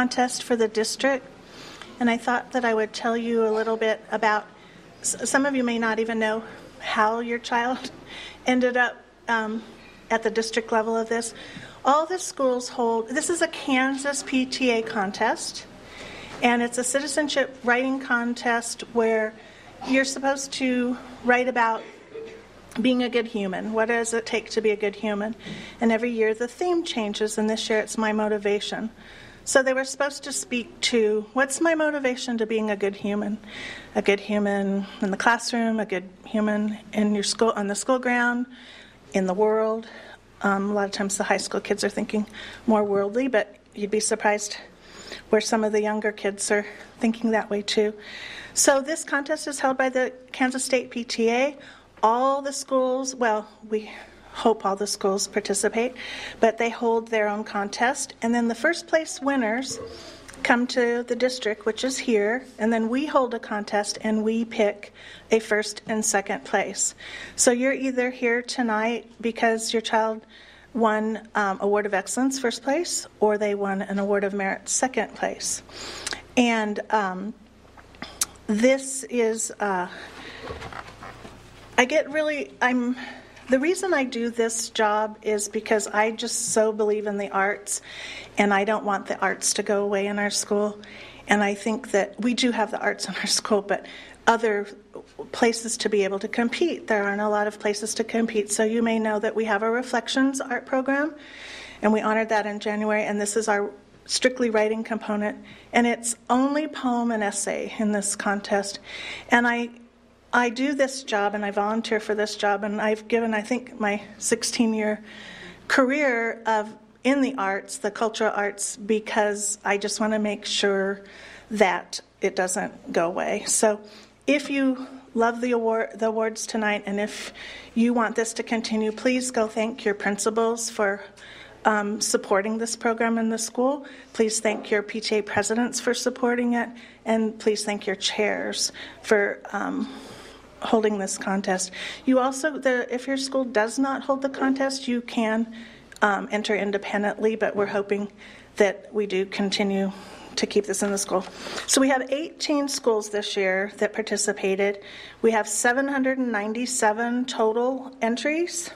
contest for the district, and I thought that I would tell you a little bit about. Some of you may not even know how your child ended up um, at the district level of this. All the schools hold. This is a Kansas PTA contest, and it's a citizenship writing contest where you're supposed to write about being a good human. What does it take to be a good human? And every year the theme changes, and this year it's my motivation. So they were supposed to speak to what's my motivation to being a good human? A good human in the classroom, a good human in your school on the school ground, in the world. Um, a lot of times the high school kids are thinking more worldly, but you'd be surprised where some of the younger kids are thinking that way too. So this contest is held by the Kansas State PTA. All the schools, well, we hope all the schools participate, but they hold their own contest. And then the first place winners come to the district, which is here, and then we hold a contest and we pick a first and second place. So you're either here tonight because your child won um, Award of Excellence first place, or they won an Award of Merit second place. And um, this is, uh, I get really, I'm, the reason I do this job is because I just so believe in the arts, and I don't want the arts to go away in our school. And I think that we do have the arts in our school, but other places to be able to compete. There aren't a lot of places to compete. So you may know that we have a Reflections art program, and we honored that in January, and this is our strictly writing component, and it's only poem and essay in this contest. And I I do this job and I volunteer for this job, and I've given, I think, my 16 year career of in the arts, the cultural arts, because I just want to make sure that it doesn't go away. So, if you love the award, the awards tonight, and if you want this to continue, please go thank your principals for um, supporting this program in the school. Please thank your PTA presidents for supporting it, and please thank your chairs for. Um, holding this contest. You also, the, if your school does not hold the contest, you can um, enter independently, but we're hoping that we do continue to keep this in the school. So we have 18 schools this year that participated. We have 797 total entries.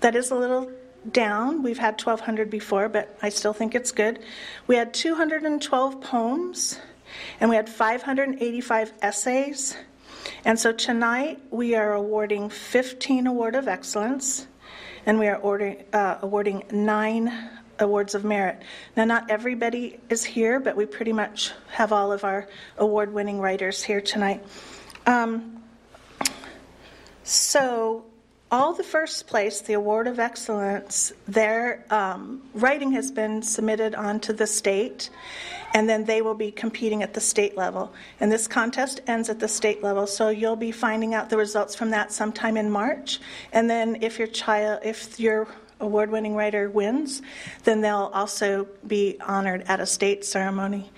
That is a little down. We've had 1,200 before, but I still think it's good. We had 212 poems, and we had 585 essays. And so tonight we are awarding 15 Award of Excellence, and we are ordering, uh, awarding nine Awards of Merit. Now, not everybody is here, but we pretty much have all of our award winning writers here tonight. Um, so, all the first place, the Award of Excellence, their um, writing has been submitted onto the state, and then they will be competing at the state level. And this contest ends at the state level, so you'll be finding out the results from that sometime in March. And then, if your child, if your award-winning writer wins, then they'll also be honored at a state ceremony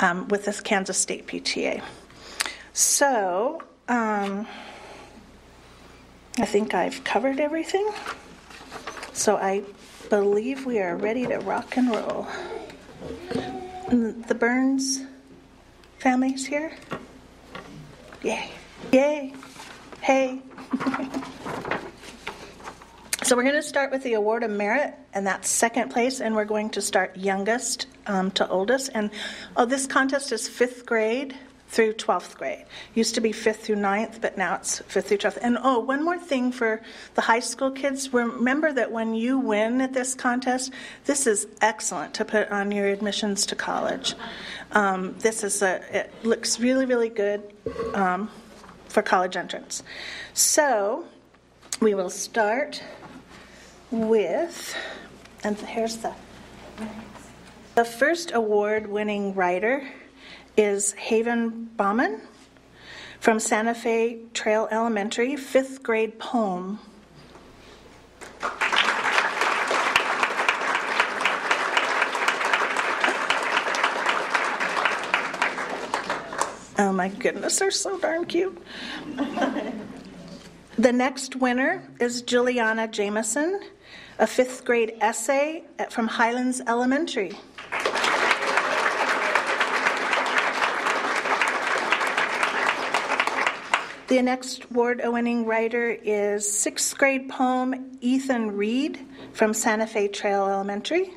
um, with the Kansas State PTA. So. Um, I think I've covered everything. So I believe we are ready to rock and roll. Mm, The Burns family's here? Yay. Yay. Hey. so we're going to start with the Award of Merit, and that's second place, and we're going to start youngest um, to oldest. And oh, this contest is fifth grade through 12th grade. Used to be 5th through 9th, but now it's 5th through 12th. And oh, one more thing for the high school kids remember that when you win at this contest, this is excellent to put on your admissions to college. Um, this is a, it looks really, really good um, for college entrance. So we will start with, and here's the, the first award winning writer is Haven Bauman from Santa Fe Trail Elementary, fifth grade poem. Oh my goodness, they're so darn cute. the next winner is Juliana Jameson, a fifth grade essay from Highlands Elementary. The next award winning writer is sixth grade poem Ethan Reed from Santa Fe Trail Elementary.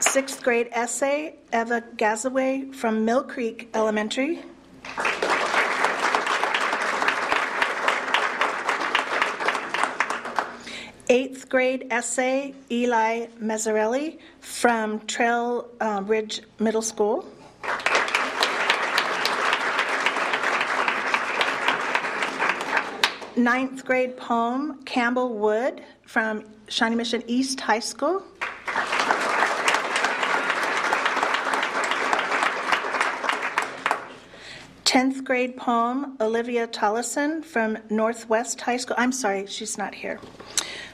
Sixth grade essay Eva Gazaway from Mill Creek Elementary. Eighth grade essay Eli Mazzarelli from Trail uh, Ridge Middle School. Ninth grade poem Campbell Wood from Shawnee Mission East High School. Tenth grade poem Olivia Tollison from Northwest High School. I'm sorry, she's not here.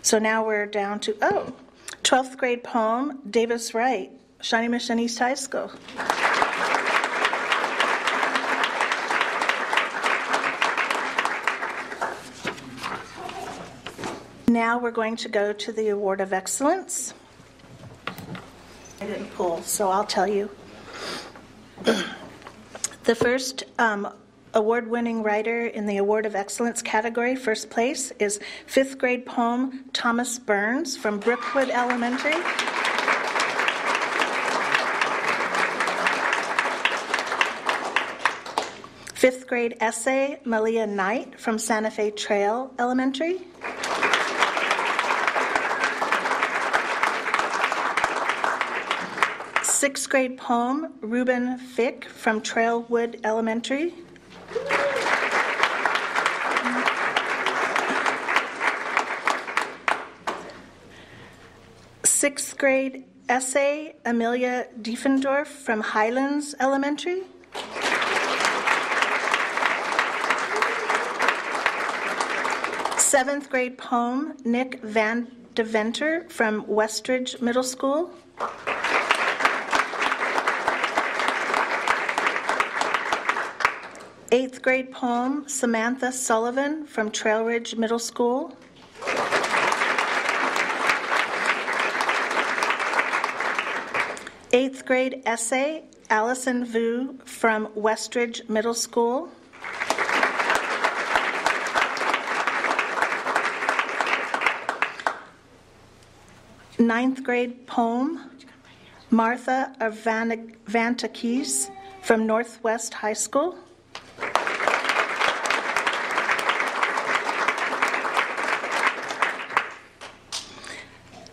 So now we're down to, oh, 12th grade poem, Davis Wright, Shawnee Mission East High School. Now we're going to go to the Award of Excellence. I didn't pull, so I'll tell you. the first um, award winning writer in the Award of Excellence category, first place, is fifth grade poem Thomas Burns from Brookwood Elementary. Fifth grade essay Malia Knight from Santa Fe Trail Elementary. Sixth grade poem Reuben Fick from Trailwood Elementary. Sixth grade essay, Amelia Diefendorf from Highlands Elementary. Seventh grade poem, Nick Van Deventer from Westridge Middle School. Eighth grade poem, Samantha Sullivan from Trail Ridge Middle School. Eighth grade essay, Allison Vu from Westridge Middle School. Ninth grade poem, Martha Vantakis from Northwest High School.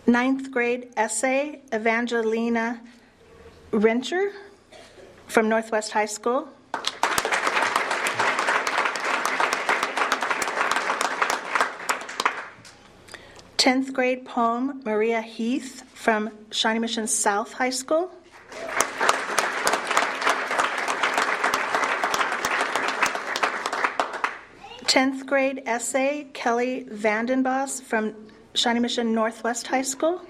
Ninth grade essay, Evangelina Rencher from Northwest High School. Tenth grade poem, Maria Heath from Shawnee Mission South High School. Tenth grade essay, Kelly Vandenbos from Shawnee Mission Northwest High School.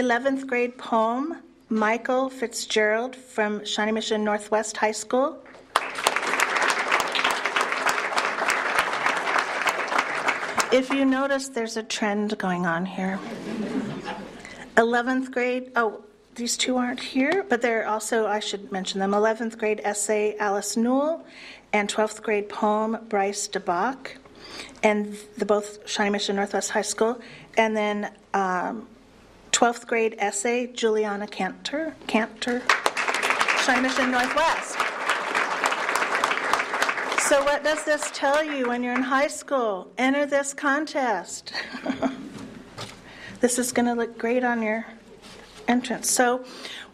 11th grade poem, Michael Fitzgerald from Shawnee Mission Northwest High School. If you notice, there's a trend going on here. 11th grade, oh, these two aren't here, but they're also, I should mention them 11th grade essay, Alice Newell, and 12th grade poem, Bryce DeBach, and the both Shawnee Mission Northwest High School. And then um, 12th grade essay, Juliana Cantor, Cantor, Mission Northwest. So, what does this tell you when you're in high school? Enter this contest. this is going to look great on your entrance. So,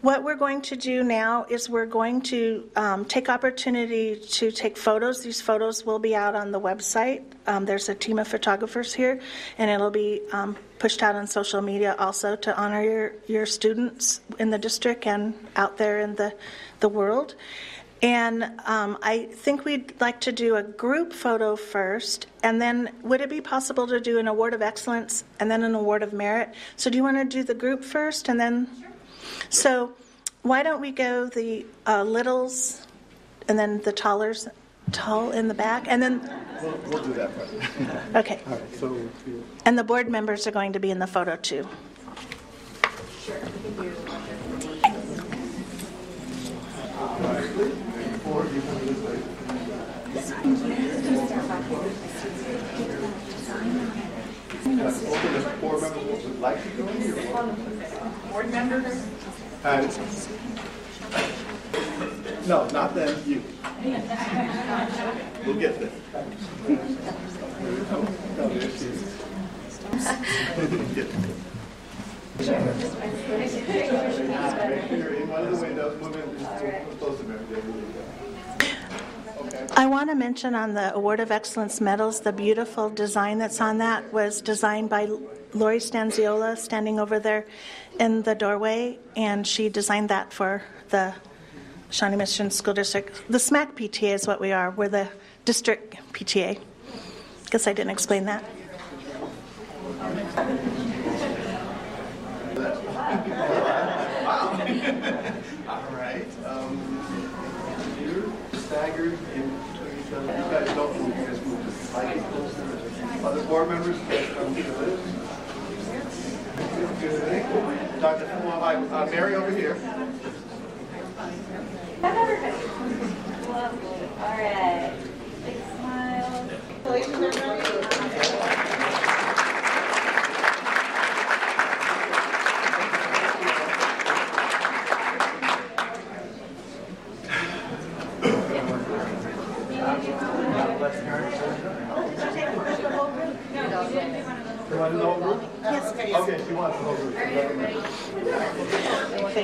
what we're going to do now is we're going to um, take opportunity to take photos. These photos will be out on the website. Um, there's a team of photographers here, and it'll be um, pushed out on social media also to honor your, your students in the district and out there in the, the world. And um, I think we'd like to do a group photo first, and then would it be possible to do an award of excellence and then an award of merit? So, do you want to do the group first and then? So, why don't we go the uh, littles and then the tallers, tall in the back, and then We'll, we'll do that part. Okay. All right, so you- And the board members are going to be in the photo too. open the board members members? No, not them, you. We'll get there. Is. Get there. I want to mention on the Award of Excellence medals, the beautiful design that's on that was designed by Lori Stanziola, standing over there in the doorway, and she designed that for the Shawnee Mission School District. The SMAC PTA is what we are. We're the district PTA. Guess I didn't explain that. All right. Um, you're staggered in other. You guys don't move. Guys move. Other board members, come to. Dr. Hi. Uh, Mary over here. Lovely. All right. Big smile. You want the whole group? Yes, Okay, she wants the whole group.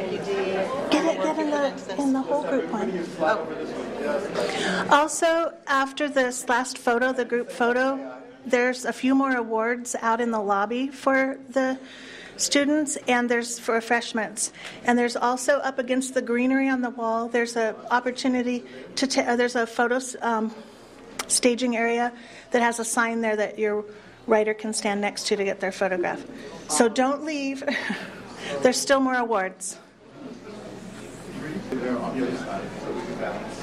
Get it, get in the in the whole group one. Slide over this way. Yes. Also, after this last photo, the group photo, there's a few more awards out in the lobby for the students, and there's for refreshments. And there's also up against the greenery on the wall. There's an opportunity to. ta- uh, there's a photo um, staging area that has a sign there that your writer can stand next to to get their photograph. So don't leave. there's still more awards. On the other side, so we can balance.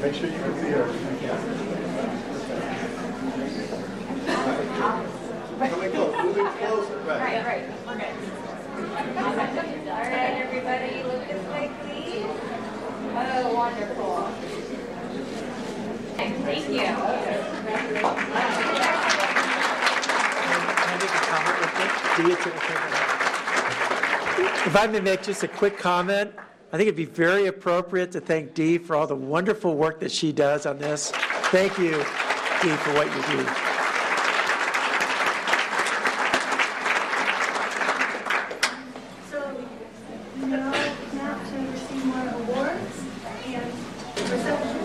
Make make sure you can see her. Coming close, moving right. right. Okay. All right, everybody, look this way, please. Oh, wonderful. Thank you. Can I make a comment real quick? Do you take a quick- If I may make just a quick comment, I think it'd be very appropriate to thank Dee for all the wonderful work that she does on this. Thank you, Dee, for what you do. So now, now to receive more awards and reception.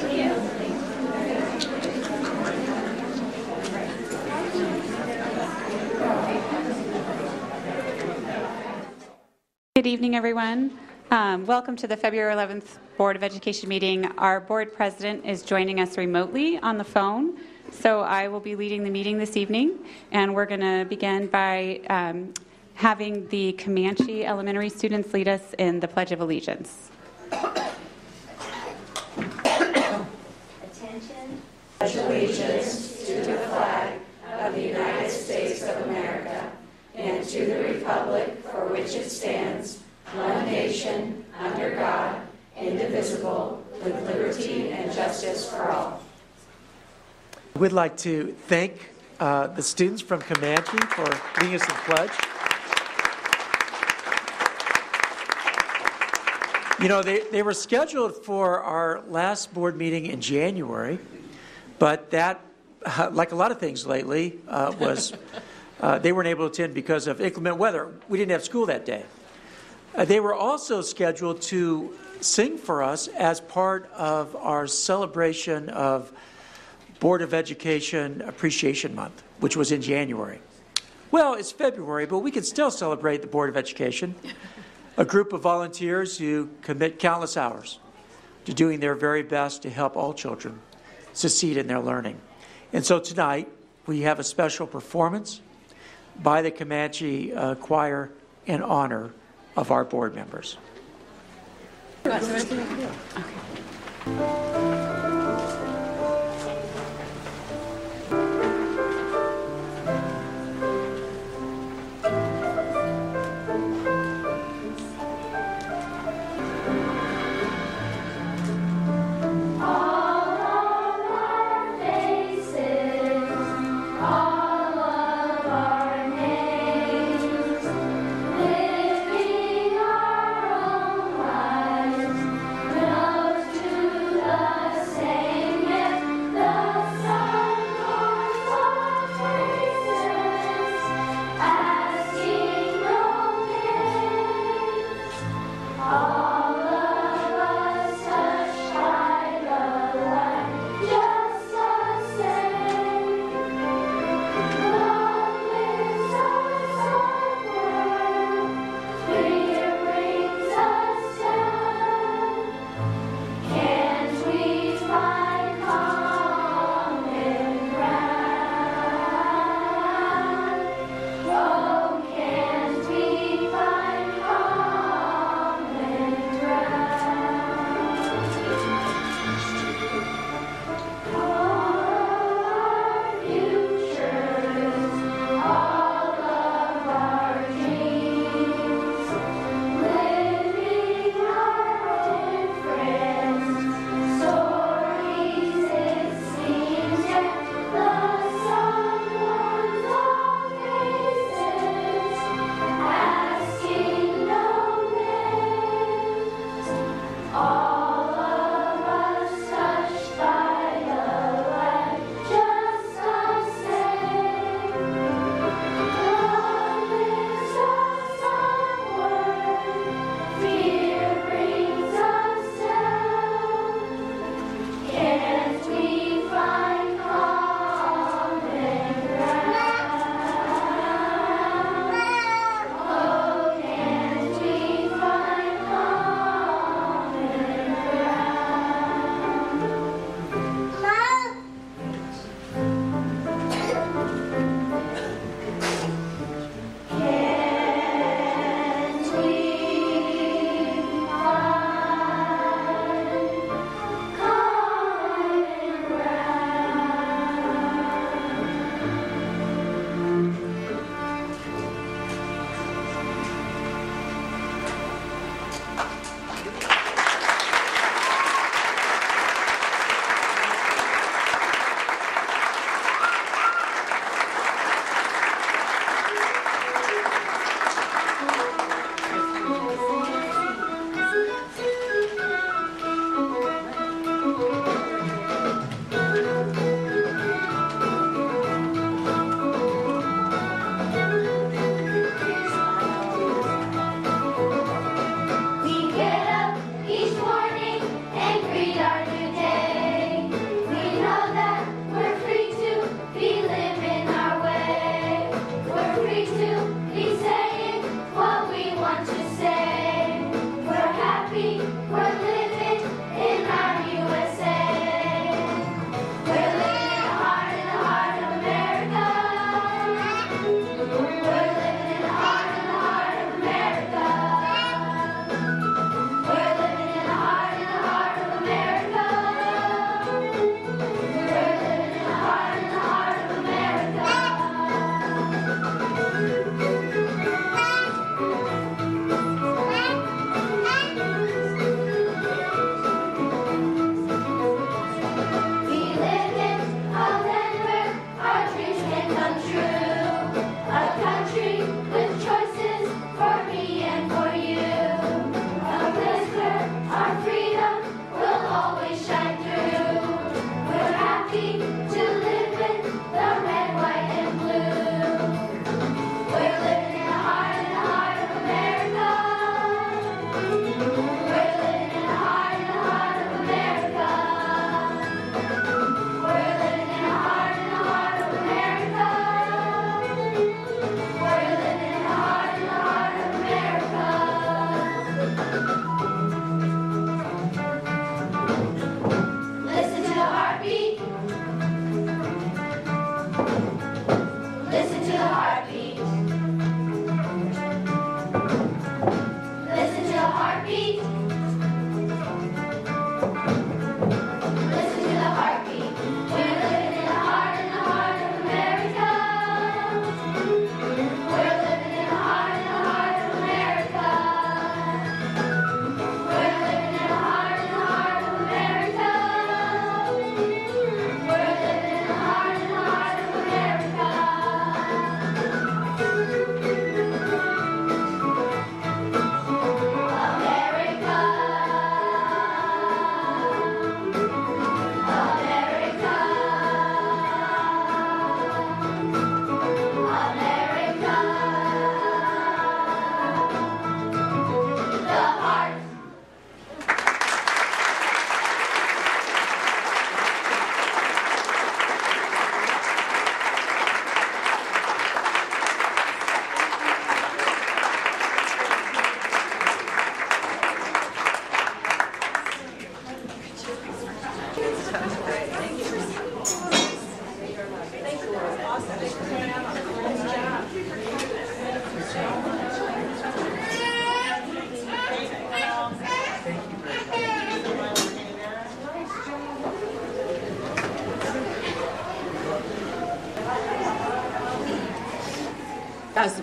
Good evening, everyone. Um, welcome to the February 11th Board of Education meeting. Our board president is joining us remotely on the phone, so I will be leading the meeting this evening, and we're going to begin by um, having the Comanche elementary students lead us in the Pledge of Allegiance. Attention. We'd like to thank uh, the students from Comanche for leading us in pledge. You know, they, they were scheduled for our last board meeting in January, but that, uh, like a lot of things lately, uh, was uh, they weren't able to attend because of inclement weather. We didn't have school that day. Uh, they were also scheduled to sing for us as part of our celebration of Board of Education Appreciation Month, which was in January. Well, it's February, but we can still celebrate the Board of Education, a group of volunteers who commit countless hours to doing their very best to help all children succeed in their learning. And so tonight, we have a special performance by the Comanche uh, Choir in honor of our board members. Living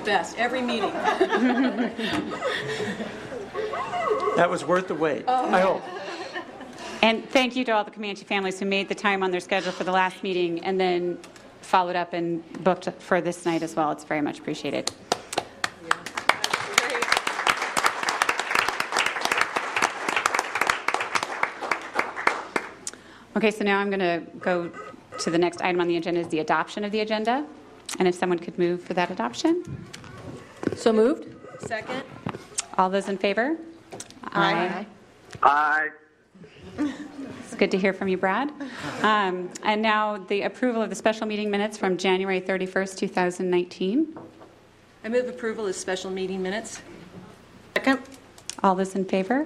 best, every meeting. That was worth the wait, oh. I hope. And thank you to all the Comanche families who made the time on their schedule for the last meeting and then followed up and booked for this night as well. It's very much appreciated. Okay, so now I'm going to go to the next item on the agenda is the adoption of the agenda. And if someone could move for that adoption? So moved? Second? All those in favor? Aye. Aye. It's good to hear from you, Brad. Um, And now the approval of the special meeting minutes from January 31st, 2019. I move approval of special meeting minutes. Second? All those in favor?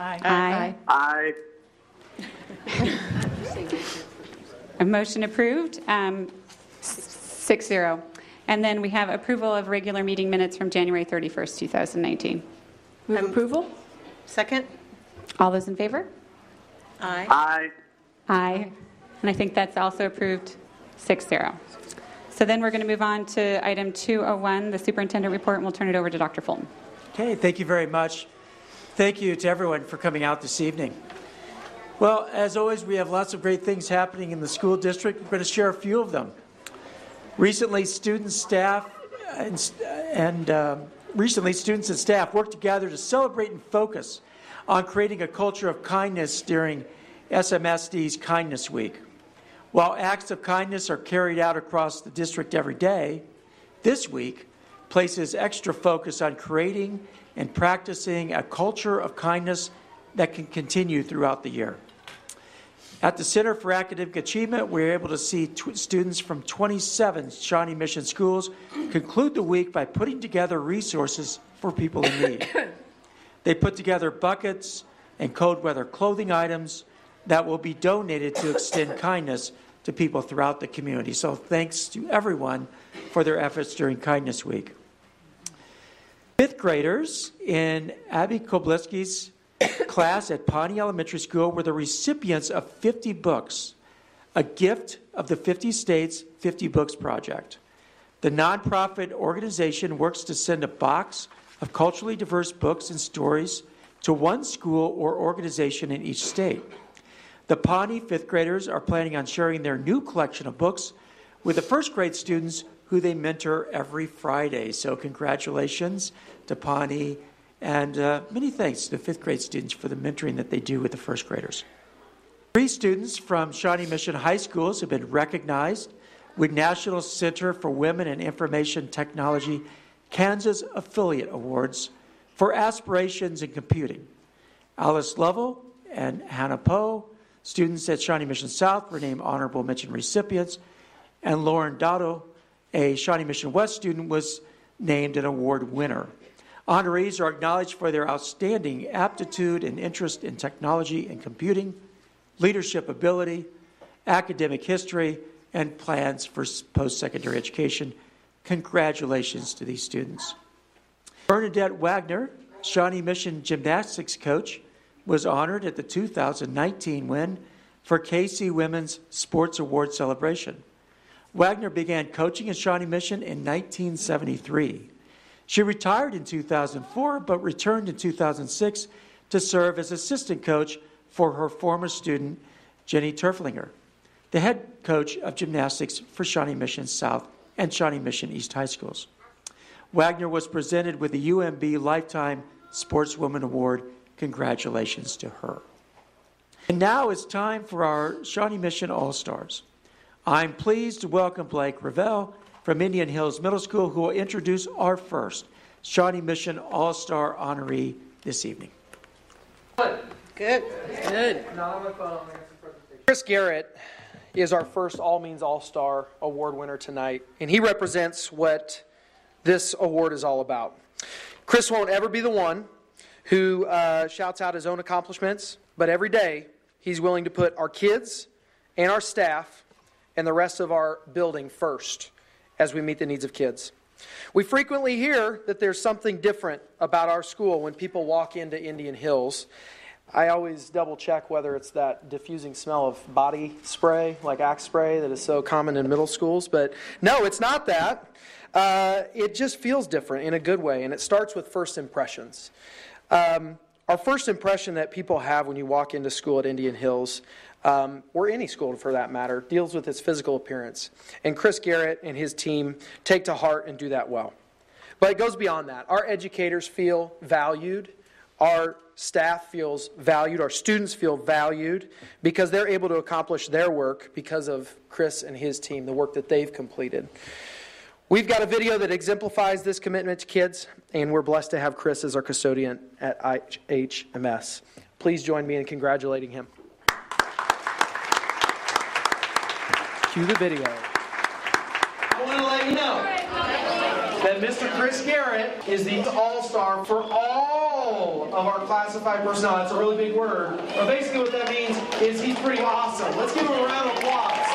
Aye. Aye. A motion approved, um, s- 6-0. And then we have approval of regular meeting minutes from January 31st, 2019. Move um, approval? Second? All those in favor? Aye. Aye. Aye. And I think that's also approved 6-0. So then we're going to move on to item 201, the superintendent report, and we'll turn it over to Dr. Fulton. Okay, thank you very much. Thank you to everyone for coming out this evening. Well, as always, we have lots of great things happening in the school district. We're going to share a few of them. Recently, students, staff, and, and um, recently students and staff worked together to celebrate and focus on creating a culture of kindness during SMSD's Kindness Week. While acts of kindness are carried out across the district every day, this week places extra focus on creating and practicing a culture of kindness that can continue throughout the year. At the Center for Academic Achievement, we were able to see tw- students from 27 Shawnee Mission schools conclude the week by putting together resources for people in need. They put together buckets and cold weather clothing items that will be donated to extend kindness to people throughout the community. So thanks to everyone for their efforts during Kindness Week. Fifth graders in Abby Kobleski's class at Pawnee Elementary School were the recipients of 50 books, a gift of the 50 States 50 Books Project. The nonprofit organization works to send a box of culturally diverse books and stories to one school or organization in each state. The Pawnee fifth graders are planning on sharing their new collection of books with the first grade students who they mentor every Friday. So, congratulations to Pawnee, and uh, many thanks to the fifth grade students for the mentoring that they do with the first graders. Three students from Shawnee Mission High Schools have been recognized with National Center for Women and Information Technology Kansas Affiliate Awards for aspirations in computing. Alice Lovell and Hannah Poe, students at Shawnee Mission South, were named honorable mention recipients, and Lauren Dotto, a Shawnee Mission West student, was named an award winner. Honorees are acknowledged for their outstanding aptitude and interest in technology and computing, leadership ability, academic history, and plans for post secondary education. Congratulations to these students. Bernadette Wagner, Shawnee Mission gymnastics coach, was honored at the 2019 win for KC Women's Sports Award celebration. Wagner began coaching at Shawnee Mission in 1973. She retired in 2004 but returned in 2006 to serve as assistant coach for her former student, Jenny Turflinger, the head coach of gymnastics for Shawnee Mission South and Shawnee Mission East High Schools. Wagner was presented with the UMB Lifetime Sportswoman Award. Congratulations to her. And now it's time for our Shawnee Mission All Stars. I'm pleased to welcome Blake Ravel from Indian Hills Middle School, who will introduce our first Shawnee Mission All Star honoree this evening. Good. Good. Chris Garrett is our first All Means All Star award winner tonight, and he represents what this award is all about. Chris won't ever be the one who uh, shouts out his own accomplishments, but every day he's willing to put our kids and our staff and the rest of our building first as we meet the needs of kids. We frequently hear that there's something different about our school when people walk into Indian Hills. I always double check whether it's that diffusing smell of body spray, like Axe spray, that is so common in middle schools. But no, it's not that. uh, it just feels different in a good way, and it starts with first impressions. Um, our first impression that people have when you walk into school at Indian Hills, um, or any school for that matter, deals with its physical appearance. And Chris Garrett and his team take to heart and do that well. But it goes beyond that. Our educators feel valued. Our staff feels valued. Our students feel valued because they're able to accomplish their work because of Chris and his team, the work that they've completed. We've got a video that exemplifies this commitment to kids, and we're blessed to have Chris as our custodian at HMS. Please join me in congratulating him. Cue the video. I want to let you know that Mr. Chris Garrett is the all star for all of our classified personnel. That's a really big word. But basically, what that means is he's pretty awesome. Let's give him a round of applause.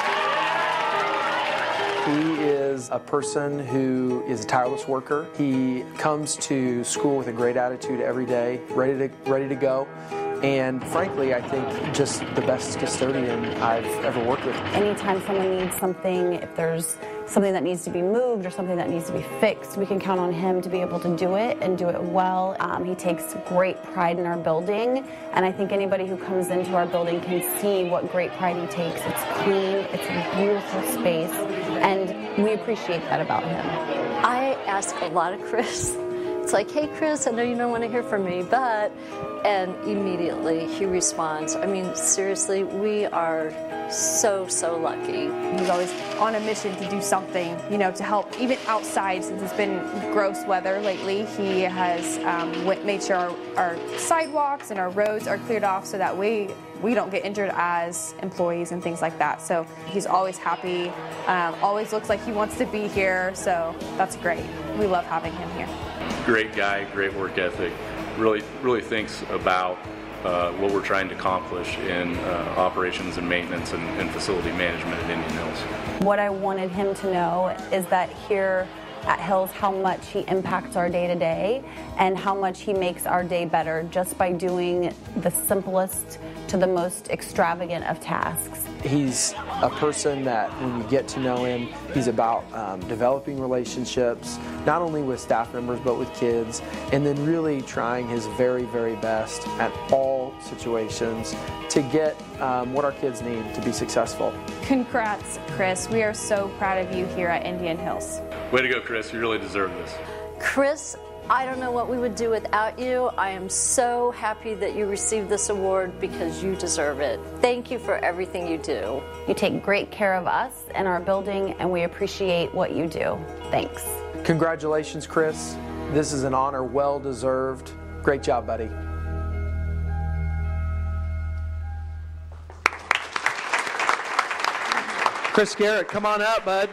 He is a person who is a tireless worker. He comes to school with a great attitude every day, ready to ready to go. And frankly, I think just the best custodian I've ever worked with. Anytime someone needs something, if there's something that needs to be moved or something that needs to be fixed, we can count on him to be able to do it and do it well. Um, he takes great pride in our building, and I think anybody who comes into our building can see what great pride he takes. It's clean, it's a beautiful space, and we appreciate that about him. I ask a lot of Chris. It's like, hey, Chris, I know you don't want to hear from me, but, and immediately he responds. I mean, seriously, we are so, so lucky. He's always on a mission to do something, you know, to help, even outside, since it's been gross weather lately. He has um, made sure our, our sidewalks and our roads are cleared off so that we we don't get injured as employees and things like that. So he's always happy, um, always looks like he wants to be here. So that's great. We love having him here. Great guy, great work ethic. Really, really thinks about uh, what we're trying to accomplish in uh, operations and maintenance and, and facility management at Indian Hills. What I wanted him to know is that here at Hills how much he impacts our day to day and how much he makes our day better just by doing the simplest to the most extravagant of tasks. He's a person that when you get to know him, he's about um, developing relationships, not only with staff members, but with kids, and then really trying his very, very best at all situations to get um, what our kids need to be successful. Congrats, Chris. We are so proud of you here at Indian Hills. Way to go, Chris. You really deserve this. Chris, I don't know what we would do without you. I am so happy that you received this award because you deserve it. Thank you for everything you do. You take great care of us and our building, and we appreciate what you do. Thanks. Congratulations, Chris. This is an honor well deserved. Great job, buddy. Chris Garrett, come on up, bud.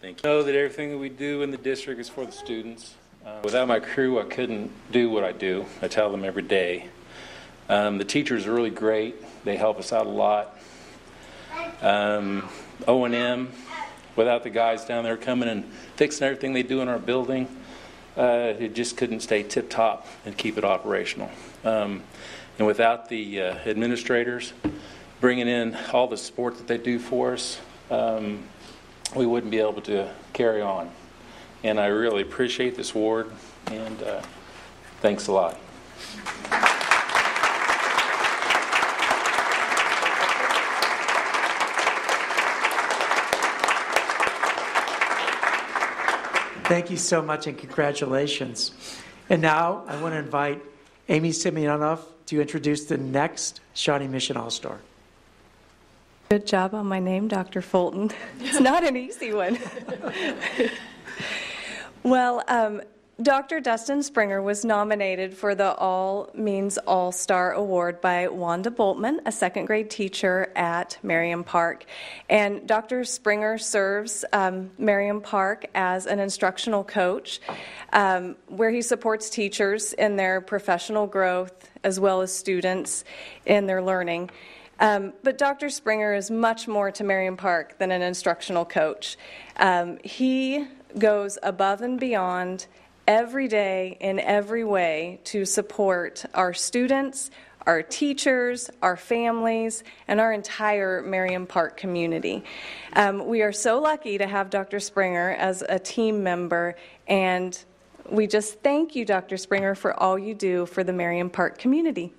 Thank you. Know that everything that we do in the district is for the students. Uh, without my crew, I couldn't do what I do. I tell them every day. Um, the teachers are really great. They help us out a lot. Um, O&M, without the guys down there coming and fixing everything they do in our building, uh, it just couldn't stay tip top and keep it operational. Um, and without the uh, administrators bringing in all the support that they do for us, um, we wouldn't be able to carry on. And I really appreciate this award, and uh, thanks a lot. Thank you so much and congratulations. And now I want to invite Amy Semyonov to introduce the next Shawnee Mission All Star. Good job on my name, Dr. Fulton. It's not an easy one. well, um, Dr. Dustin Springer was nominated for the All Means All Star Award by Wanda Boltman, a second grade teacher at Merriam Park. And Dr. Springer serves um, Merriam Park as an instructional coach, um, where he supports teachers in their professional growth as well as students in their learning. Um, but Dr. Springer is much more to Merriam Park than an instructional coach. Um, he goes above and beyond every day in every way to support our students, our teachers, our families, and our entire Merriam Park community. Um, we are so lucky to have Dr. Springer as a team member, and we just thank you, Dr. Springer, for all you do for the Merriam Park community.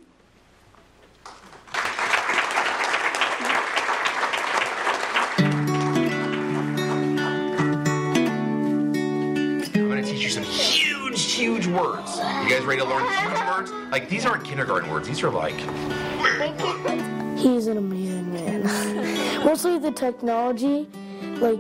Words. You guys ready to learn huge words? Like, these aren't kindergarten words. These are like. He's an amazing man. Mostly the technology, like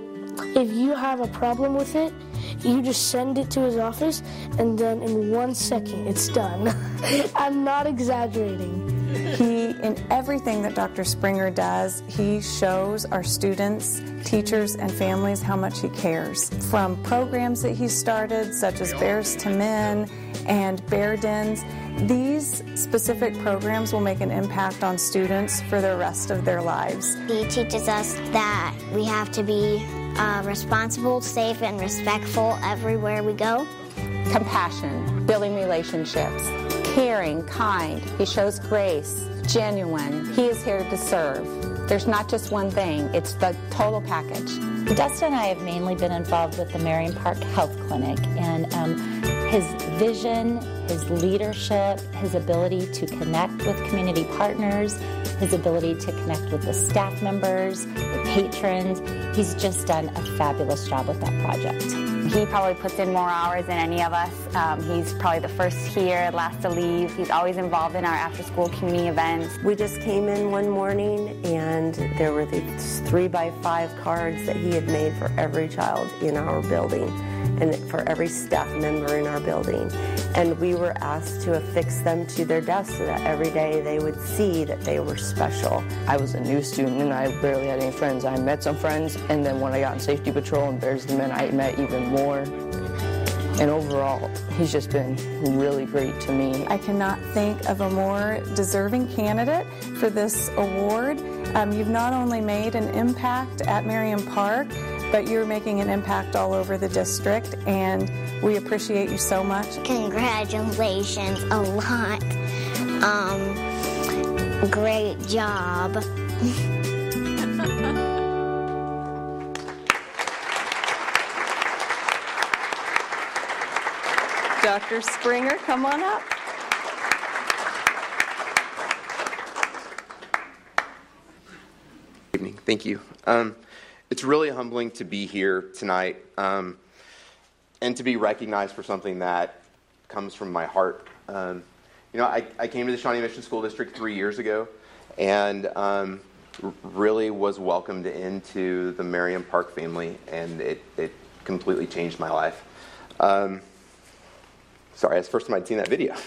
if you have a problem with it, you just send it to his office and then in one second it's done. I'm not exaggerating. He, in everything that Dr. Springer does, he shows our students, teachers, and families how much he cares. From programs that he started, such as Bears to Men and Bear Dens, these specific programs will make an impact on students for the rest of their lives. He teaches us that we have to be uh, responsible, safe, and respectful everywhere we go. Compassion, building relationships, caring, kind. He shows grace, genuine. He is here to serve. There's not just one thing, it's the total package. Dustin and I have mainly been involved with the Merriam Park Health Clinic, and um, his vision, his leadership, his ability to connect with community partners, his ability to connect with the staff members, the patrons, he's just done a fabulous job with that project. He probably puts in more hours than any of us. Um, he's probably the first here, last to leave. He's always involved in our after school community events. We just came in one morning and there were these three by five cards that he had made for every child in our building and for every staff member in our building. And we were asked to affix them to their desks so that every day they would see that they were special. I was a new student and I barely had any friends. I met some friends, and then when I got in safety patrol and Bears the Men, I met even more. And overall, he's just been really great to me. I cannot think of a more deserving candidate for this award. Um, you've not only made an impact at Merriam Park, but you're making an impact all over the district, and we appreciate you so much. Congratulations a lot. Um, great job. Dr. Springer, come on up. evening. Thank you. Um, it's really humbling to be here tonight um, and to be recognized for something that comes from my heart. Um, you know, I, I, came to the Shawnee Mission School District three years ago and um, really was welcomed into the Merriam Park family, and it, it completely changed my life. Um, sorry, that's the first time I'd seen that video.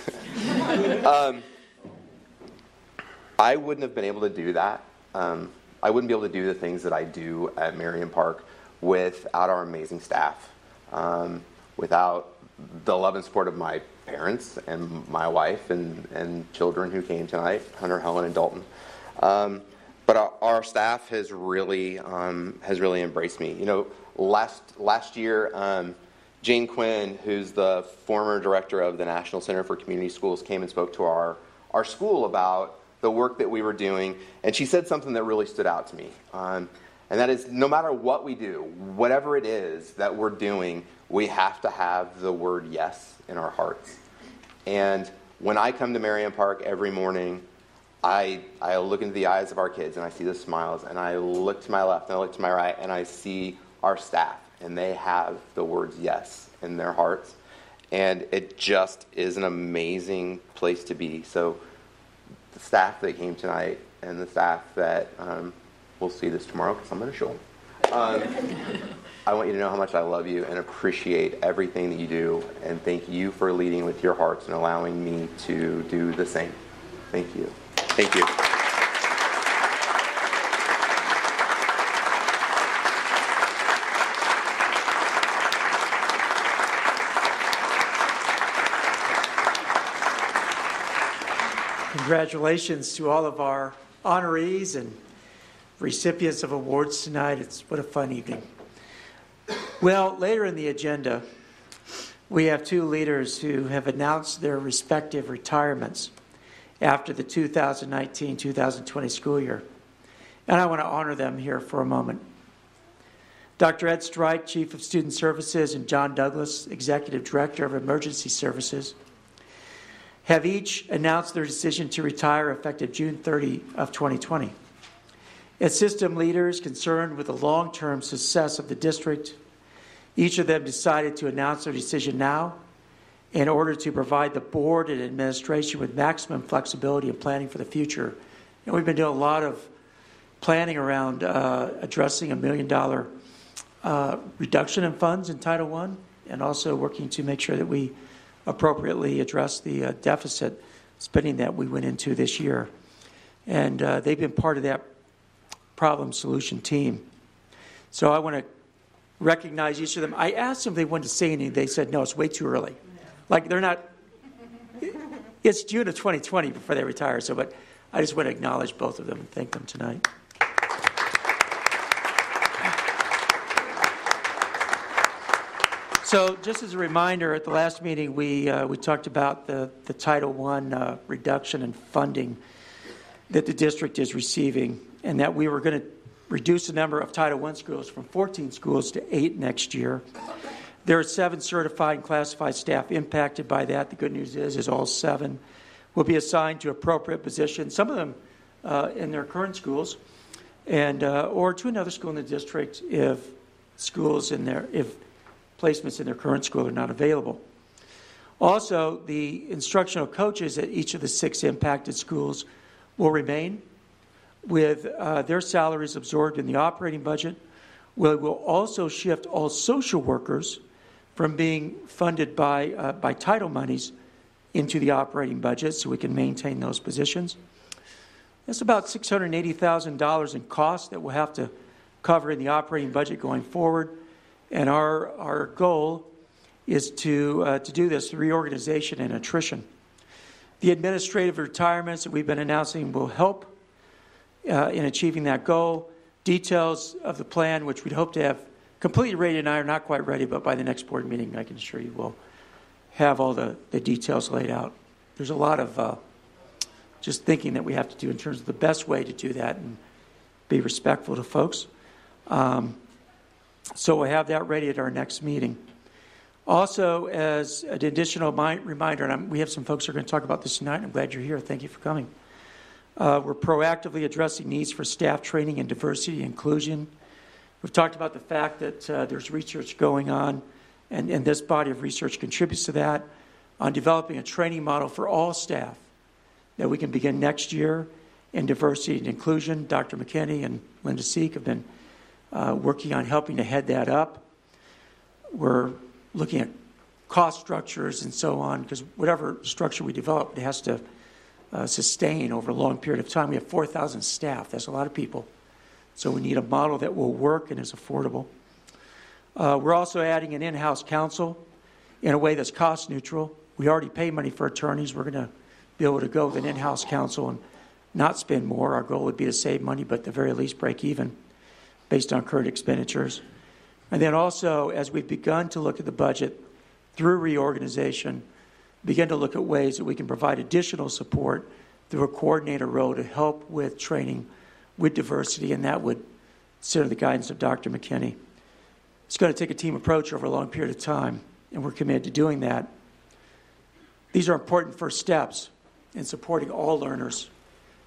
Um, I wouldn't have been able to do that. I wouldn't be able to do the things that I do at Merriam Park without our amazing staff, um, without the love and support of my parents and my wife and, and children who came tonight, Hunter, Helen, and Dalton. Um, but our, our, staff has really um, has really embraced me. You know, last last year, um, Jane Quinn, who's the former director of the National Center for Community Schools, came and spoke to our our school about the work that we were doing, and she said something that really stood out to me. Um, and that is no matter what we do, whatever it is that we're doing, we have to have the word yes in our hearts. And when I come to Merriam Park every morning, I, I look into the eyes of our kids and I see the smiles, and I look to my left and I look to my right, and I see our staff, and they have the words yes in their hearts. And it just is an amazing place to be. So, the staff that came tonight and the staff that um, we'll see this tomorrow because I'm going to show them. Um, I want you to know how much I love you and appreciate everything that you do, and thank you for leading with your hearts and allowing me to do the same. Thank you. Thank you. Congratulations to all of our honorees and recipients of awards tonight. It's what a fun evening. Well, later in the agenda, we have two leaders who have announced their respective retirements after the 2019 2020 school year. And I want to honor them here for a moment. Dr. Ed Strike, Chief of Student Services, and John Douglas, Executive Director of Emergency Services, have each announced their decision to retire effective June 30 of 2020. As system leaders concerned with the long-term success of the district, each of them decided to announce their decision now in order to provide the board and administration with maximum flexibility in planning for the future. And we've been doing a lot of planning around uh, addressing a million dollar uh, reduction in funds in Title I and also working to make sure that we appropriately address the uh, deficit spending that we went into this year. And uh, they've been part of that problem solution team. So I want to recognize each of them. I asked them if they wanted to say anything. They said, no, it's way too early. Like they're not, it's June of 2020 before they retire. So, but I just want to acknowledge both of them and thank them tonight. So, just as a reminder, at the last meeting, we, uh, we talked about the, the Title I uh, reduction in funding that the district is receiving, and that we were going to reduce the number of Title I schools from 14 schools to eight next year. There are seven certified and classified staff impacted by that. The good news is, is all seven will be assigned to appropriate positions. Some of them uh, in their current schools, and uh, or to another school in the district if schools in their if placements in their current school are not available. Also, the instructional coaches at each of the six impacted schools will remain with uh, their salaries absorbed in the operating budget. We will also shift all social workers from being funded by, uh, by title monies into the operating budget so we can maintain those positions. That's about $680,000 in costs that we'll have to cover in the operating budget going forward. And our, our goal is to, uh, to do this reorganization and attrition. The administrative retirements that we've been announcing will help uh, in achieving that goal. Details of the plan, which we'd hope to have completely ready and I are not quite ready, but by the next board meeting, I can assure you we'll have all the, the details laid out. There's a lot of uh, just thinking that we have to do in terms of the best way to do that and be respectful to folks. Um, so we'll have that ready at our next meeting. Also, as an additional reminder, and I'm, we have some folks who are going to talk about this tonight. I'm glad you're here. Thank you for coming. Uh, we're proactively addressing needs for staff training and diversity and inclusion. We've talked about the fact that uh, there's research going on, and, and this body of research contributes to that, on developing a training model for all staff that we can begin next year in diversity and inclusion. Dr. McKinney and Linda Seek have been uh, working on helping to head that up. We're looking at cost structures and so on, because whatever structure we develop, it has to uh, sustain over a long period of time. We have 4,000 staff. That's a lot of people. So we need a model that will work and is affordable. Uh, we're also adding an in house counsel in a way that's cost neutral. We already pay money for attorneys. We're going to be able to go with an in house counsel and not spend more. Our goal would be to save money, but at the very least break even based on current expenditures. And then also, as we've begun to look at the budget through reorganization, begin to look at ways that we can provide additional support through a coordinator role to help with training with diversity, and that would under the guidance of Dr. McKinney. It's going to take a team approach over a long period of time, and we're committed to doing that. These are important first steps in supporting all learners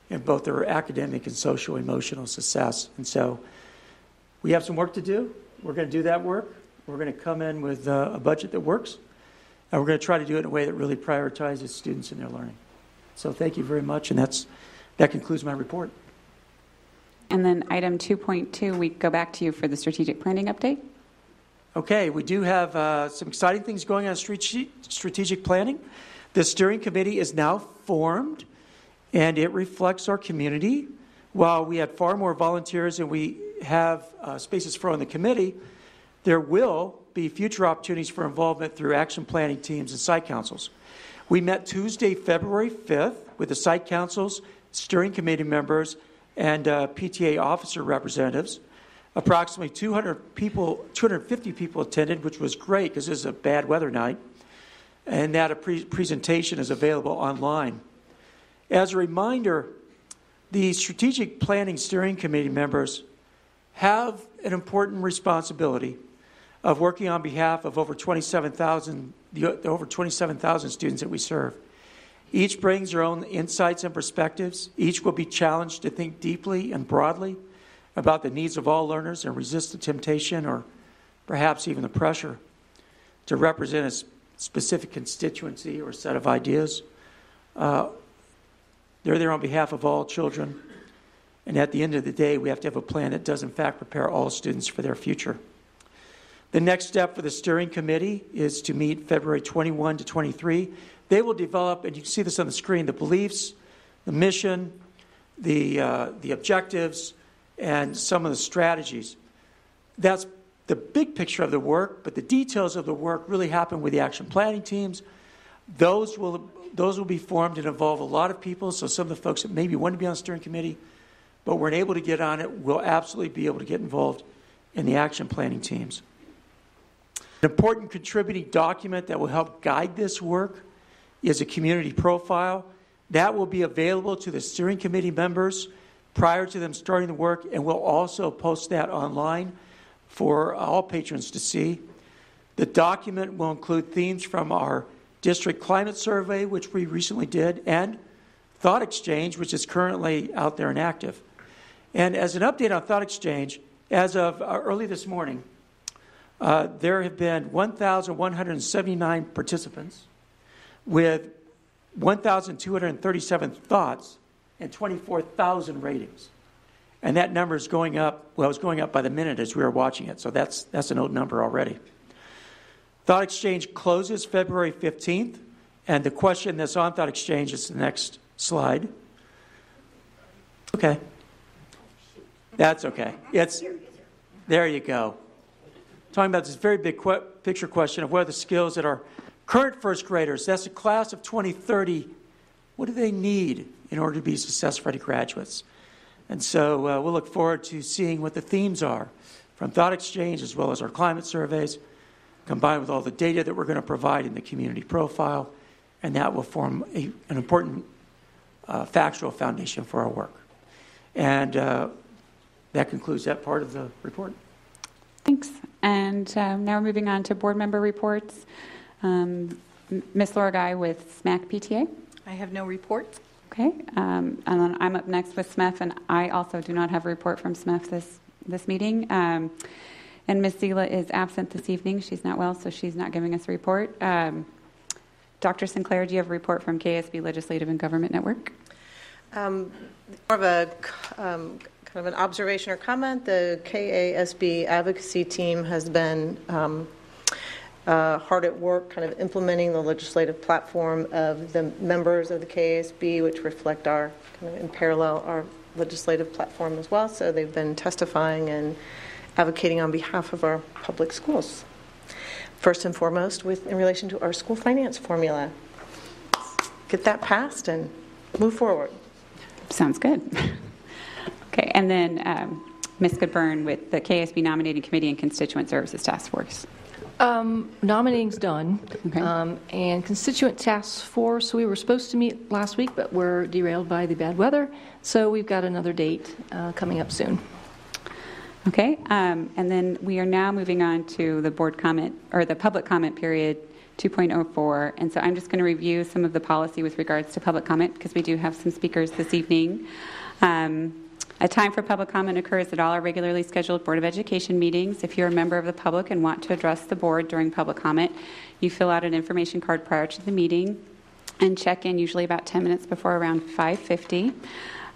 in both their academic and social emotional success. And so we have some work to do. We're going to do that work. We're going to come in with uh, a budget that works, and we're going to try to do it in a way that really prioritizes students and their learning. So thank you very much, and that's, that concludes my report. And then item 2.2, we go back to you for the strategic planning update. Okay, we do have uh, some exciting things going on street strategic planning. The steering committee is now formed, and it reflects our community. While we had far more volunteers than we have uh, spaces for on the committee, there will be future opportunities for involvement through action planning teams and site councils. We met Tuesday, February 5th with the site councils steering committee members and uh, PTA officer representatives. Approximately 200 people, 250 people attended, which was great because this is a bad weather night, and that a pre- presentation is available online. As a reminder, the Strategic Planning Steering Committee members have an important responsibility of working on behalf of over 27,000 the over 27,000 students that we serve. Each brings their own insights and perspectives. Each will be challenged to think deeply and broadly about the needs of all learners and resist the temptation or perhaps even the pressure to represent a specific constituency or set of ideas. Uh, they're there on behalf of all children. And at the end of the day, we have to have a plan that does, in fact, prepare all students for their future. The next step for the steering committee is to meet February 21 to 23. They will develop, and you can see this on the screen, the beliefs, the mission, the, uh, the objectives, and some of the strategies. That's the big picture of the work, but the details of the work really happen with the action planning teams. Those will, those will be formed and involve a lot of people, so some of the folks that maybe want to be on the steering committee but weren't able to get on it we'll absolutely be able to get involved in the action planning teams. An important contributing document that will help guide this work is a community profile. That will be available to the steering committee members prior to them starting the work, and we'll also post that online for all patrons to see. The document will include themes from our district climate survey, which we recently did, and Thought Exchange, which is currently out there and active. And as an update on Thought Exchange, as of uh, early this morning, uh, there have been 1,179 participants with 1,237 thoughts and 24,000 ratings. And that number is going up, well, it's going up by the minute as we were watching it, so that's, that's an old number already. Thought Exchange closes February 15th, and the question that's on Thought Exchange is the next slide. Okay. That's okay. It's, there you go talking about this very big picture question of the skills that our current first graders, that's a class of 2030, what do they need in order to be successful graduates? And so uh, we'll look forward to seeing what the themes are from Thought Exchange as well as our climate surveys, combined with all the data that we're going to provide in the community profile, and that will form a, an important uh, factual foundation for our work. And uh, that concludes that part of the report. Thanks. And um, now we're moving on to board member reports. Um, Ms. Laura Guy with SMAC PTA. I have no report. Okay. Um, and then I'm up next with SMEF, and I also do not have a report from SMEF this, this meeting. Um, and Ms. Zila is absent this evening. She's not well, so she's not giving us a report. Um, Dr. Sinclair, do you have a report from KSB Legislative and Government Network? Um, more of a um, kind of an observation or comment. The KASB advocacy team has been um, uh, hard at work, kind of implementing the legislative platform of the members of the KASB, which reflect our kind of in parallel our legislative platform as well. So they've been testifying and advocating on behalf of our public schools. First and foremost, with in relation to our school finance formula, get that passed and move forward. Sounds good. Okay, and then um, Ms. Goodburn with the KSB Nominating Committee and Constituent Services Task Force. Um, nominating's done. Okay. Um, and constituent task force, we were supposed to meet last week, but we're derailed by the bad weather. So we've got another date uh, coming up soon. Okay, um, and then we are now moving on to the board comment or the public comment period 2.04. And so I'm just going to review some of the policy with regards to public comment because we do have some speakers this evening. Um, a time for public comment occurs at all our regularly scheduled Board of Education meetings. If you're a member of the public and want to address the board during public comment, you fill out an information card prior to the meeting and check in usually about 10 minutes before around 5:50.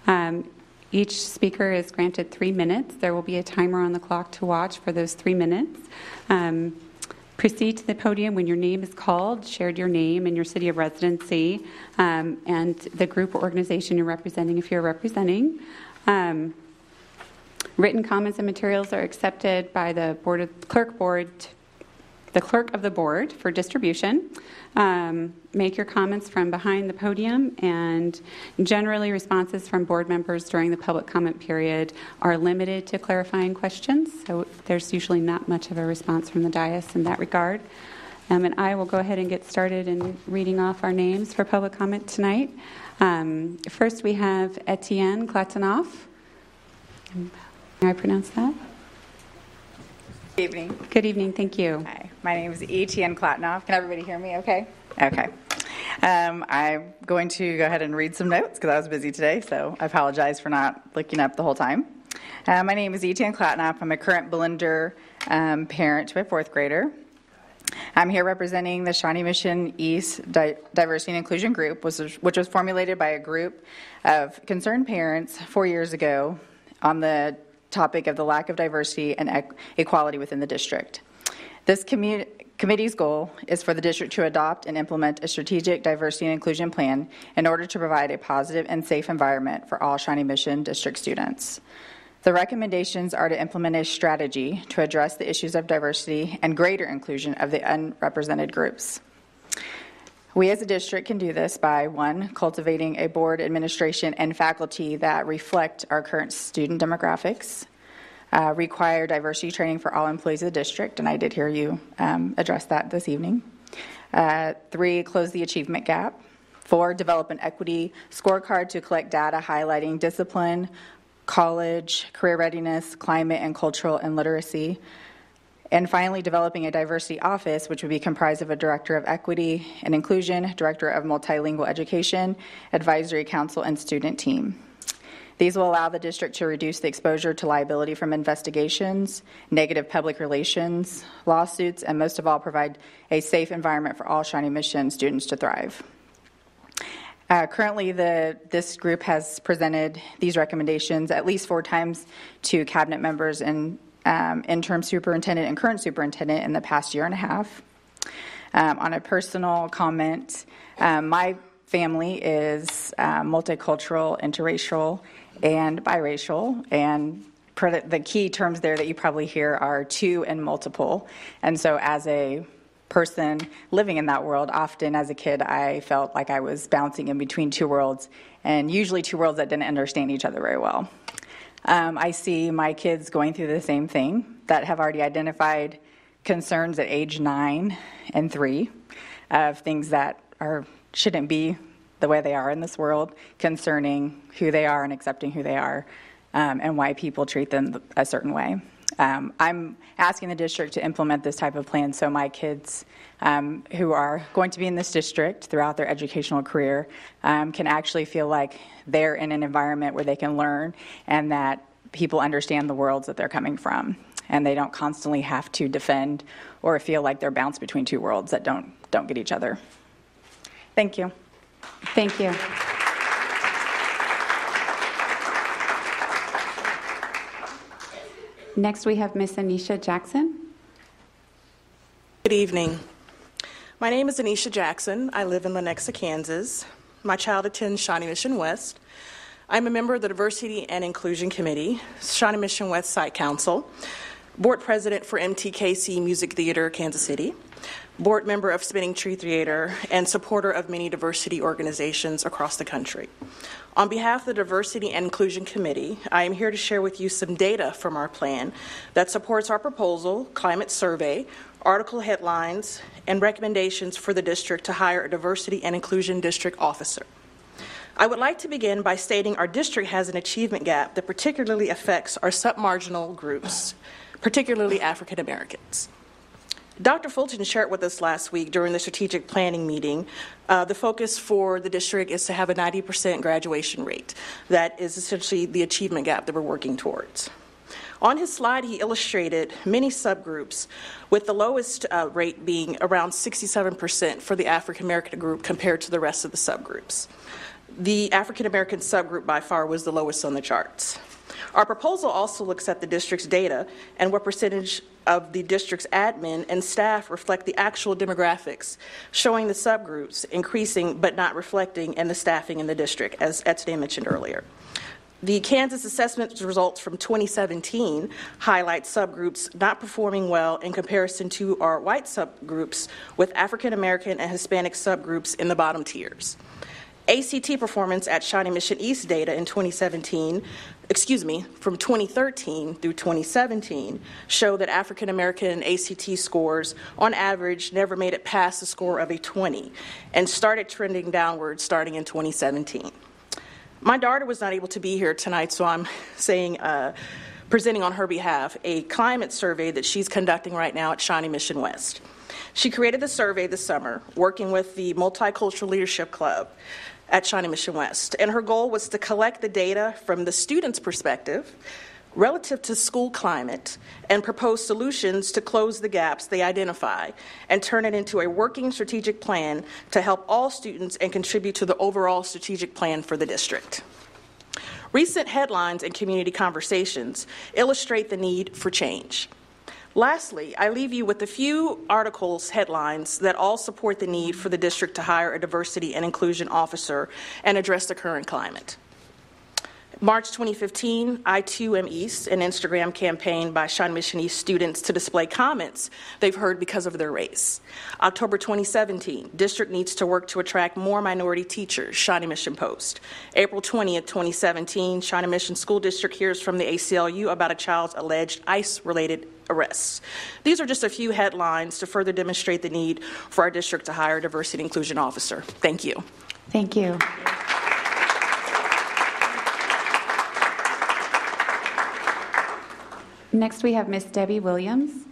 Um, each speaker is granted three minutes. There will be a timer on the clock to watch for those three minutes. Um, proceed to the podium when your name is called, shared your name and your city of residency, um, and the group or organization you're representing if you're representing. Um, written comments and materials are accepted by the board of, clerk board the clerk of the board for distribution. Um, make your comments from behind the podium, and generally, responses from board members during the public comment period are limited to clarifying questions, so there's usually not much of a response from the dais in that regard. Um, and I will go ahead and get started in reading off our names for public comment tonight. Um, first, we have Etienne Klatanoff. Can I pronounce that? Good evening. Good evening, thank you. Hi, my name is Etienne Klatanoff. Can everybody hear me okay? Okay. Um, I'm going to go ahead and read some notes because I was busy today, so I apologize for not looking up the whole time. Uh, my name is Etienne Klatanoff. I'm a current Belinder um, parent to a fourth grader. I'm here representing the Shawnee Mission East Di- Diversity and Inclusion Group, which was, formulated by a group of concerned parents four years ago on the topic of the lack of diversity and equ- equality within the district. This commu- committee's goal is for the district to adopt and implement a strategic diversity and inclusion plan in order to provide a positive and safe environment for all Shawnee Mission District students. The recommendations are to implement a strategy to address the issues of diversity and greater inclusion of the unrepresented groups. We as a district can do this by one, cultivating a board, administration, and faculty that reflect our current student demographics, uh, require diversity training for all employees of the district, and I did hear you um, address that this evening. Uh, three, close the achievement gap. Four, develop an equity scorecard to collect data highlighting discipline, college, career readiness, climate, and cultural and literacy. And finally, developing a diversity office, which would be comprised of a director of equity and inclusion, director of multilingual education, advisory council, and student team. These will allow the district to reduce the exposure to liability from investigations, negative public relations, lawsuits, and most of all, provide a safe environment for all Shawnee Mission students to thrive. Uh, currently, the, this group has presented these recommendations at least four times to cabinet members and um, interim superintendent and current superintendent in the past year and a half. Um, on a personal comment, um, my family is uh, multicultural, interracial, and biracial, and the key terms there that you probably hear are two and multiple. And so, as a person living in that world, often as a kid, I felt like I was bouncing in between two worlds, and usually two worlds that didn't understand each other very well. Um, I see my kids going through the same thing that have already identified concerns at age nine and three of things that are shouldn't be the way they are in this world concerning who they are and accepting who they are um, and why people treat them a certain way. Um, I'm asking the district to implement this type of plan so my kids um, who are going to be in this district throughout their educational career um, can actually feel like they're in an environment where they can learn and that people understand the worlds that they're coming from and they don't constantly have to defend or feel like they're bounced between two worlds that don't don't get each other. Thank you. Thank you. Next, we have Miss Anisha Jackson. Good evening. My name is Anisha Jackson. I live in Lenexa, Kansas. My child attends Shawnee Mission West. I'm a member of the Diversity and Inclusion Committee, Shawnee Mission West Site Council, board president for MTKC Music Theater, Kansas City, board member of Spinning Tree Theater, and supporter of many diversity organizations across the country. On behalf of the Diversity and Inclusion Committee, I am here to share with you some data from our plan that supports our proposal, climate survey, article headlines, and recommendations for the district to hire a diversity and inclusion district officer. I would like to begin by stating our district has an achievement gap that particularly affects our submarginal groups, particularly African Americans. Dr. Fulton shared with us last week during the strategic planning meeting. Uh, the focus for the district is to have a 90% graduation rate. That is essentially the achievement gap that we're working towards. On his slide, he illustrated many subgroups, with the lowest uh, rate being around 67% for the African American group compared to the rest of the subgroups. The African American subgroup by far was the lowest on the charts. Our proposal also looks at the district's data and what percentage of the district's admin and staff reflect the actual demographics, showing the subgroups increasing but not reflecting in the staffing in the district, as Etienne mentioned earlier. The Kansas assessment results from 2017 highlight subgroups not performing well in comparison to our white subgroups, with African American and Hispanic subgroups in the bottom tiers. ACT performance at Shawnee Mission East data in 2017, excuse me, from 2013 through 2017 show that African American ACT scores on average never made it past the score of a 20 and started trending downward starting in 2017. My daughter was not able to be here tonight, so I'm saying, uh, presenting on her behalf, a climate survey that she's conducting right now at Shawnee Mission West. She created the survey this summer, working with the Multicultural Leadership Club at Shawnee Mission West. And her goal was to collect the data from the student's perspective relative to school climate and propose solutions to close the gaps they identify and turn it into a working strategic plan to help all students and contribute to the overall strategic plan for the district. Recent headlines and community conversations illustrate the need for change. Lastly, I leave you with a few articles headlines that all support the need for the district to hire a diversity and inclusion officer and address the current climate. March 2015, I Too Am East, an Instagram campaign by Shawnee Mission East students to display comments they've heard because of their race. October 2017, district needs to work to attract more minority teachers, Shawnee Mission Post. April 20th, 2017, Shawnee Mission School District hears from the ACLU about a child's alleged ICE-related arrests. These are just a few headlines to further demonstrate the need for our district to hire a diversity and inclusion officer. Thank you. Thank you. Next, we have Miss Debbie Williams.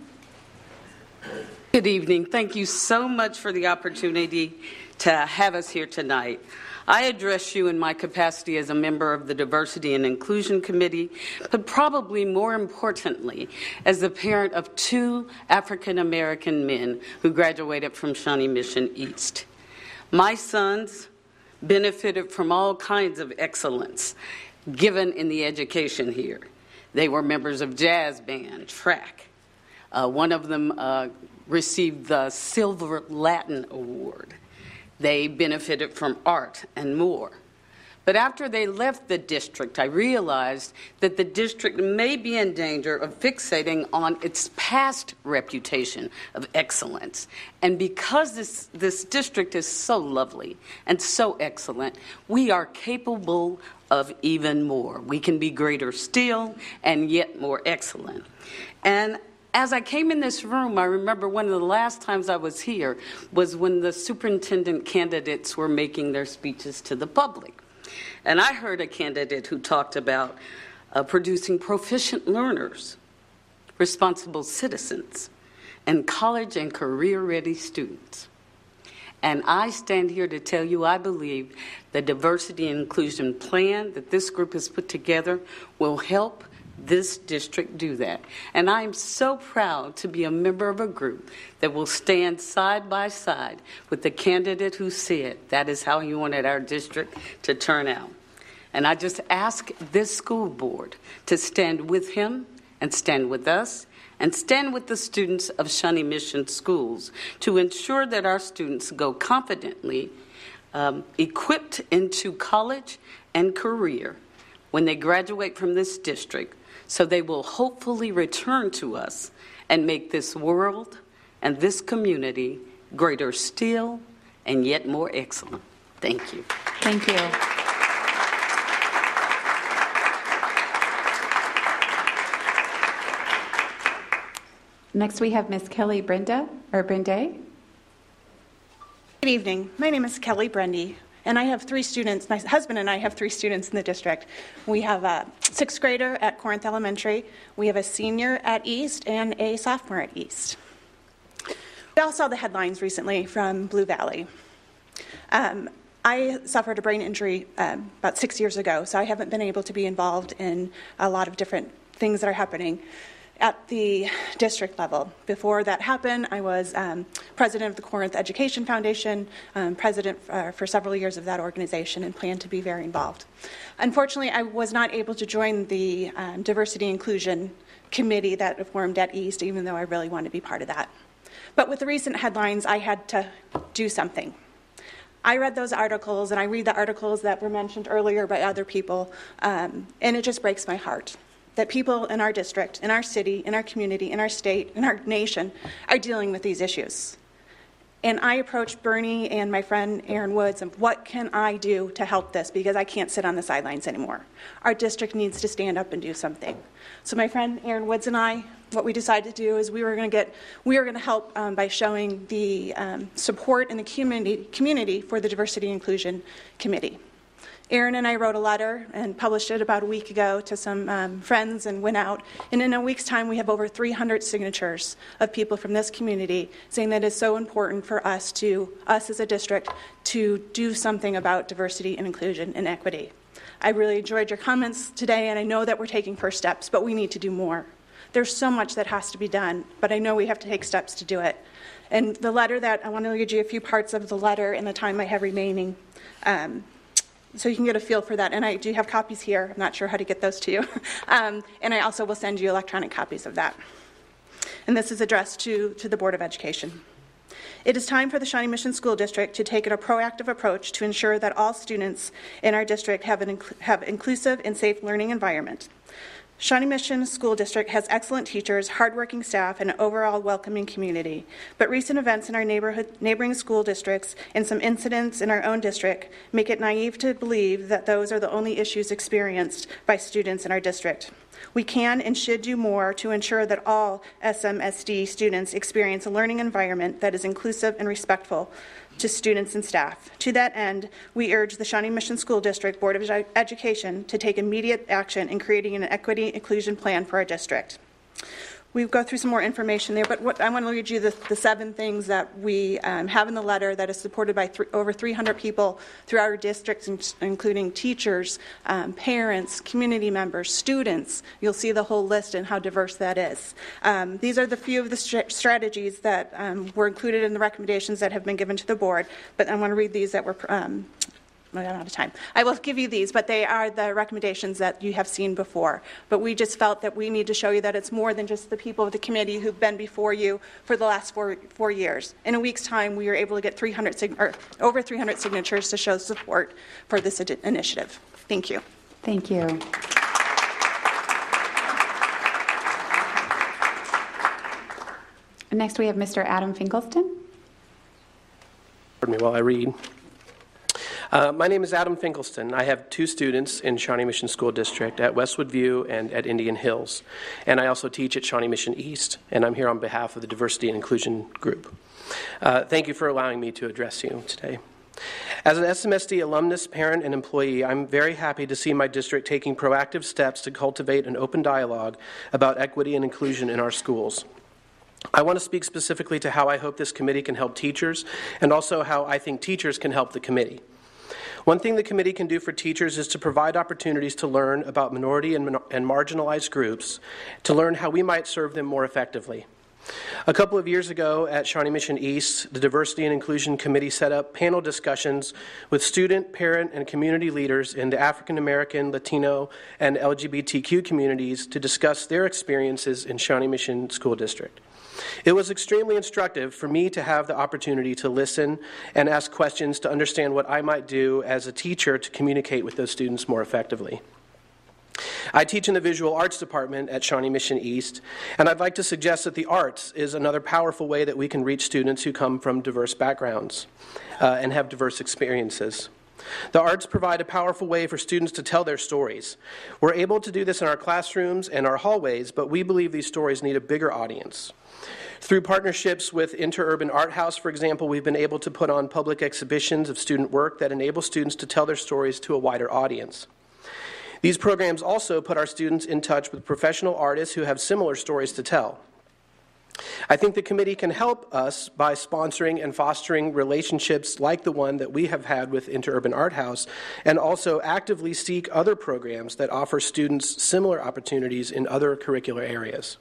Good evening. Thank you so much for the opportunity to have us here tonight. I address you in my capacity as a member of the Diversity and Inclusion Committee, but probably more importantly, as the parent of two African American men who graduated from Shawnee Mission East. My sons benefited from all kinds of excellence given in the education here. They were members of jazz band, track. Uh, one of them uh, received the Silver Latin Award. They benefited from art and more. But after they left the district, I realized that the district may be in danger of fixating on its past reputation of excellence. And because this, this district is so lovely and so excellent, we are capable of even more. We can be greater still and yet more excellent. And as I came in this room, I remember one of the last times I was here was when the superintendent candidates were making their speeches to the public. And I heard a candidate who talked about uh, producing proficient learners, responsible citizens, and college and career ready students. And I stand here to tell you I believe the diversity and inclusion plan that this group has put together will help this district do that. And I'm so proud to be a member of a group that will stand side by side with the candidate who said that is how he wanted our district to turn out. And I just ask this school board to stand with him and stand with us and stand with the students of Shawnee Mission Schools to ensure that our students go confidently um, equipped into college and career when they graduate from this district so they will hopefully return to us and make this world and this community greater still and yet more excellent. Thank you. Thank you. Next, we have Miss Kelly Brenda, or Brende. Good evening. My name is Kelly Brendy, and I have three students. My husband and I have three students in the district. We have a sixth grader at Corinth Elementary, we have a senior at East, and a sophomore at East. We all saw the headlines recently from Blue Valley. Um, I suffered a brain injury um, about six years ago, so I haven't been able to be involved in a lot of different things that are happening at the district level. Before that happened, I was um, president of the Corinth Education Foundation, um, president uh, for several years of that organization, and plan to be very involved. Unfortunately, I was not able to join the um, diversity inclusion committee that formed at East, even though I really wanted to be part of that. But with the recent headlines, I had to do something. I read those articles, and I read the articles that were mentioned earlier by other people, um, and it just breaks my heart that people in our district, in our city, in our community, in our state, in our nation are dealing with these issues. And I approached Bernie and my friend Aaron Woods and what can I do to help this because I can't sit on the sidelines anymore. Our district needs to stand up and do something. So my friend Aaron Woods and I, what we decided to do is we were going to get we were going to help um, by showing the um, support in the community community for the diversity inclusion committee. Aaron and I wrote a letter and published it about a week ago to some um, friends and went out. And in a week's time, we have over 300 signatures of people from this community saying that it's so important for us to, us as a district, to do something about diversity and inclusion and equity. I really enjoyed your comments today, and I know that we're taking first steps, but we need to do more. There's so much that has to be done, but I know we have to take steps to do it. And the letter that I want to read you a few parts of the letter in the time I have remaining. Um, so you can get a feel for that. And I do have copies here. I'm not sure how to get those to you. um, and I also will send you electronic copies of that. And this is addressed to, to the Board of Education. It is time for the Shawnee Mission School District to take a proactive approach to ensure that all students in our district have an have inclusive and safe learning environment. Shawnee Mission School District has excellent teachers, hardworking staff, and an overall welcoming community. But recent events in our neighboring school districts and some incidents in our own district make it naive to believe that those are the only issues experienced by students in our district. We can and should do more to ensure that all SMSD students experience a learning environment that is inclusive and respectful to students and staff. To that end, we urge the Shawnee Mission School District Board of Education to take immediate action in creating an equity inclusion plan for our district. We go through some more information there, but what, I want to read you the, the seven things that we um, have in the letter that is supported by over 300 people throughout our districts, including teachers, um, parents, community members, students. You'll see the whole list and how diverse that is. Um, these are the few of the st- strategies that um, were included in the recommendations that have been given to the board, but I want to read these that were um, I'm out of time. I will give you these, but they are the recommendations that you have seen before. But we just felt that we need to show you that it's more than just the people of the committee who've been before you for the last four, four years. In a week's time, we were able to get 300 sig- or over 300 signatures to show support for this ad- initiative. Thank you. Thank you. Next, we have Mr. Adam Finkelstein. Pardon me while I read. Uh, my name is Adam Finkelstein. I have two students in Shawnee Mission School District at Westwood View and at Indian Hills. And I also teach at Shawnee Mission East, and I'm here on behalf of the Diversity and Inclusion Group. Uh, thank you for allowing me to address you today. As an SMSD alumnus, parent, and employee, I'm very happy to see my district taking proactive steps to cultivate an open dialogue about equity and inclusion in our schools. I want to speak specifically to how I hope this committee can help teachers and also how I think teachers can help the committee. One thing the committee can do for teachers is to provide opportunities to learn about minority and, and marginalized groups, to learn how we might serve them more effectively. A couple of years ago at Shawnee Mission East, the Diversity and Inclusion Committee set up panel discussions with student, parent, and community leaders in the African American, Latino, and LGBTQ communities to discuss their experiences in Shawnee Mission School District. It was extremely instructive for me to have the opportunity to listen and ask questions to understand what I might do as a teacher to communicate with those students more effectively. I teach in the visual arts department at Shawnee Mission East, and I'd like to suggest that the arts is another powerful way that we can reach students who come from diverse backgrounds uh, and have diverse experiences. The arts provide a powerful way for students to tell their stories. We're able to do this in our classrooms and our hallways, but we believe these stories need a bigger audience. Through partnerships with Interurban Art House, for example, we've been able to put on public exhibitions of student work that enable students to tell their stories to a wider audience. These programs also put our students in touch with professional artists who have similar stories to tell. I think the committee can help us by sponsoring and fostering relationships like the one that we have had with Interurban Art House, and also actively seek other programs that offer students similar opportunities in other curricular areas.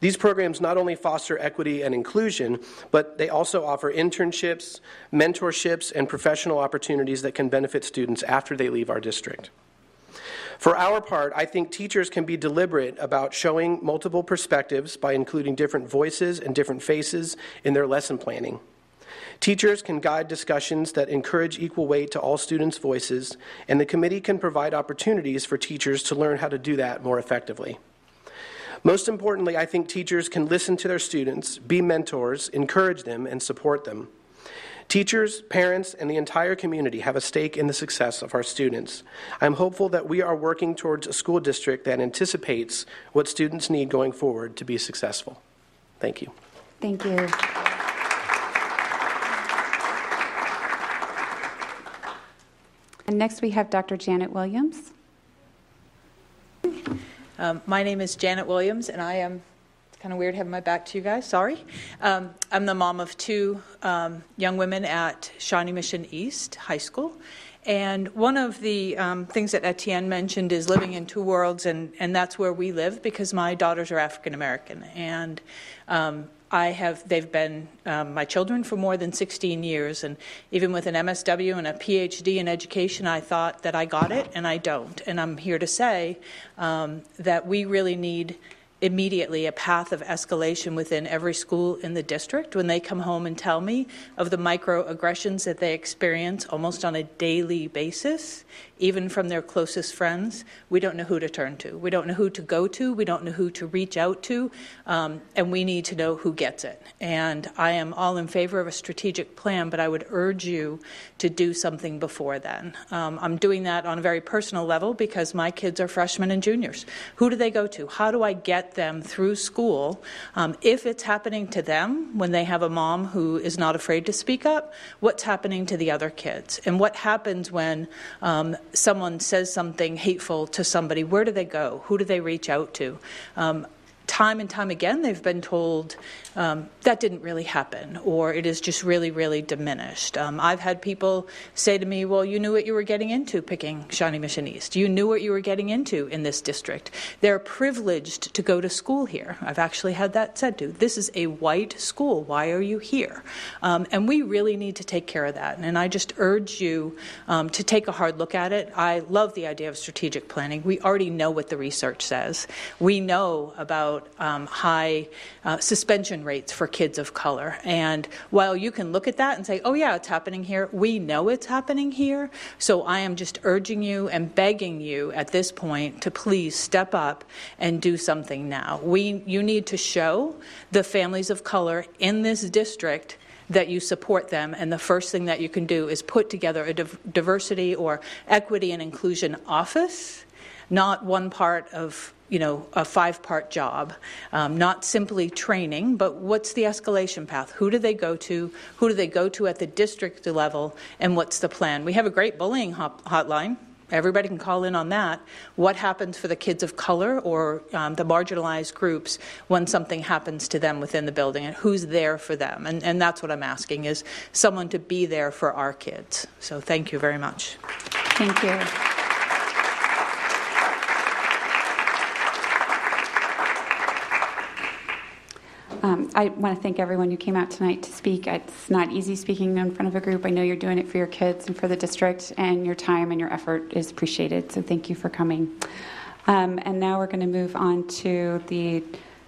These programs not only foster equity and inclusion, but they also offer internships, mentorships, and professional opportunities that can benefit students after they leave our district. For our part, I think teachers can be deliberate about showing multiple perspectives by including different voices and different faces in their lesson planning. Teachers can guide discussions that encourage equal weight to all students' voices, and the committee can provide opportunities for teachers to learn how to do that more effectively. Most importantly, I think teachers can listen to their students, be mentors, encourage them, and support them. Teachers, parents, and the entire community have a stake in the success of our students. I'm hopeful that we are working towards a school district that anticipates what students need going forward to be successful. Thank you. Thank you. And next we have Dr. Janet Williams. Um, my name is Janet Williams, and I am kind of weird having my back to you guys. Sorry. Um, I'm the mom of two um, young women at Shawnee Mission East High School. And one of the um, things that Etienne mentioned is living in two worlds, and, and that's where we live because my daughters are African American. And um, I have, they've been um, my children for more than 16 years, and even with an MSW and a PhD in education, I thought that I got it, and I don't. And I'm here to say um, that we really need immediately a path of escalation within every school in the district when they come home and tell me of the microaggressions that they experience almost on a daily basis even from their closest friends, we don't know who to turn to. We don't know who to go to. We don't know who to reach out to. Um, and we need to know who gets it. And I am all in favor of a strategic plan, but I would urge you to do something before then. Um, I'm doing that on a very personal level because my kids are freshmen and juniors. Who do they go to? How do I get them through school? Um, if it's happening to them when they have a mom who is not afraid to speak up, what's happening to the other kids? And what happens when um, someone says something hateful to somebody, where do they go? Who do they reach out to? Um, time and time again, they've been told um, that didn't really happen, or it is just really, really diminished. Um, I've had people say to me, Well, you knew what you were getting into picking Shawnee Mission East. You knew what you were getting into in this district. They're privileged to go to school here. I've actually had that said to. This is a white school. Why are you here? Um, and we really need to take care of that. And I just urge you um, to take a hard look at it. I love the idea of strategic planning. We already know what the research says. We know about um, high uh, suspension rates for kids of color. And while you can look at that and say, oh, yeah, it's happening here, we know it's happening here. So I am just urging you and begging you at this point to please step up and do something now. We, you need to show the families of color in this district that you support them. And the first thing that you can do is put together a diversity or equity and inclusion office, not one part of you know, a five part job, um, not simply training, but what's the escalation path? Who do they go to? Who do they go to at the district level? And what's the plan? We have a great bullying hot- hotline. Everybody can call in on that. What happens for the kids of color or um, the marginalized groups when something happens to them within the building, and who's there for them? And, and that's what I'm asking: is someone to be there for our kids. So, thank you very much. Thank you. Um, I want to thank everyone who came out tonight to speak. It's not easy speaking in front of a group. I know you're doing it for your kids and for the district, and your time and your effort is appreciated. So thank you for coming. Um, and now we're going to move on to the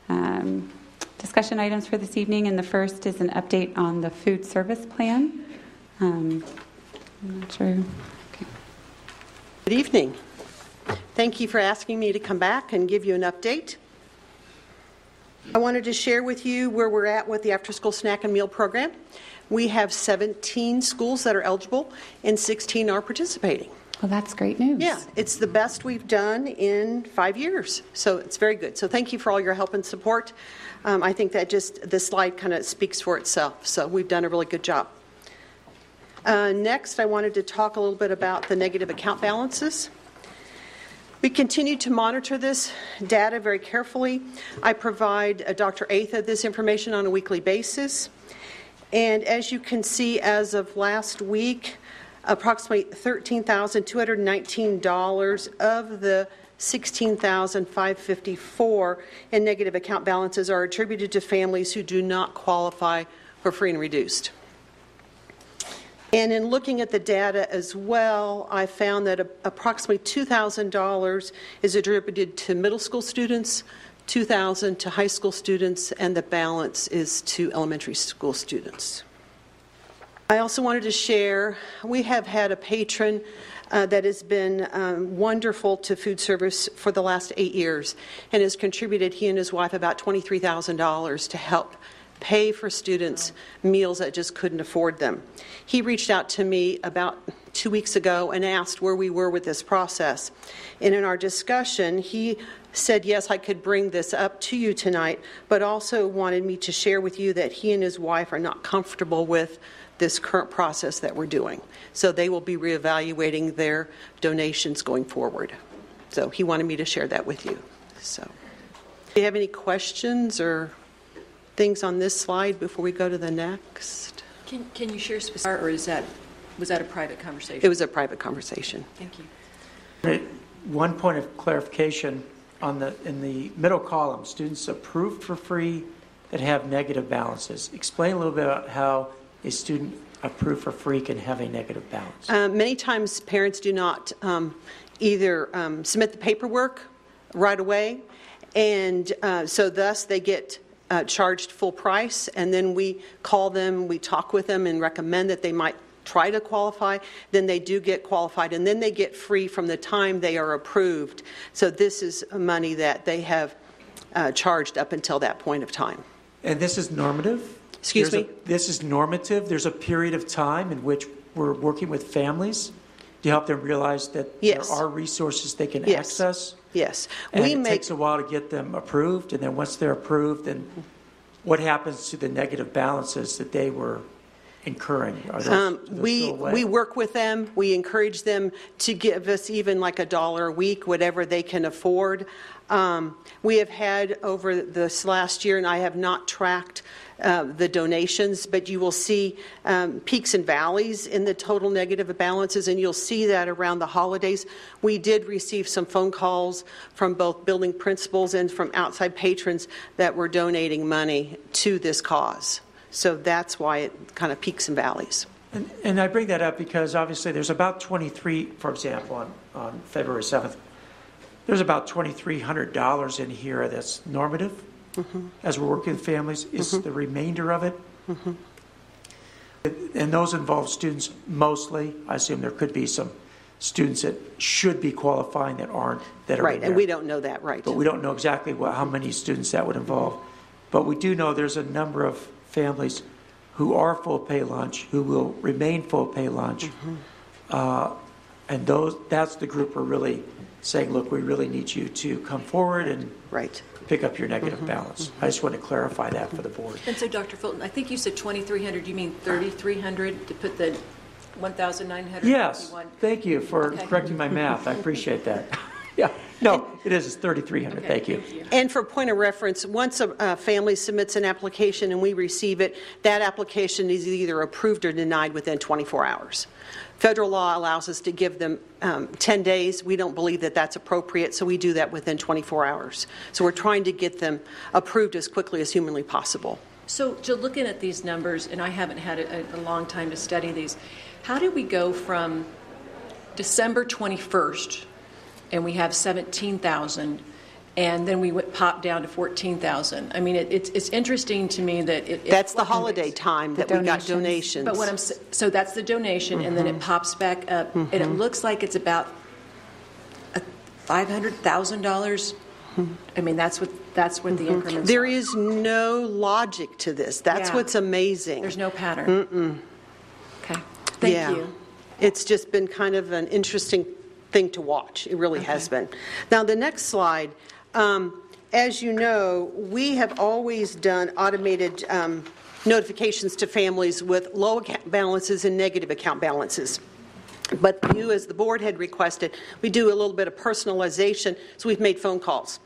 um, discussion items for this evening. And the first is an update on the food service plan. Um, I'm not sure. Okay. Good evening. Thank you for asking me to come back and give you an update. I wanted to share with you where we're at with the after school snack and meal program. We have 17 schools that are eligible and 16 are participating. Well, that's great news. Yeah, it's the best we've done in five years. So it's very good. So thank you for all your help and support. Um, I think that just the slide kind of speaks for itself. So we've done a really good job. Uh, next, I wanted to talk a little bit about the negative account balances. We continue to monitor this data very carefully. I provide uh, Dr. Atha this information on a weekly basis. And as you can see, as of last week, approximately $13,219 of the 16,554 in negative account balances are attributed to families who do not qualify for free and reduced. And in looking at the data as well, I found that approximately $2,000 is attributed to middle school students, 2,000 to high school students, and the balance is to elementary school students. I also wanted to share we have had a patron uh, that has been um, wonderful to food service for the last eight years and has contributed, he and his wife, about $23,000 to help pay for students meals that just couldn't afford them. He reached out to me about two weeks ago and asked where we were with this process. And in our discussion, he said, Yes, I could bring this up to you tonight, but also wanted me to share with you that he and his wife are not comfortable with this current process that we're doing. So they will be reevaluating their donations going forward. So he wanted me to share that with you. So, do you have any questions or things on this slide before we go to the next? Can, can you share specific, or is that, was that a private conversation? It was a private conversation. Thank you. One point of clarification on the, in the middle column, students approved for free that have negative balances. Explain a little bit about how a student approved for free can have a negative balance. Uh, many times parents do not um, either um, submit the paperwork right away, and uh, so thus they get uh, charged full price, and then we call them, we talk with them, and recommend that they might try to qualify, then they do get qualified, and then they get free from the time they are approved. So this is money that they have uh, charged up until that point of time. And this is normative? Excuse There's me? a- This is normative? There's a period of time in which we're working with families to help them realize that Yes. there are resources they can Yes. access? Yes. And we it make takes a while to get them approved, and then once they're approved, then what happens to the negative balances that they were incurring? Are those, Um, we we work with them. We encourage them to give us even like a dollar a week, whatever they can afford. Um, we have had over this last year, and I have not tracked uh, the donations, but you will see um, peaks and valleys in the total negative balances, and you'll see that around the holidays. We did receive some phone calls from both building principals and from outside patrons that were donating money to this cause. So that's why it kind of peaks and valleys. And, and I bring that up because obviously there's about 23, for example, on, on February 7th, there's about $2,300 in here that's normative as we're working with families. Is the remainder of it? And those involve students mostly. I assume there could be some students that should be qualifying that aren't, that are Right, and there. we don't know that, right. But we don't know exactly what, how many students that would involve. But we do know there's a number of families who are full pay lunch, who will remain full pay lunch. Mm-hmm. Uh, and those, that's the group we're really saying, look, we really need you to come forward and right. Pick up your negative Mm-hmm. balance. I just want to clarify that for the board. And so, Dr. Fulton, I think you said 2,300, you mean 3,300 to put the 1,900? Yes, thank you for Okay. correcting my math. I appreciate that. Yeah, no, it is, it's 3,300, thank you. And for point of reference, once a uh, family submits an application and we receive it, that application is either approved or denied within 24 hours. Federal law allows us to give them um, 10 days. We don't believe that that's appropriate, so we do that within 24 hours. So we're trying to get them approved as quickly as humanly possible. So, Jill, looking at these numbers, and I haven't had a, a long time to study these, how did we go from December 21st, and we have 17,000, and then we went, popped down to 14,000? I mean, it, it's, it's interesting to me that it. it That's the holiday time that we got donations. But what I'm, so that's the donation, and then it Mhm. pops back up, and it Mhm. looks like it's about $500,000. I mean, that's what, that's what the increments Mm-hmm. There are. is no logic to this. That's Yeah. what's amazing. There's no pattern. Mm-mm. Okay, thank Yeah. you. It's just been kind of an interesting thing to watch. It really has been. Now, the next slide. Um, as you know, we have always done automated um, notifications to families with low account balances and negative account balances. But you, as the board had requested, we do a little bit of personalization, so we've made phone calls.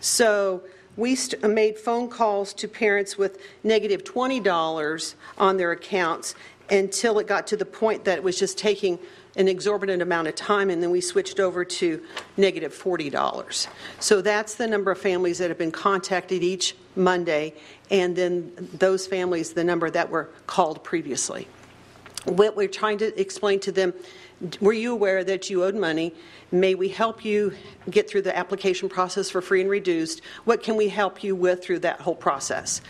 So we st- made phone calls to parents with negative $20 on their accounts until it got to the point that it was just taking an exorbitant amount of time, and then we switched over to negative $40. So that's the number of families that have been contacted each Monday, and then those families, the number that were called previously. What we're trying to explain to them were you aware that you owed money? May we help you get through the application process for free and reduced? What can we help you with through that whole process?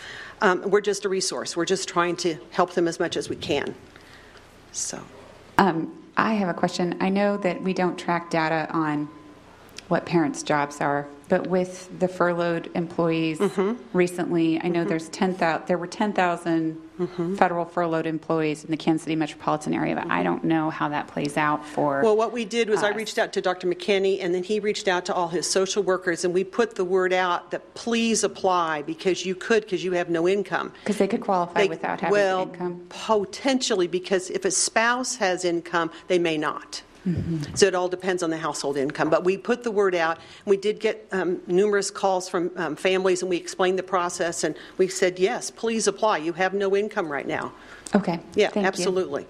Um, we're just a resource. We're just trying to help them as much as we can. So, Um, I have a question. I know that we don't track data on what parents' jobs are, but with the furloughed employees Mm-hmm. recently, I know there's 10,000, there were 10,000 Mm-hmm. federal furloughed employees in the Kansas City metropolitan area, but I don't know how that plays out for. well, what we did was I reached out to Dr. McKinney, and then he reached out to all his social workers, and we put the word out that please apply because you could, because you have no income. Because they could qualify They- without having well, income. potentially, because if a spouse has income, they may not. Mm-hmm. So it all depends on the household income. But we put the word out. We did get um, numerous calls from um, families, and we explained the process, and we said, yes, please apply. You have no income right now. Okay. Yeah, Thank you. absolutely.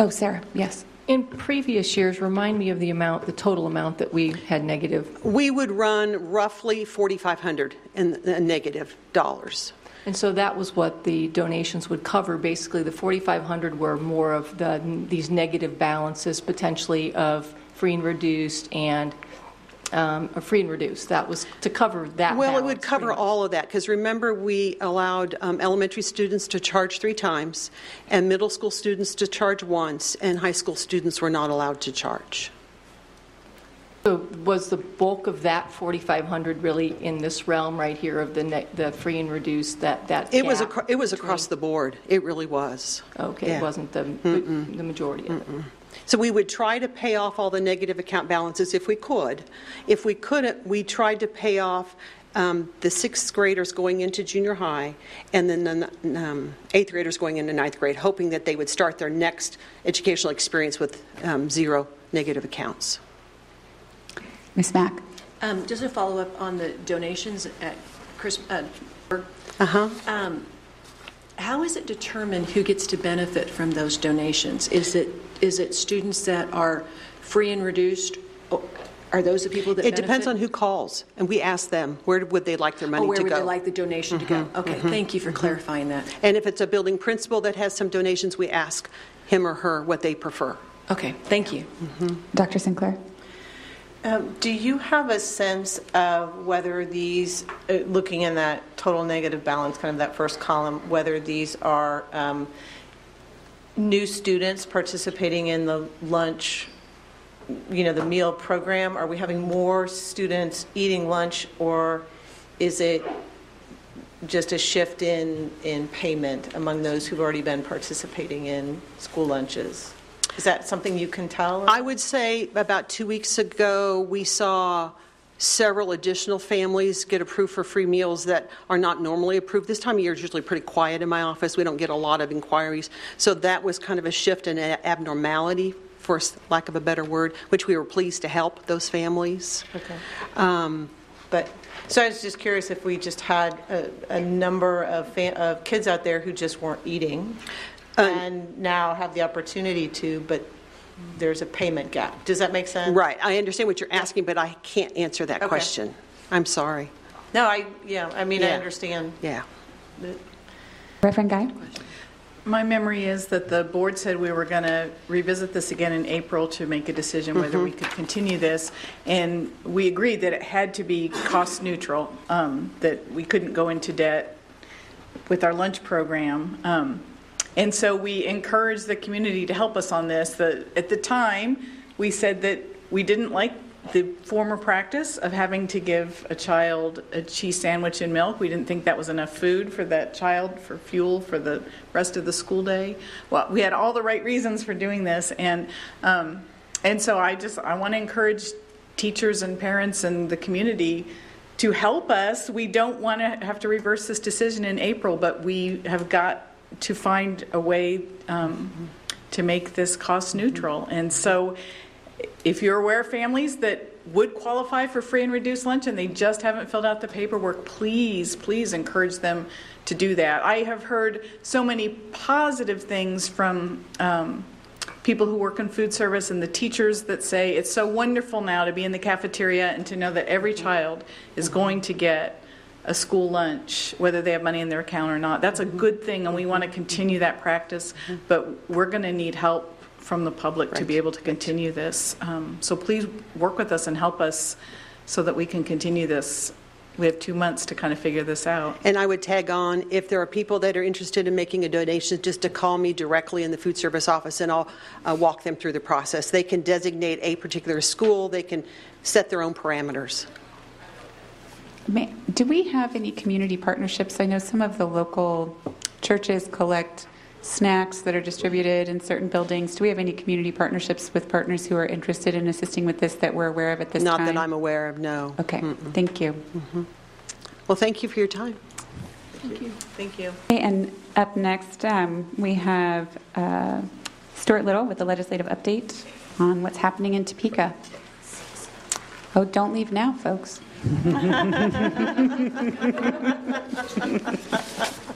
Oh, Sarah, yes. In previous years, remind me of the amount, the total amount that we had negative. We would run roughly 4,500 in negative dollars. And so that was what the donations would cover. Basically, the 4,500 were more of the, these negative balances potentially of free and reduced and um, free and reduced. That was to cover that. Well, it would cover all of that, because remember, we allowed um, elementary students to charge three times, and middle school students to charge once, and high school students were not allowed to charge. So was the bulk of that 4,500 really in this realm right here of the ne- the free and reduced that that It was, gap acro- it was across the board. It really was. Okay, Yeah. it wasn't the the majority of it. So we would try to pay off all the negative account balances if we could. If we couldn't, we tried to pay off um, the sixth graders going into junior high and then the um, eighth graders going into ninth grade, hoping that they would start their next educational experience with um, zero negative accounts. Ms. Mack? Um, Just a follow-up on the donations at Chris, uh, Uh-huh. um, how is it determined who gets to benefit from those donations? Is it, is it students that are free and reduced? Are those the people that It benefit? depends on who calls, and we ask them, where would they like their money Oh, where to would go? they like the donation to go? Mhm, Okay, mhm, thank you for clarifying that. And if it's a building principal that has some donations, we ask him or her what they prefer. Okay, thank you. Dr. Sinclair? Um, Do you have a sense of whether these, uh, looking in that total negative balance, kind of that first column, whether these are um, new students participating in the lunch, you know, the meal program? Are we having more students eating lunch, or is it just a shift in, in payment among those who've already been participating in school lunches? Is that something you can tell? I would say about two weeks ago, we saw several additional families get approved for free meals that are not normally approved. This time of year is usually pretty quiet in my office. We don't get a lot of inquiries. So that was kind of a shift in abnormality, for lack of a better word, which we were pleased to help those families. Okay. Um, But, so I was just curious if we just had a, a number of, fa- of kids out there who just weren't eating and now have the opportunity to, but there's a payment gap. Does that make sense? Right. I understand what you're asking, but I can't answer that Okay. question. I'm sorry. No, I, yeah, I mean, I Yeah. understand. Yeah. Reverend Guy? My memory is that the board said we were going to revisit this again in April to make a decision whether we could continue this, and we agreed that it had to be cost neutral, um, that we couldn't go into debt with our lunch program. Um, And so we encouraged the community to help us on this. The- At the time, we said that we didn't like the former practice of having to give a child a cheese sandwich and milk. We didn't think that was enough food for that child, for fuel, for the rest of the school day. Well, we had all the right reasons for doing this, and um, and so I just I want to encourage teachers and parents and the community to help us. We don't want to have to reverse this decision in April, but we have got to find a way um, to make this cost neutral. And so, if you're aware of families that would qualify for free and reduced lunch and they just haven't filled out the paperwork, please, please encourage them to do that. I have heard so many positive things from um, people who work in food service and the teachers that say it's so wonderful now to be in the cafeteria and to know that every child is going to get a school lunch, whether they have money in their account or not. That's a good thing, and we want to continue that practice, but we're going to need help from the public to be able to continue this. Um, So please work with us and help us so that we can continue this we have two months to kind of figure this out. And I would tag on, if there are people that are interested in making a donation, just to call me directly in the food service office and I'll uh, walk them through the process. They can designate a particular school, they can set their own parameters. May, do we have any community partnerships? I know some of the local churches collect snacks that are distributed in certain buildings. Do we have any community partnerships with partners who are interested in assisting with this that we're aware of at this Not time? Not that I'm aware of, no. Okay, thank you. Well, thank you for your time. Thank you. Thank you. Okay, and up next, um, we have uh, Stuart Little with the legislative update on what's happening in Topeka. Oh, don't leave now, folks.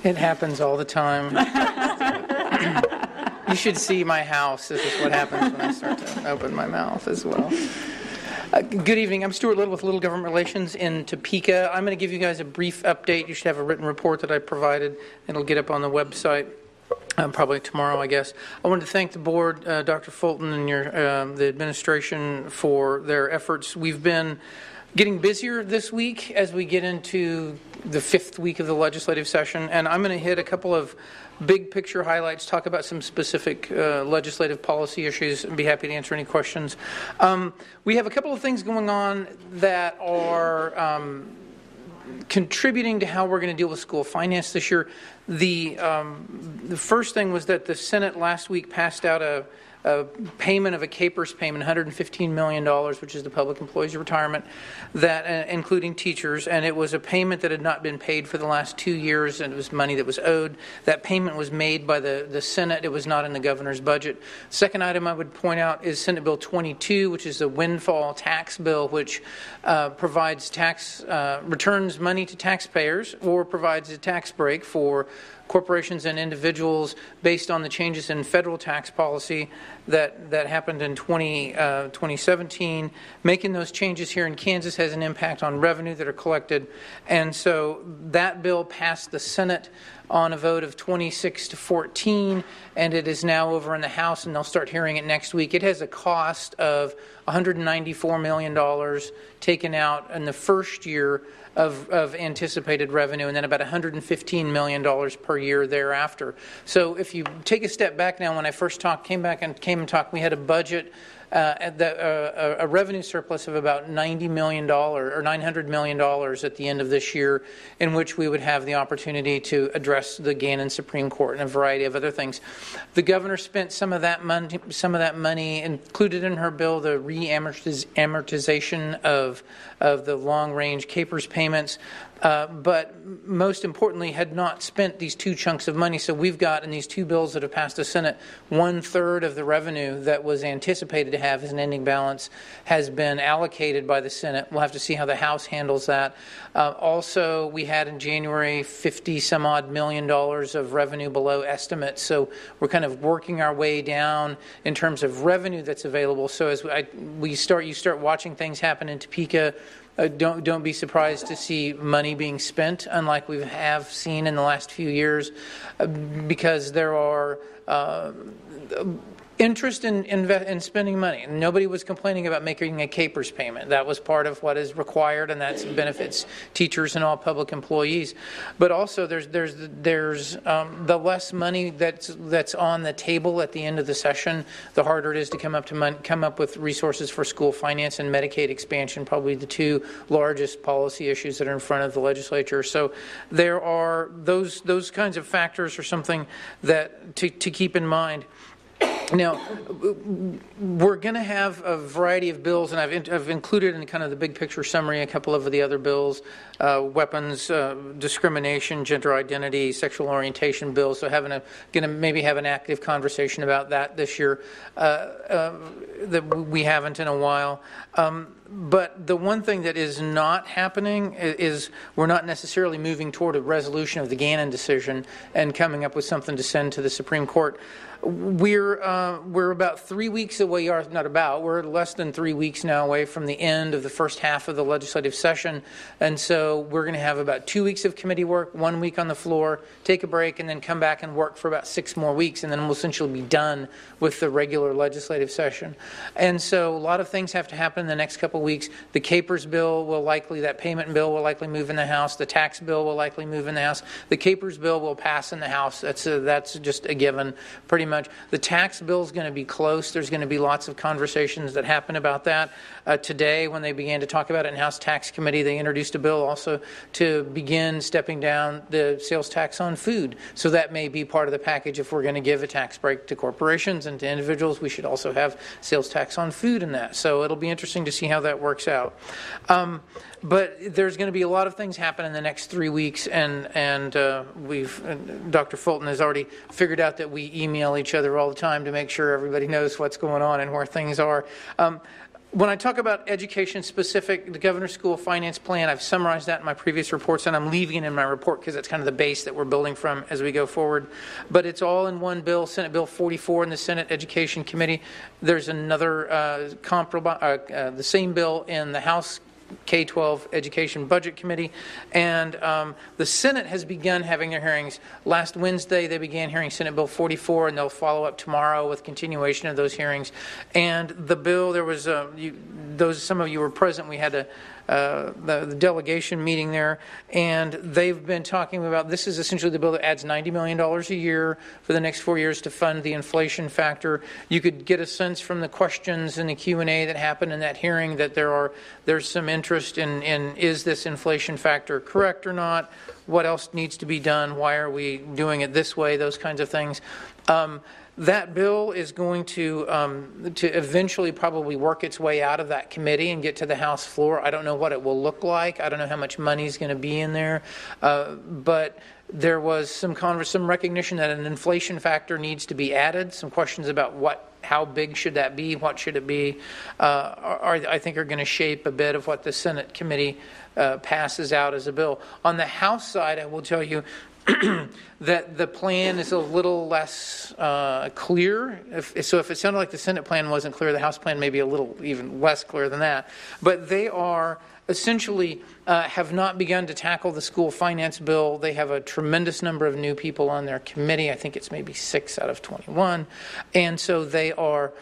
It happens all the time. you should see my house. This is what happens when I start to open my mouth as well. Uh, good evening. I'm Stuart Little with Little Government Relations in Topeka. I'm going to give you guys a brief update. You should have a written report that I provided. It'll get up on the website. Um, probably tomorrow, I guess. I wanted to thank the board, uh, Dr. Fulton, and your um, the administration for their efforts. We've been getting busier this week as we get into the fifth week of the legislative session, and I'm going to hit a couple of big picture highlights, talk about some specific uh, legislative policy issues, and be happy to answer any questions. Um, we have a couple of things going on that are. Um, contributing to how we're going to deal with school finance this year. The um, the first thing was that the Senate last week passed out a, a payment of a KPERS payment, 115 million dollars, which is the public employees retirement, that uh, including teachers, and it was a payment that had not been paid for the last two years, and it was money that was owed. That payment was made by the the Senate; it was not in the governor's budget. Second item I would point out is Senate Bill 22, which is the windfall tax bill, which uh, provides tax uh, returns money to taxpayers or provides a tax break for corporations and individuals based on the changes in federal tax policy that, that happened in 20, uh, 2017. Making those changes here in Kansas has an impact on revenue that are collected. And so that bill passed the Senate on a vote of 26 to 14, and it is now over in the House, and they'll start hearing it next week. It has a cost of $194 million taken out in the first year of, of anticipated revenue, and then about $115 million per year thereafter. So if you take a step back now, when I first talked, came back and came and talked, we had a budget uh, the, uh, a revenue surplus of about $90 million or $900 million at the end of this year, in which we would have the opportunity to address the Gannon Supreme Court and a variety of other things. The governor spent some of that money, some of that money included in her bill the re-amortization of of the long-range KPERS payments. Uh, but most importantly, had not spent these two chunks of money. So we've got in these two bills that have passed the Senate, one third of the revenue that was anticipated to have as an ending balance has been allocated by the Senate. We'll have to see how the House handles that. Uh, also, we had in January 50 some odd million dollars of revenue below estimates. So we're kind of working our way down in terms of revenue that's available. So as I, we start, you start watching things happen in Topeka uh, don't don't be surprised to see money being spent, unlike we have seen in the last few years, uh, because there are. Uh, interest in, in, in, spending money. Nobody was complaining about making a KPERS payment. That was part of what is required, and that benefits teachers and all public employees. But also, there's there's there's um, the less money that's that's on the table at the end of the session, the harder it is to come up to mon- come up with resources for school finance and Medicaid expansion. Probably the two largest policy issues that are in front of the legislature. So there are those those kinds of factors are something that to, to keep in mind. Now, we're going to have a variety of bills, and I've, in, I've, included in kind of the big picture summary a couple of the other bills uh, weapons, uh, discrimination, gender identity, sexual orientation bills. So, having a going to maybe have an active conversation about that this year uh, uh, that we haven't in a while. Um, but the one thing that is not happening is we're not necessarily moving toward a resolution of the Gannon decision and coming up with something to send to the Supreme Court. We're uh, we're about three weeks away, not about. We're less than three weeks now away from the end of the first half of the legislative session, and so we're going to have about two weeks of committee work, one week on the floor, take a break, and then come back and work for about six more weeks, and then we'll essentially be done with the regular legislative session. And so a lot of things have to happen in the next couple weeks. The KPERS bill will likely that payment bill will likely move in the House. The tax bill will likely move in the House. The KPERS bill will pass in the House. That's a, that's just a given, pretty much. The tax bill is going to be close. There's going to be lots of conversations that happen about that. Uh, today, when they began to talk about it in House Tax Committee, they introduced a bill also to begin stepping down the sales tax on food. So that may be part of the package. If we're going to give a tax break to corporations and to individuals, we should also have sales tax on food in that. So it'll be interesting to see how that works out. Um, but there's going to be a lot of things happen in the next three weeks, and and uh, we've uh, Dr. Fulton has already figured out that we email each other all the time to make sure everybody knows what's going on and where things are. Um, when I talk about education specific, the Governor's School Finance Plan, I've summarized that in my previous reports, and I'm leaving it in my report because it's kind of the base that we're building from as we go forward. But it's all in one bill, Senate Bill 44 in the Senate Education Committee. There's another uh, uh, uh, the same bill in the House K 12 Education Budget Committee. And um, the Senate has begun having their hearings. Last Wednesday, they began hearing Senate Bill 44, and they'll follow up tomorrow with continuation of those hearings. And the bill, there was, uh, you, those, some of you were present, we had a uh, the, the, delegation meeting there, and they've been talking about this is essentially the bill that adds $90 million a year for the next four years to fund the inflation factor. You could get a sense from the questions and the Q&A that happened in that hearing that there are there's some interest in, in is this inflation factor correct or not? What else needs to be done? Why are we doing it this way? Those kinds of things. Um, that bill is going to um, to eventually probably work its way out of that committee and get to the House floor. I don't know what it will look like. I don't know how much money is going to be in there, uh, but there was some converse, some recognition that an inflation factor needs to be added. Some questions about what how big should that be? What should it be? Uh, are, I think are going to shape a bit of what the Senate committee uh, passes out as a bill. On the House side, I will tell you that the plan is a little less uh, clear. If, so, if it sounded like the Senate plan wasn't clear, the House plan may be a little even less clear than that. But they are essentially uh, have not begun to tackle the school finance bill. They have a tremendous number of new people on their committee. I think it's maybe six out of 21. And so they are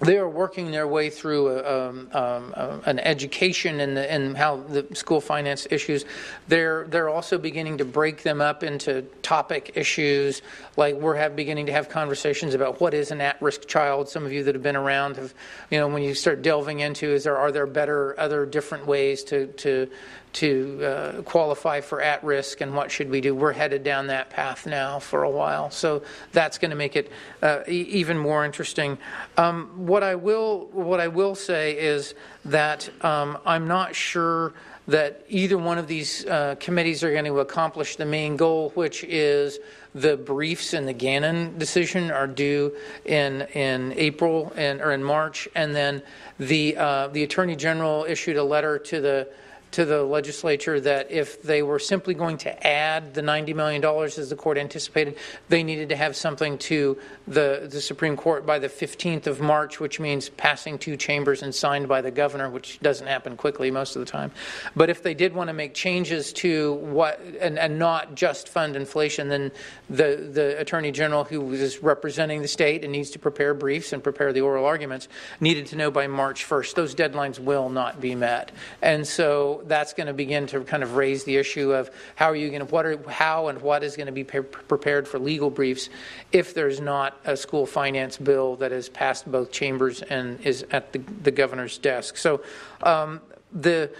they are working their way through a, um, um, uh, an education and and how the school finance issues. They're they're also beginning to break them up into topic issues. Like we're have, beginning to have conversations about what is an at-risk child. Some of you that have been around have, you know, when you start delving into is there are there better other different ways to to to uh, qualify for at risk and what should we do. We're headed down that path now for a while, so that's going to make it uh, e- even more interesting. Um, what I will what I will say is that um, I'm not sure that either one of these uh, committees are going to accomplish the main goal, which is the briefs in the Gannon decision are due in in April and or in March, and then the uh, the Attorney General issued a letter to the to the legislature that if they were simply going to add the $90 million as the court anticipated, they needed to have something to the, the Supreme Court by the 15th of March, which means passing two chambers and signed by the governor, which doesn't happen quickly most of the time. But if they did want to make changes to what, and, and not just fund inflation, then the, the Attorney General, who is representing the state and needs to prepare briefs and prepare the oral arguments, needed to know by March 1st. Those deadlines will not be met. And so that's going to begin to kind of raise the issue of how are you going to what are how and what is going to be pre- prepared for legal briefs if there's not a school finance bill that has passed both chambers and is at the, the governor's desk. So um, the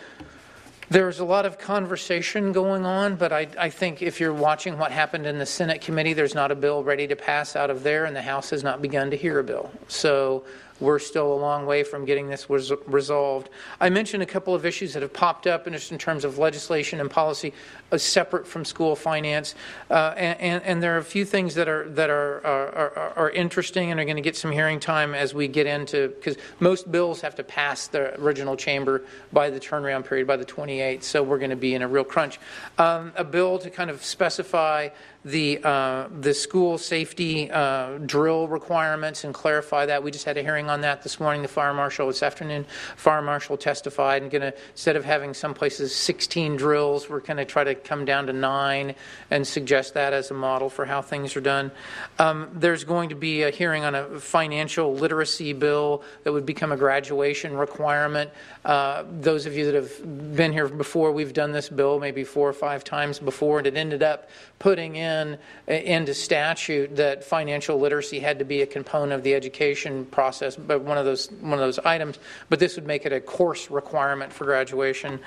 there's a lot of conversation going on, but I, I, think if you're watching what happened in the Senate committee, there's not a bill ready to pass out of there, and the House has not begun to hear a bill. So we're still a long way from getting this res- resolved. I mentioned a couple of issues that have popped up in in terms of legislation and policy uh, separate from school finance, uh, and, and, and, there are a few things that are that are are, are, are interesting and are going to get some hearing time as we get into because most bills have to pass the original chamber by the turnaround period by the 28th, so we're going to be in a real crunch. Um, a bill to kind of specify the, uh, the school safety uh, drill requirements and clarify that. We just had a hearing on that this morning. The fire marshal this afternoon, fire marshal testified and going to instead of having some places 16 drills, we're going to try to come down to nine and suggest that as a model for how things are done. Um, there's going to be a hearing on a financial literacy bill that would become a graduation requirement. Uh, those of you that have been here before, we've done this bill maybe four or five times before, and it ended up putting in into statute that financial literacy had to be a component of the education process, but one of those one of those items. But this would make it a course requirement for graduation.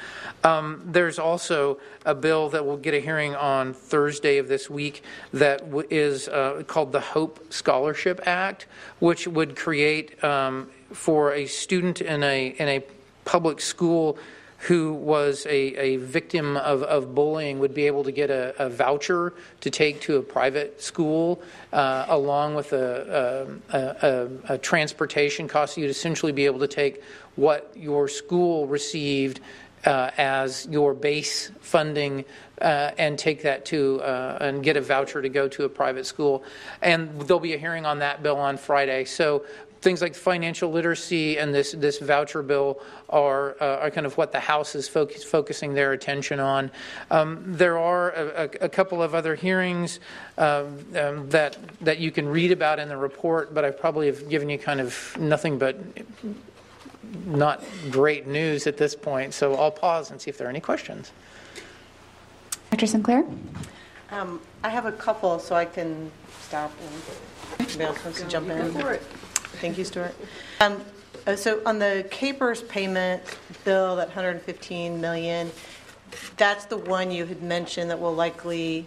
Um, there's also a bill that will get a hearing on Thursday of this week that w- is uh, called the Hope Scholarship Act, which would create um, for a student in a in a public school who was a, a victim of, of bullying would be able to get a, a voucher to take to a private school uh, along with a, a, a, transportation cost. You'd essentially be able to take what your school received uh, as your base funding uh, and take that to uh, and get a voucher to go to a private school. And there'll be a hearing on that bill on Friday. So things like financial literacy and this, this voucher bill are, uh, are kind of what the House is focus, focusing their attention on. Um, there are a, a, couple of other hearings uh, um, that, that you can read about in the report, but I probably have given you kind of nothing but not great news at this point. So I'll pause and see if there are any questions. Dr. Sinclair? Um, I have a couple, so I can stop and somebody else wants to jump in. Thank you, Stuart. Um, uh, so on the KPERS payment bill, that 115 million, that's the one you had mentioned that will likely,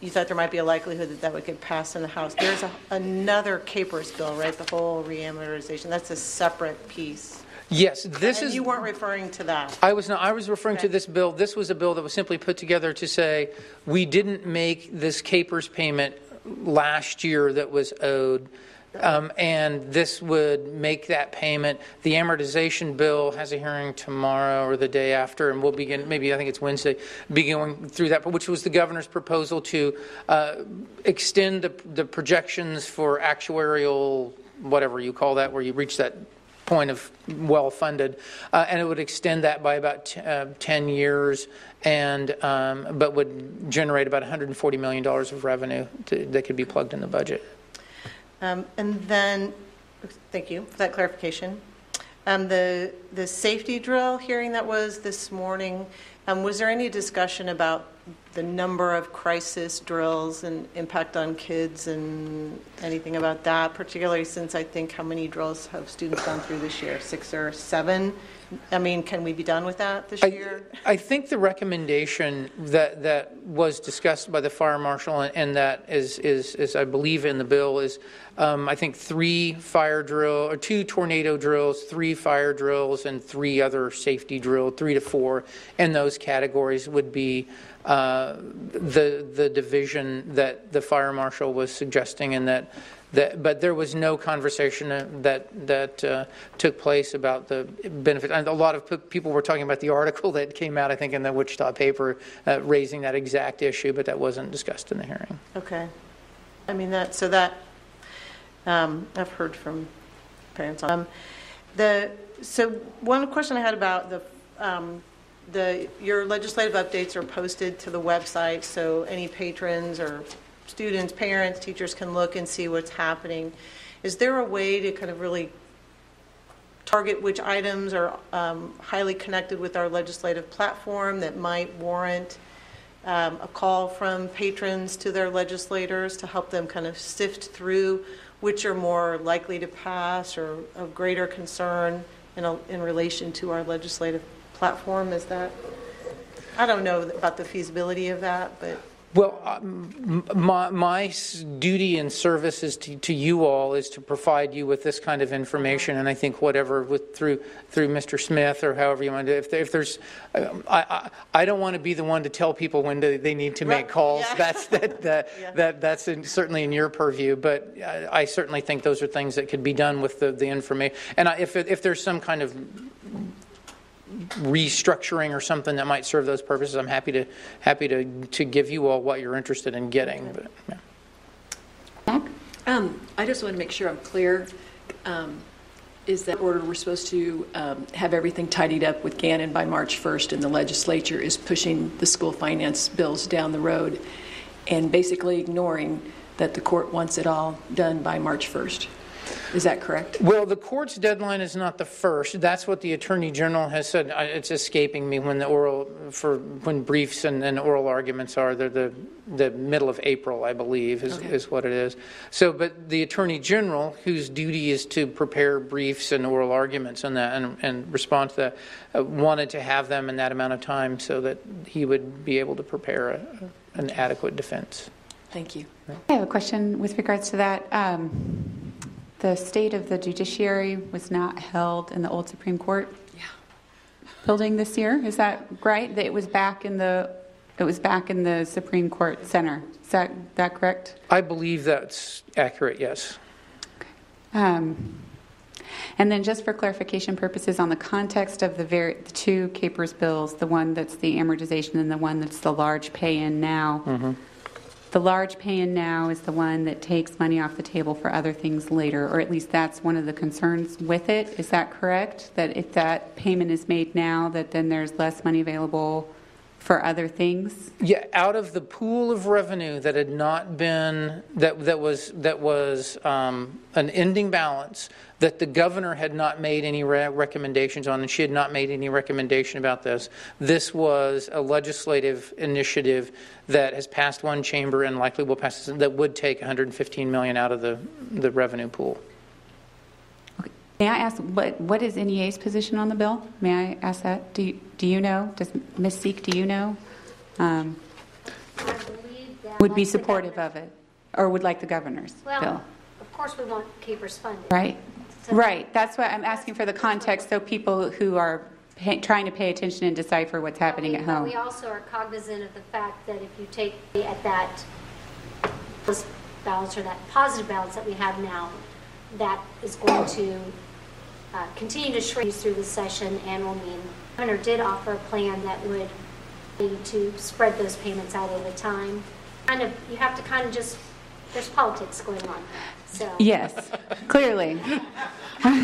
you thought there might be a likelihood that that would get passed in the House. There's a, another KPERS bill, right? The whole reamortization. That's a separate piece. Yes, this and is. You weren't referring to that. I was not. I was referring okay. to this bill. This was a bill that was simply put together to say we didn't make this KPERS payment last year that was owed. Um, and this would make that payment. The amortization bill has a hearing tomorrow or the day after, and we'll begin, maybe I think it's Wednesday, be going through that, which was the governor's proposal to uh, extend the, the projections for actuarial, whatever you call that, where you reach that point of well funded, uh, and it would extend that by about t- uh, 10 years, and um, but would generate about 140 million dollars of revenue to, that could be plugged in the budget. Um, and then, thank you for that clarification. Um, the the safety drill hearing that was this morning, um, was there any discussion about the number of crisis drills and impact on kids and anything about that, particularly since I think how many drills have students gone through this year? Six or seven? I mean, can we be done with that this year? I think the recommendation that, that was discussed by the fire marshal and, and that is, is, is, I believe, in the bill is um, I think three fire drill or two tornado drills, three fire drills, and three other safety drill, three to four And those categories would be uh, the the division that the fire marshal was suggesting, and that that, but there was no conversation that that uh, took place about the benefit. And a lot of people were talking about the article that came out, I think, in the Wichita paper, uh, raising that exact issue, but that wasn't discussed in the hearing. Okay, I mean that. So that um, I've heard from parents um, the. So one question I had about the. Um, the, your legislative updates are posted to the website, so any patrons or students, parents, teachers can look and see what's happening. Is there a way to kind of really target which items are um, highly connected with our legislative platform that might warrant um, a call from patrons to their legislators to help them kind of sift through which are more likely to pass or of greater concern in, a, in relation to our legislative platform? Is that, I don't know about the feasibility of that, but. Well, uh, my, my duty and service is to, to you all is to provide you with this kind of information, and I think whatever with through through Mr. Smith or however you want to. If, there, if there's, um, I, I, I don't want to be the one to tell people when to, they need to make calls. Yeah. That's that that, yeah. that that's in, certainly in your purview, but I, I, certainly think those are things that could be done with the, the information. And I, if if there's some kind of restructuring or something that might serve those purposes, I'm happy to happy to to give you all what you're interested in getting. But, yeah. Um, I just want to make sure I'm clear. Um, is that order we're supposed to um, have everything tidied up with Gannon by March 1st, and the legislature is pushing the school finance bills down the road and basically ignoring that the court wants it all done by March 1st? Is that correct? Well, the court's deadline is not the first. That's what the attorney general has said. It's escaping me when the oral for when briefs and, and oral arguments are. They're the the middle of April, I believe, is, Okay. is what it is. So, but the attorney general, whose duty is to prepare briefs and oral arguments and that and, and respond to that, uh, wanted to have them in that amount of time so that he would be able to prepare a, an adequate defense. Thank you. I have a question with regards to that. Um, the state of the judiciary was not held in the old Supreme Court building this year. Is that right? That it was back in the it was back in the Supreme Court Center. Is that that correct? I believe that's accurate. Yes. Um, and then, just for clarification purposes, on the context of the, very, the two KPERS bills, the one that's the amortization and the one that's the large pay-in now. Mm-hmm. The large pay-in now is the one that takes money off the table for other things later, or at least that's one of the concerns with it. Is that correct? That if that payment is made now, that then there's less money available for other things? Yeah, out of the pool of revenue that had not been that that was that was um, an ending balance that the governor had not made any re- recommendations on, and she had not made any recommendation about this. This was a legislative initiative that has passed one chamber and likely will pass that would take 115 million out of the the revenue pool. May I ask, what, what is NEA's position on the bill? May I ask that? Do you, do you know? Does Ms. Seek, do you know? Um, would be supportive of it, or would like the governor's Well, bill? of course, we want KPERS funded. Right? Right, that's why I'm asking for the context, so people who are pay, trying to pay attention and decipher what's happening at But home. we also are cognizant of the fact that if you take at that balance or that positive balance that we have now, that is going to uh, continue to shrink through the session and will mean, the governor did offer a plan that would be to spread those payments out over time. Kind of, you have to kind of just, there's politics going on, so. Yes, clearly. Um,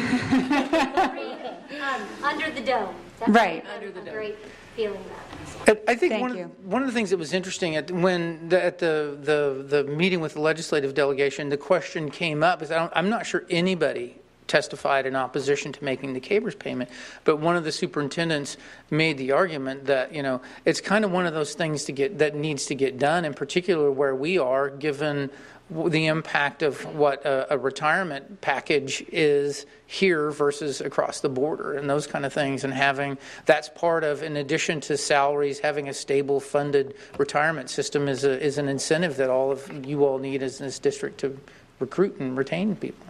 Under the dome. That's Right. a- A great feeling about it. I I think one, of- one of the things that was interesting at when the, at the, the the meeting with the legislative delegation, the question came up is I don't, I'm not sure anybody testified in opposition to making the KPERS payment, but one of the superintendents made the argument that you know it's kind of one of those things to get that needs to get done, in particular where we are, given the impact of what a, a retirement package is here versus across the border and those kind of things. And having that's part of in addition to salaries having a stable funded retirement system is a, is an incentive that all of you all need as this district to recruit and retain people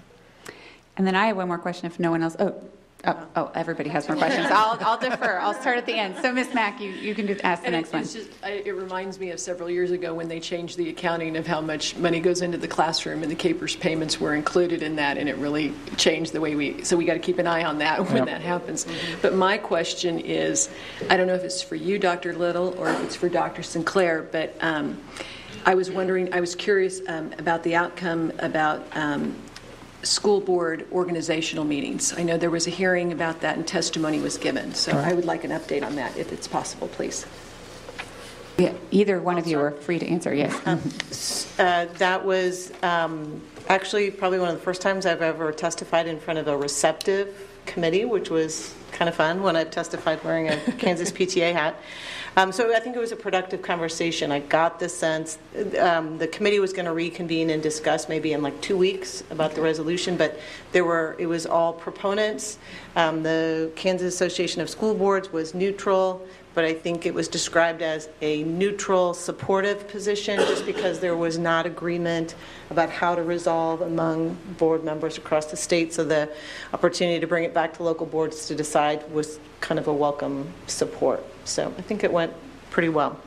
And then I have one more question if no one else, oh, oh, oh everybody has more questions. I'll, I'll defer, I'll start at the end. So Ms. Mack, you, you can do, ask the And next it- one. just- It reminds me of several years ago when they changed the accounting of how much money goes into the classroom, and the KPERS payments were included in that, and it really changed the way we, so we got to keep an eye on that when Yep. that happens. But my question is, I don't know if it's for you, Dr. Little, or if it's for Dr. Sinclair, but um, I was wondering, I was curious um, about the outcome about um, school board organizational meetings. I know there was a hearing about that and testimony was given, so I would like an update on that if it's possible, please. Yeah, either one of you are free to answer, yes. Uh, That was um, actually probably one of the first times I've ever testified in front of a receptive committee, which was kind of fun when I've testified wearing a Kansas PTA hat. Um, So I think it was a productive conversation. I got the sense um, the committee was going to reconvene and discuss maybe in like two weeks about the resolution, but there were, it was all proponents. Um, The Kansas Association of School Boards was neutral but I think it was described as a neutral, supportive position just because there was not agreement about how to resolve among board members across the state. So the opportunity to bring it back to local boards to decide was kind of a welcome support. So I think it went pretty well.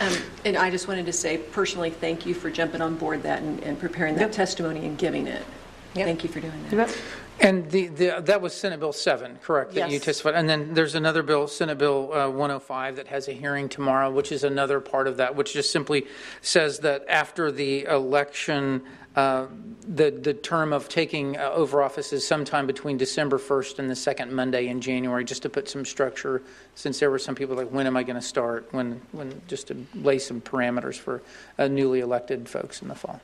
Um, And I just wanted to say personally, thank you for jumping on board that and and preparing that testimony and giving it. Thank you for doing that. And the, the, that was Senate Bill 7, correct? That you Yes. testified. And then there's another bill, Senate Bill uh, 105, that has a hearing tomorrow, which is another part of that, which just simply says that after the election, uh, the, the term of taking uh, over office is sometime between December 1st and the second Monday in January, just to put some structure, since there were some people like, when am I going to start? When, when, just to lay some parameters for uh, newly elected folks in the fall.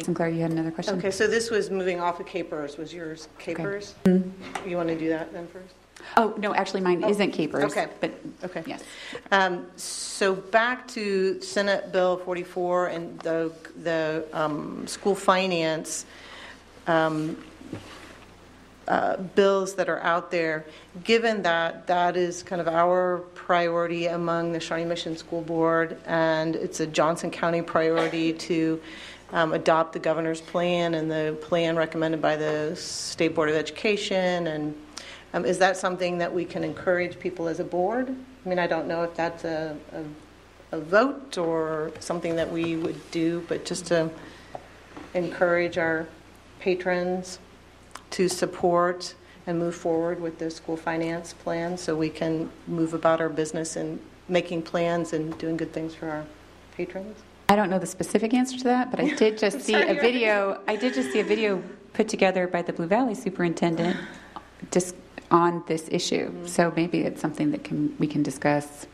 Sinclair, you had another question? Okay, so this was moving off of KPERS, was yours KPERS? Okay. You want to do that then first? Oh, no, actually, mine isn't KPERS. Okay. But, Okay. yes. Um, So back to Senate Bill 44 and the, the um, school finance um, uh, bills that are out there, given that that is kind of our priority among the Shawnee Mission School Board, and it's a Johnson County priority to um, adopt the governor's plan and the plan recommended by the State Board of Education, and um, is that something that we can encourage people as a board? I mean, I don't know if that's a, a, a vote or something that we would do, but just to encourage our patrons to support and move forward with the school finance plan so we can move about our business and making plans and doing good things for our patrons? I don't know the specific answer to that, but I did just see a video, I did just see a video put together by the Blue Valley Superintendent just on this issue. Mm-hmm. So maybe it's something that can, we can discuss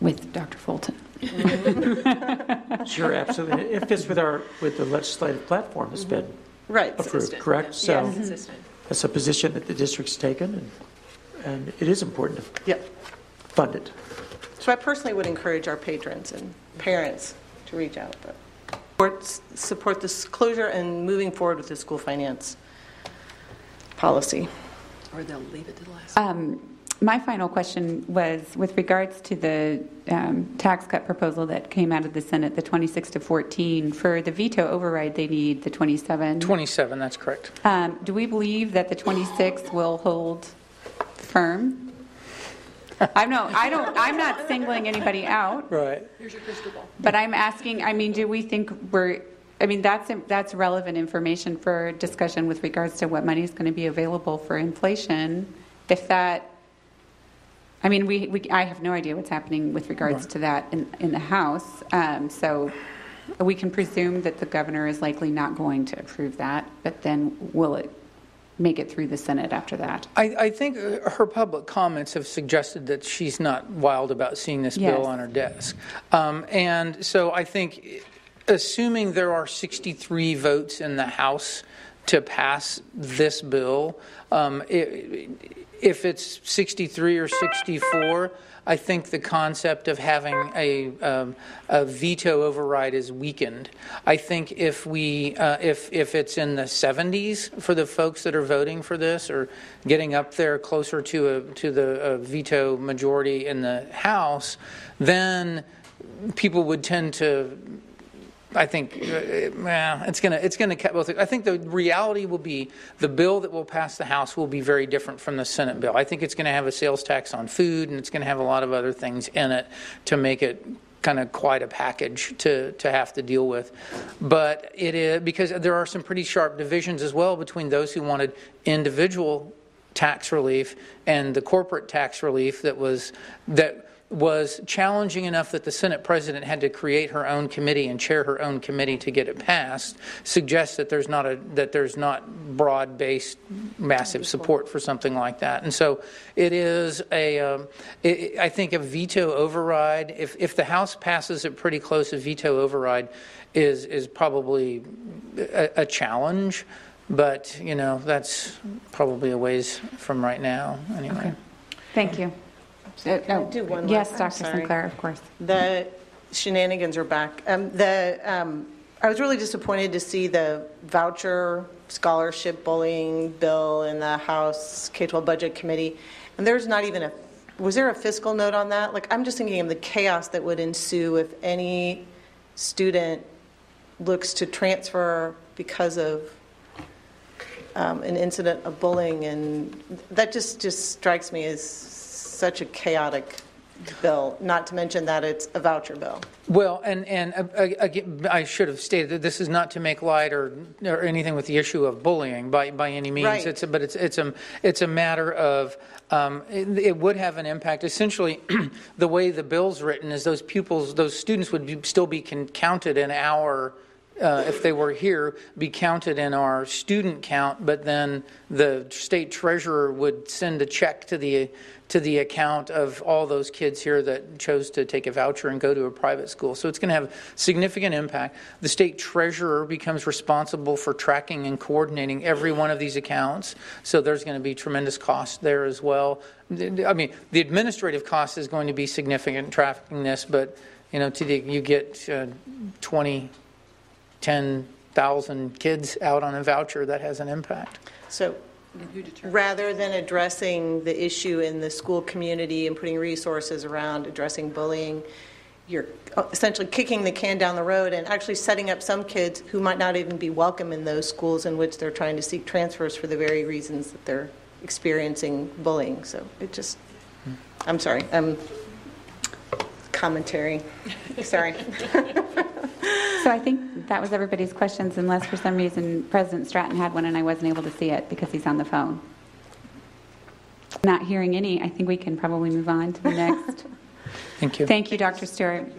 with Dr. Fulton. Sure, absolutely. It fits with our, with the legislative platform that's been Right. approved, Consistent, correct? yeah. So Yes. Consistent. That's a position that the district's taken, and, and it is important to Yep. fund it. So I personally would encourage our patrons and parents to reach out, but support, support this closure and moving forward with the school finance policy. Or they'll leave it to the last. Um, My final question was with regards to the um, tax cut proposal that came out of the Senate, the 26 to 14. For the veto override, they need the 27. 27, that's correct. Um, Do we believe that the 26 will hold firm? I know, I don't, I'm not singling anybody out, Right. Here's your crystal ball. but I'm asking, I mean, do we think we're, I mean, that's, that's relevant information for discussion with regards to what money is going to be available for inflation. If that, I mean, we, we, I have no idea what's happening with regards to that in, in the House. Um, So we can presume that the governor is likely not going to approve that, but then will it make it through the Senate after that? I, I think uh, her public comments have suggested that she's not wild about seeing this Yes. bill on her desk. Um, and so I think, assuming there are 63 votes in the House to pass this bill, um, i if it's 63 or 64, I think the concept of having a, um, a veto override is weakened. I think if we, uh, if if it's in the 70s for the folks that are voting for this, or getting up there closer to a to the veto majority in the House, then people would tend to I think uh, it's going to it's going to cut both. I think the reality will be the bill that will pass the House will be very different from the Senate bill. I think it's going to have a sales tax on food, and it's going to have a lot of other things in it to make it kind of quite a package to to have to deal with. But it is because there are some pretty sharp divisions as well between those who wanted individual tax relief and the corporate tax relief that was that was challenging enough that the Senate president had to create her own committee and chair her own committee to get it passed suggests that there's not a that there's not broad-based massive support for something like that and so it is a um, it, I think a veto override if if the House passes it pretty close a veto override is is probably a, a challenge but you know that's probably a ways from right now anyway Okay. Thank you. Can I do one Yes, last- I'm Dr. sorry. Sinclair, of course. The shenanigans are back. Um, the, um, I was really disappointed to see the voucher scholarship bullying bill in the House K-12 Budget Committee, and there's not even a, was there a fiscal note on that? Like, I'm just thinking of the chaos that would ensue if any student looks to transfer because of um, an incident of bullying, and that just, just strikes me as such a chaotic bill, not to mention that it's a voucher bill. Well, and, and uh, again, I should have stated that this is not to make light or, or anything with the issue of bullying by, by any means. Right. It's but it's, it's, a, it's a matter of, um, it, it would have an impact. Essentially, the way the bill's written is those pupils, those students would be, still be con- counted in our uh, if they were here, be counted in our student count, but then the state treasurer would send a check to the to the account of all those kids here that chose to take a voucher and go to a private school. So it's going to have significant impact. The state treasurer becomes responsible for tracking and coordinating every one of these accounts. So there's going to be tremendous cost there as well. I mean, the administrative cost is going to be significant in tracking this, but you know, to the, you get uh, 20 10,000 kids out on a voucher, that has an impact. So rather than addressing the issue in the school community and putting resources around addressing bullying, you're uh, essentially kicking the can down the road and actually setting up some kids who might not even be welcome in those schools in which they're trying to seek transfers for the very reasons that they're experiencing bullying. So it just, I'm sorry, I'm commentary. Sorry. So I think that was everybody's questions, unless for some reason President Stratton had one and I wasn't able to see it because he's on the phone. Not hearing any, I think we can probably move on to the next. Thank you. Thank you, Dr. Stewart.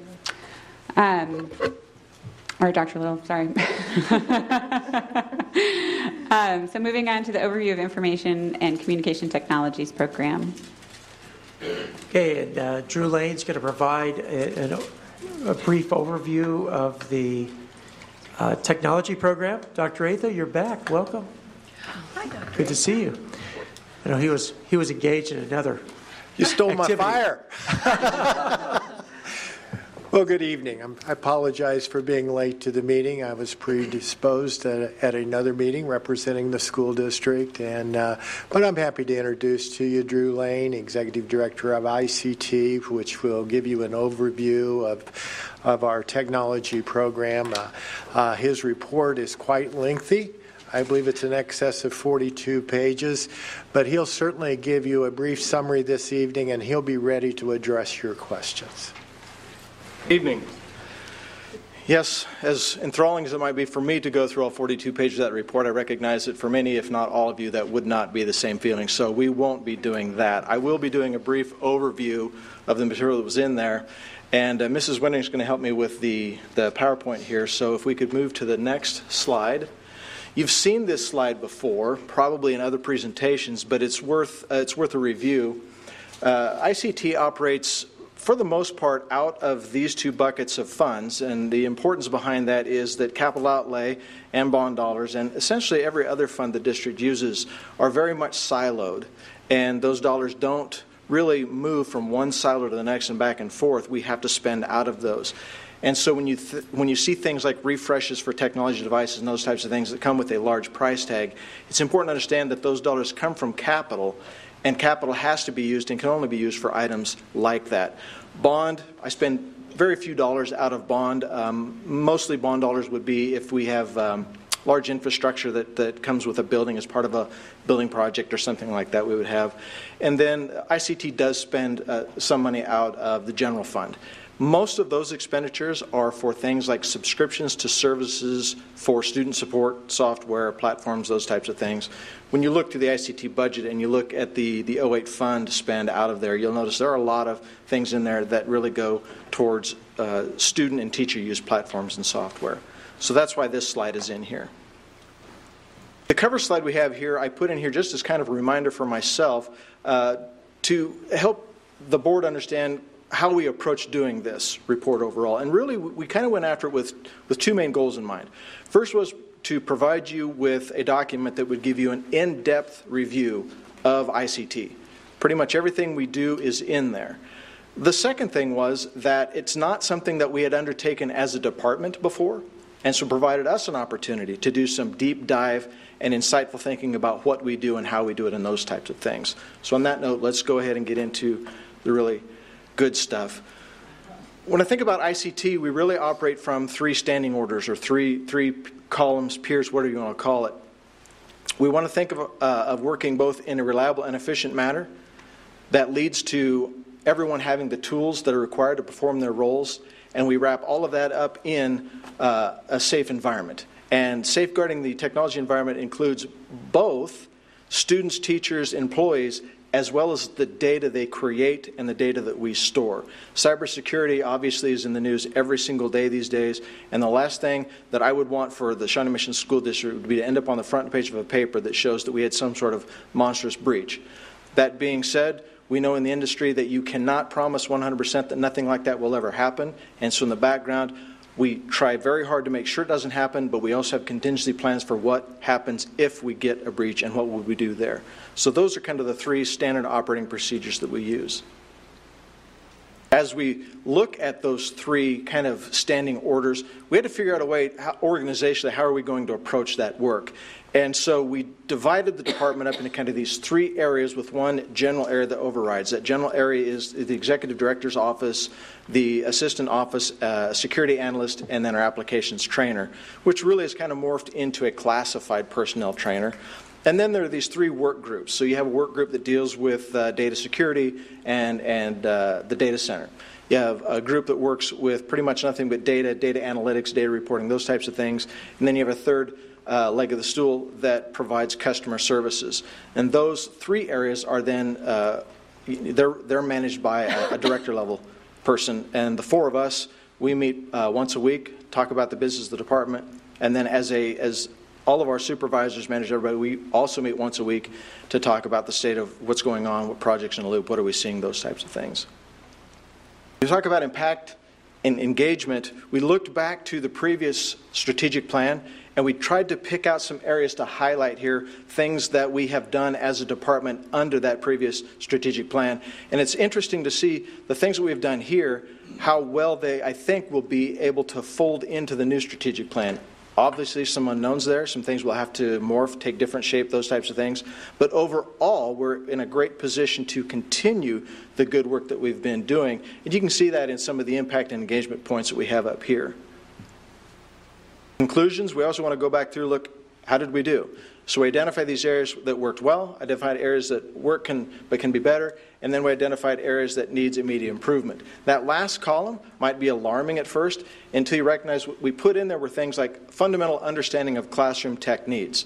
Um, or Dr. Little, sorry. um, so moving on to the overview of information and communication technologies program. Okay, and uh, Drew Lane's going to provide a, a brief overview of the uh, technology program. Dr. Atha, you're back. Welcome. Hi, Dr. Good to see you. You know he was he was engaged in another. You stole activity. my fire. well, good evening. I'm, I apologize for being late to the meeting. I was predisposed at, another meeting representing the school district, and uh, but I'm happy to introduce to you Drew Lane, Executive Director of ICT, which will give you an overview of of our technology program. Uh, uh, his report is quite lengthy. I believe it's in excess of 42 pages, but he'll certainly give you a brief summary this evening and he'll be ready to address your questions. Evening. Yes, as enthralling as it might be for me to go through all 42 pages of that report, I recognize that for many, if not all of you, that would not be the same feeling. So we won't be doing that. I will be doing a brief overview of the material that was in there. And uh, Mrs. Winning is going to help me with the, the PowerPoint here. So if we could move to the next slide. You've seen this slide before, probably in other presentations, but it's worth, uh, it's worth a review. Uh, ICT operates, for the most part, out of these two buckets of funds, and the importance behind that is that capital outlay and bond dollars, and essentially every other fund the district uses, are very much siloed, and those dollars don't really move from one silo to the next and back and forth. We have to spend out of those. And so when you th- when you see things like refreshes for technology devices and those types of things that come with a large price tag, it's important to understand that those dollars come from capital, and capital has to be used and can only be used for items like that. Bond, I spend very few dollars out of bond. Um, mostly bond dollars would be if we have um, large infrastructure that, that comes with a building as part of a building project or something like that we would have. And then ICT does spend uh, some money out of the general fund. Most of those expenditures are for things like subscriptions to services for student support, software, platforms, those types of things. When you look to the ICT budget and you look at the, the 08 fund spend out of there, you'll notice there are a lot of things in there that really go towards uh, student and teacher use platforms and software. So that's why this slide is in here. The cover slide we have here, I put in here just as kind of a reminder for myself uh, to help the board understand how we approach doing this report overall. And really, we kind of went after it with, with two main goals in mind. First was to provide you with a document that would give you an in depth review of ICT. Pretty much everything we do is in there. The second thing was that it's not something that we had undertaken as a department before, and so provided us an opportunity to do some deep dive and insightful thinking about what we do and how we do it and those types of things. So, on that note, let's go ahead and get into the really good stuff. When I think about ICT, we really operate from three standing orders or three, three columns, piers, whatever you want to call it. We want to think of, uh, of working both in a reliable and efficient manner that leads to everyone having the tools that are required to perform their roles, and we wrap all of that up in uh, a safe environment. And safeguarding the technology environment includes both students, teachers, employees, as well as the data they create and the data that we store. Cybersecurity obviously is in the news every single day these days, and the last thing that I would want for the Shawnee Mission School District would be to end up on the front page of a paper that shows that we had some sort of monstrous breach. That being said, we know in the industry that you cannot promise 100% that nothing like that will ever happen, and so in the background, we try very hard to make sure it doesn't happen, but we also have contingency plans for what happens if we get a breach and what would we do there. So those are kind of the three standard operating procedures that we use. As we look at those three kind of standing orders, we had to figure out a way, how, organizationally, how are we going to approach that work? And so we divided the department up into kind of these three areas with one general area that overrides. That general area is the executive director's office, the assistant office, uh, security analyst, and then our applications trainer, which really has kind of morphed into a classified personnel trainer. And then there are these three work groups. So you have a work group that deals with uh, data security and, and uh, the data center. You have a group that works with pretty much nothing but data, data analytics, data reporting, those types of things. And then you have a third uh, leg of the stool that provides customer services. And those three areas are then uh, they're they're managed by a, a, director level person. And the four of us we meet uh, once a week, talk about the business of the department, and then as a as all of our supervisors manage everybody. We also meet once a week to talk about the state of what's going on, what projects in the loop, what are we seeing, those types of things. We talk about impact and engagement. We looked back to the previous strategic plan and we tried to pick out some areas to highlight here, things that we have done as a department under that previous strategic plan. And it's interesting to see the things that we've done here, how well they, I think, will be able to fold into the new strategic plan. Obviously, some unknowns there, some things will have to morph, take different shape, those types of things. But overall, we're in a great position to continue the good work that we've been doing. And you can see that in some of the impact and engagement points that we have up here. Conclusions, we also want to go back through, look, how did we do? So we identified these areas that worked well, identified areas that work can, but can be better, and then we identified areas that needs immediate improvement. That last column might be alarming at first until you recognize what we put in there were things like fundamental understanding of classroom tech needs.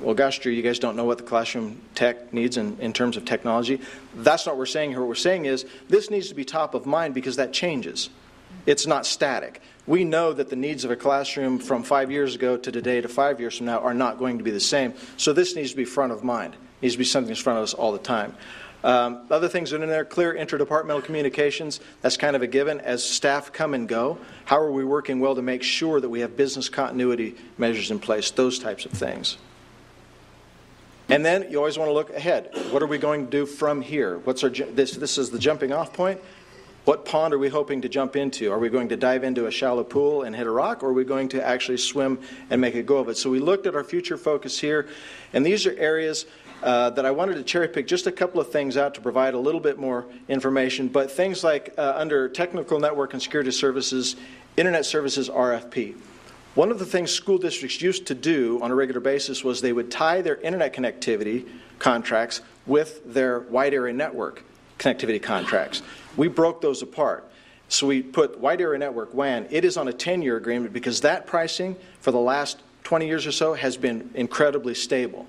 Well, gosh, Drew, you guys don't know what the classroom tech needs in, in terms of technology. That's not what we're saying here. What we're saying is this needs to be top of mind because that changes. It's not static we know that the needs of a classroom from five years ago to today to five years from now are not going to be the same. So this needs to be front of mind. It needs to be something that's in front of us all the time. Um, other things that are in there, clear interdepartmental communications. That's kind of a given. As staff come and go, how are we working well to make sure that we have business continuity measures in place? Those types of things. And then you always want to look ahead. What are we going to do from here? What's our this? This is the jumping off point. What pond are we hoping to jump into? Are we going to dive into a shallow pool and hit a rock, or are we going to actually swim and make a go of it? So we looked at our future focus here, and these are areas uh, that I wanted to cherry pick just a couple of things out to provide a little bit more information. But things like uh, under technical network and security services, internet services RFP. One of the things school districts used to do on a regular basis was they would tie their internet connectivity contracts with their wide area network connectivity contracts. We broke those apart. So we put Wide Area Network, WAN, it is on a 10 year agreement because that pricing for the last 20 years or so has been incredibly stable.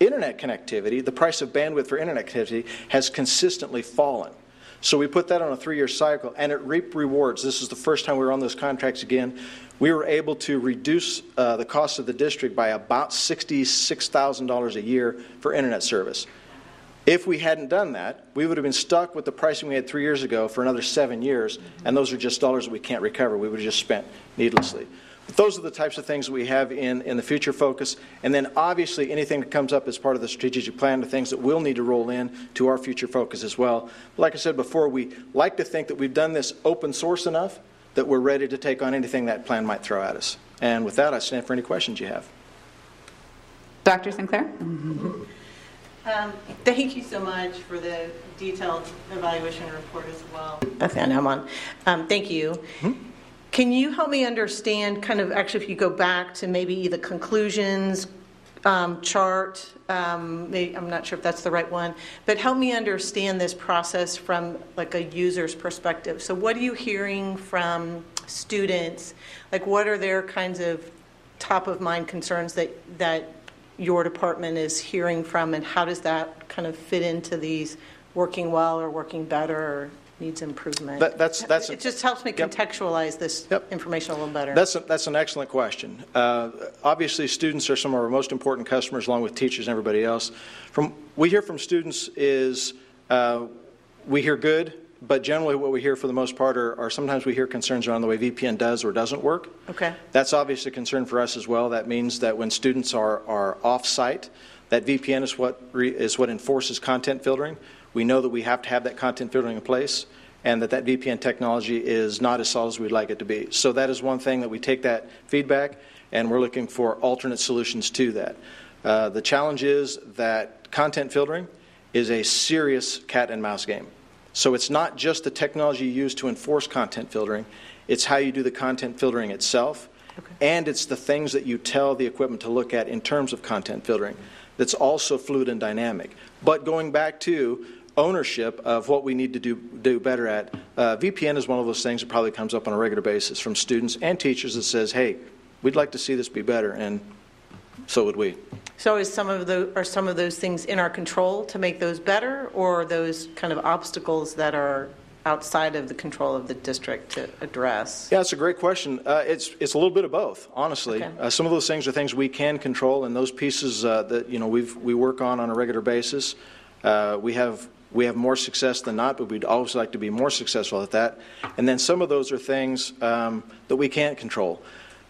Internet connectivity, the price of bandwidth for internet connectivity, has consistently fallen. So we put that on a three year cycle and it reaped rewards. This is the first time we were on those contracts again. We were able to reduce uh, the cost of the district by about $66,000 a year for internet service. If we hadn't done that, we would have been stuck with the pricing we had three years ago for another seven years, mm-hmm. and those are just dollars that we can't recover. We would have just spent needlessly. But those are the types of things that we have in, in the future focus. And then obviously anything that comes up as part of the strategic plan, the things that we'll need to roll in to our future focus as well. But like I said before, we like to think that we've done this open source enough that we're ready to take on anything that plan might throw at us. And with that, I stand for any questions you have. Dr. Sinclair? Um, thank you so much for the detailed evaluation report as well. Okay, I know I'm on. Um, thank you. Mm-hmm. Can you help me understand, kind of, actually, if you go back to maybe the conclusions, um, chart. Um, may- I'm not sure if that's the right one, but help me understand this process from like a user's perspective. So, what are you hearing from students? Like, what are their kinds of top of mind concerns that that your department is hearing from, and how does that kind of fit into these working well or working better or needs improvement? That- that's- that's- it just helps me contextualize this information a little better. That's, a, that's an excellent question. Uh, obviously, students are some of our most important customers, along with teachers and everybody else. From we hear from students is uh, we hear good, but generally what we hear for the most part are, are sometimes we hear concerns around the way VPN does or doesn't work. okay. That's obviously a concern for us as well. That means that when students are, are off-site, that VPN is what, re, is what enforces content filtering. We know that we have to have that content filtering in place and that that VPN technology is not as solid as we'd like it to be. So that is one thing that we take that feedback and we're looking for alternate solutions to that. Uh, the challenge is that content filtering is a serious cat and mouse game. So it's not just the technology you use to enforce content filtering, it's how you do the content filtering itself, and it's the things that you tell the equipment to look at in terms of content filtering that's also fluid and dynamic. But going back to ownership of what we need to do, do better at, uh, VPN is one of those things that probably comes up on a regular basis from students and teachers that says, hey, we'd like to see this be better, and so would we. So is some of the, are some of those things in our control to make those better, or are those kind of obstacles that are outside of the control of the district to address? Yeah, it's a great question. Uh, it's it's a little bit of both, honestly. Okay. Uh, some of those things are things we can control, and those pieces uh, that you know we we work on on a regular basis. Uh, we have we have more success than not, but we'd always like to be more successful at that. And then some of those are things um, that we can't control.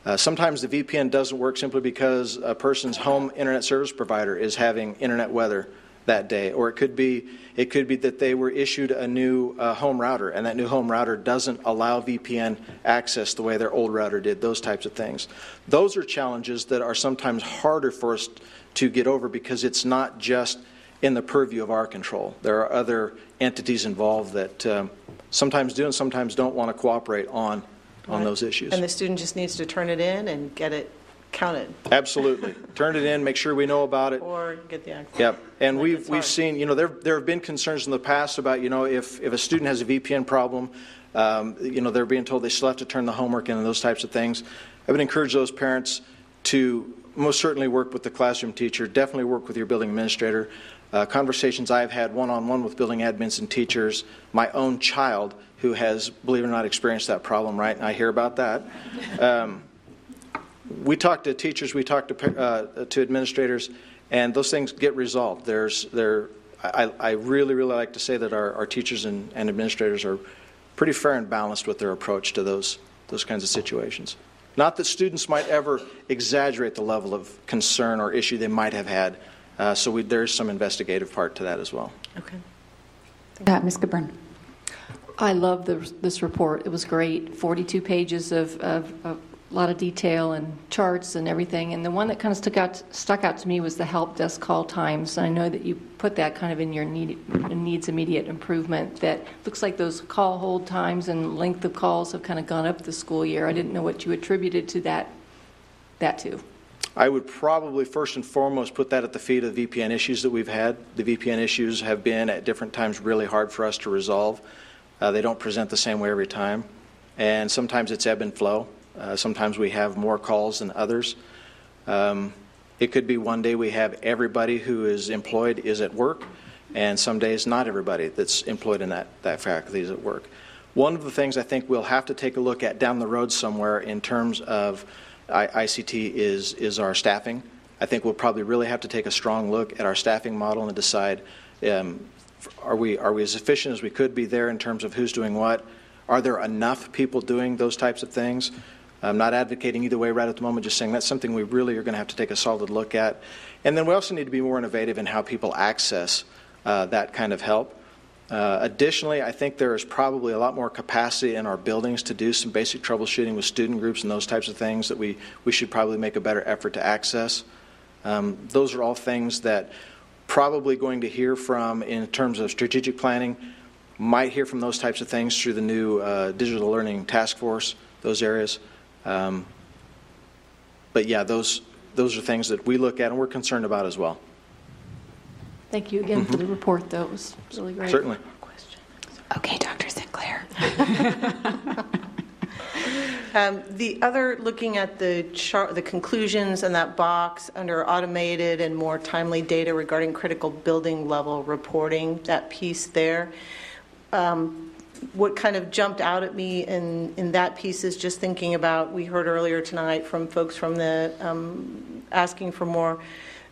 Uh, sometimes the VPN doesn't work simply because a person's home internet service provider is having internet weather that day, or it could be it could be that they were issued a new uh, home router, and that new home router doesn't allow VPN access the way their old router did. Those types of things. Those are challenges that are sometimes harder for us to get over because it's not just in the purview of our control. There are other entities involved that um, sometimes do and sometimes don't want to cooperate on on Right. those issues. And the student just needs to turn it in and get it counted, Absolutely. Turn it in, make sure we know about it. or get the access. Yep. And we've, we've seen, you know, there, there have been concerns in the past about, you know, if, if a student has a VPN problem, um, you know, they're being told they still have to turn the homework in and those types of things. I would encourage those parents to most certainly work with the classroom teacher, definitely work with your building administrator. Uh, conversations I've had one on one with building admins and teachers, my own child who has, believe it or not, experienced that problem, right? And I hear about that. Um, we talk to teachers, we talk to, uh, to administrators, and those things get resolved. There's, there, I, I really, really like to say that our, our teachers and, and administrators are pretty fair and balanced with their approach to those, those kinds of situations. Not that students might ever exaggerate the level of concern or issue they might have had, uh, so we, there's some investigative part to that as well. Okay. Uh, Ms. Goodburn. I love this, this report. It was great. 42 pages of, of, of a lot of detail and charts and everything. And the one that kind of stuck out stuck out to me was the help desk call times. And I know that you put that kind of in your need, needs immediate improvement. That looks like those call hold times and length of calls have kind of gone up this school year. I didn't know what you attributed to that that to. I would probably first and foremost put that at the feet of the VPN issues that we've had. The VPN issues have been at different times really hard for us to resolve. Uh, they don't present the same way every time, and sometimes it's ebb and flow. Uh, sometimes we have more calls than others. Um, it could be one day we have everybody who is employed is at work, and some days not everybody that's employed in that, that faculty is at work. One of the things I think we'll have to take a look at down the road somewhere in terms of I- ICT is, is our staffing. I think we'll probably really have to take a strong look at our staffing model and decide um, are, we, are we as efficient as we could be there in terms of who's doing what? Are there enough people doing those types of things? I'm not advocating either way right at the moment, just saying that's something we really are going to have to take a solid look at. And then we also need to be more innovative in how people access uh, that kind of help. Uh, additionally, I think there is probably a lot more capacity in our buildings to do some basic troubleshooting with student groups and those types of things that we, we should probably make a better effort to access. Um, those are all things that probably going to hear from in terms of strategic planning, might hear from those types of things through the new uh, digital learning task force, those areas. Um, but yeah, those those are things that we look at and we're concerned about as well. Thank you again for the report, though. It was really great. Certainly. Okay, Dr. Sinclair. Um, The other, looking at the the conclusions in that box under automated and more timely data regarding critical building level reporting, that piece there, um, what kind of jumped out at me in, in that piece is just thinking about, we heard earlier tonight from folks from the, um, asking for more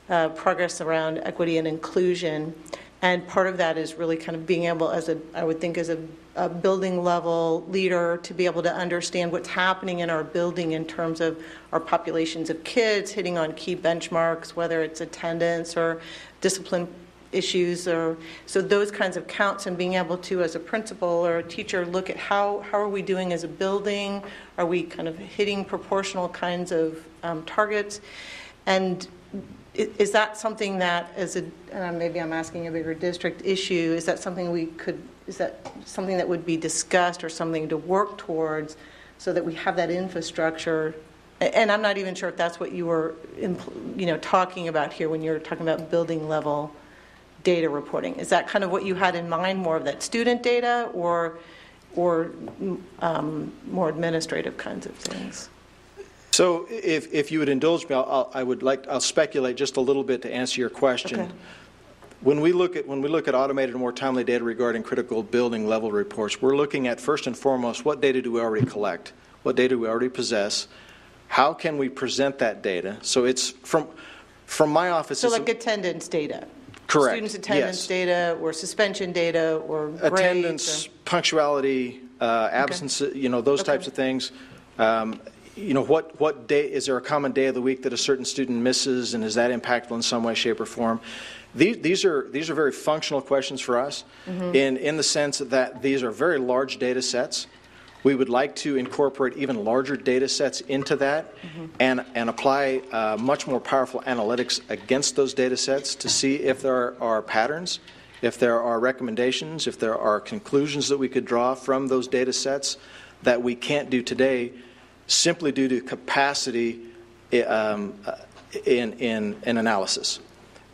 uh, progress around equity and inclusion. And part of that is really kind of being able, as a, I would think, as a, a building level leader, to be able to understand what's happening in our building in terms of our populations of kids hitting on key benchmarks, whether it's attendance or discipline issues or so those kinds of counts and being able to as a principal or a teacher look at how how are we doing as a building? Are we kind of hitting proportional kinds of um, targets? And is that something that a uh, maybe i'm asking a bigger district issue is that something we could is that something that would be discussed or something to work towards so that we have that infrastructure and i'm not even sure if that's what you were you know talking about here when you were talking about building level data reporting. Is that kind of what you had in mind, more of that student data or, or um, more administrative kinds of things? So if, if you would indulge me, I'll- I'll, I would like, I'll speculate just a little bit to answer your question. Okay. When we look at, when we look at automated and more timely data regarding critical building level reports, we're looking at first and foremost, what data do we already collect? What data do we already possess? How can we present that data? So it's from, from my office. So like attendance data? Correct, Students' attendance yes. data or suspension data or attendance, or- punctuality, uh, absence, you know, those types of things. Um, You know, what, what day, is there a common day of the week that a certain student misses, and is that impactful in some way, shape, or form? These, these are, these are very functional questions for us, Mhm. in, in the sense that these are very large data sets. We would like to incorporate even larger data sets into that and, and apply uh, much more powerful analytics against those data sets to see if there are patterns, if there are recommendations, if there are conclusions that we could draw from those data sets that we can't do today simply due to capacity um, uh, in, in, in analysis.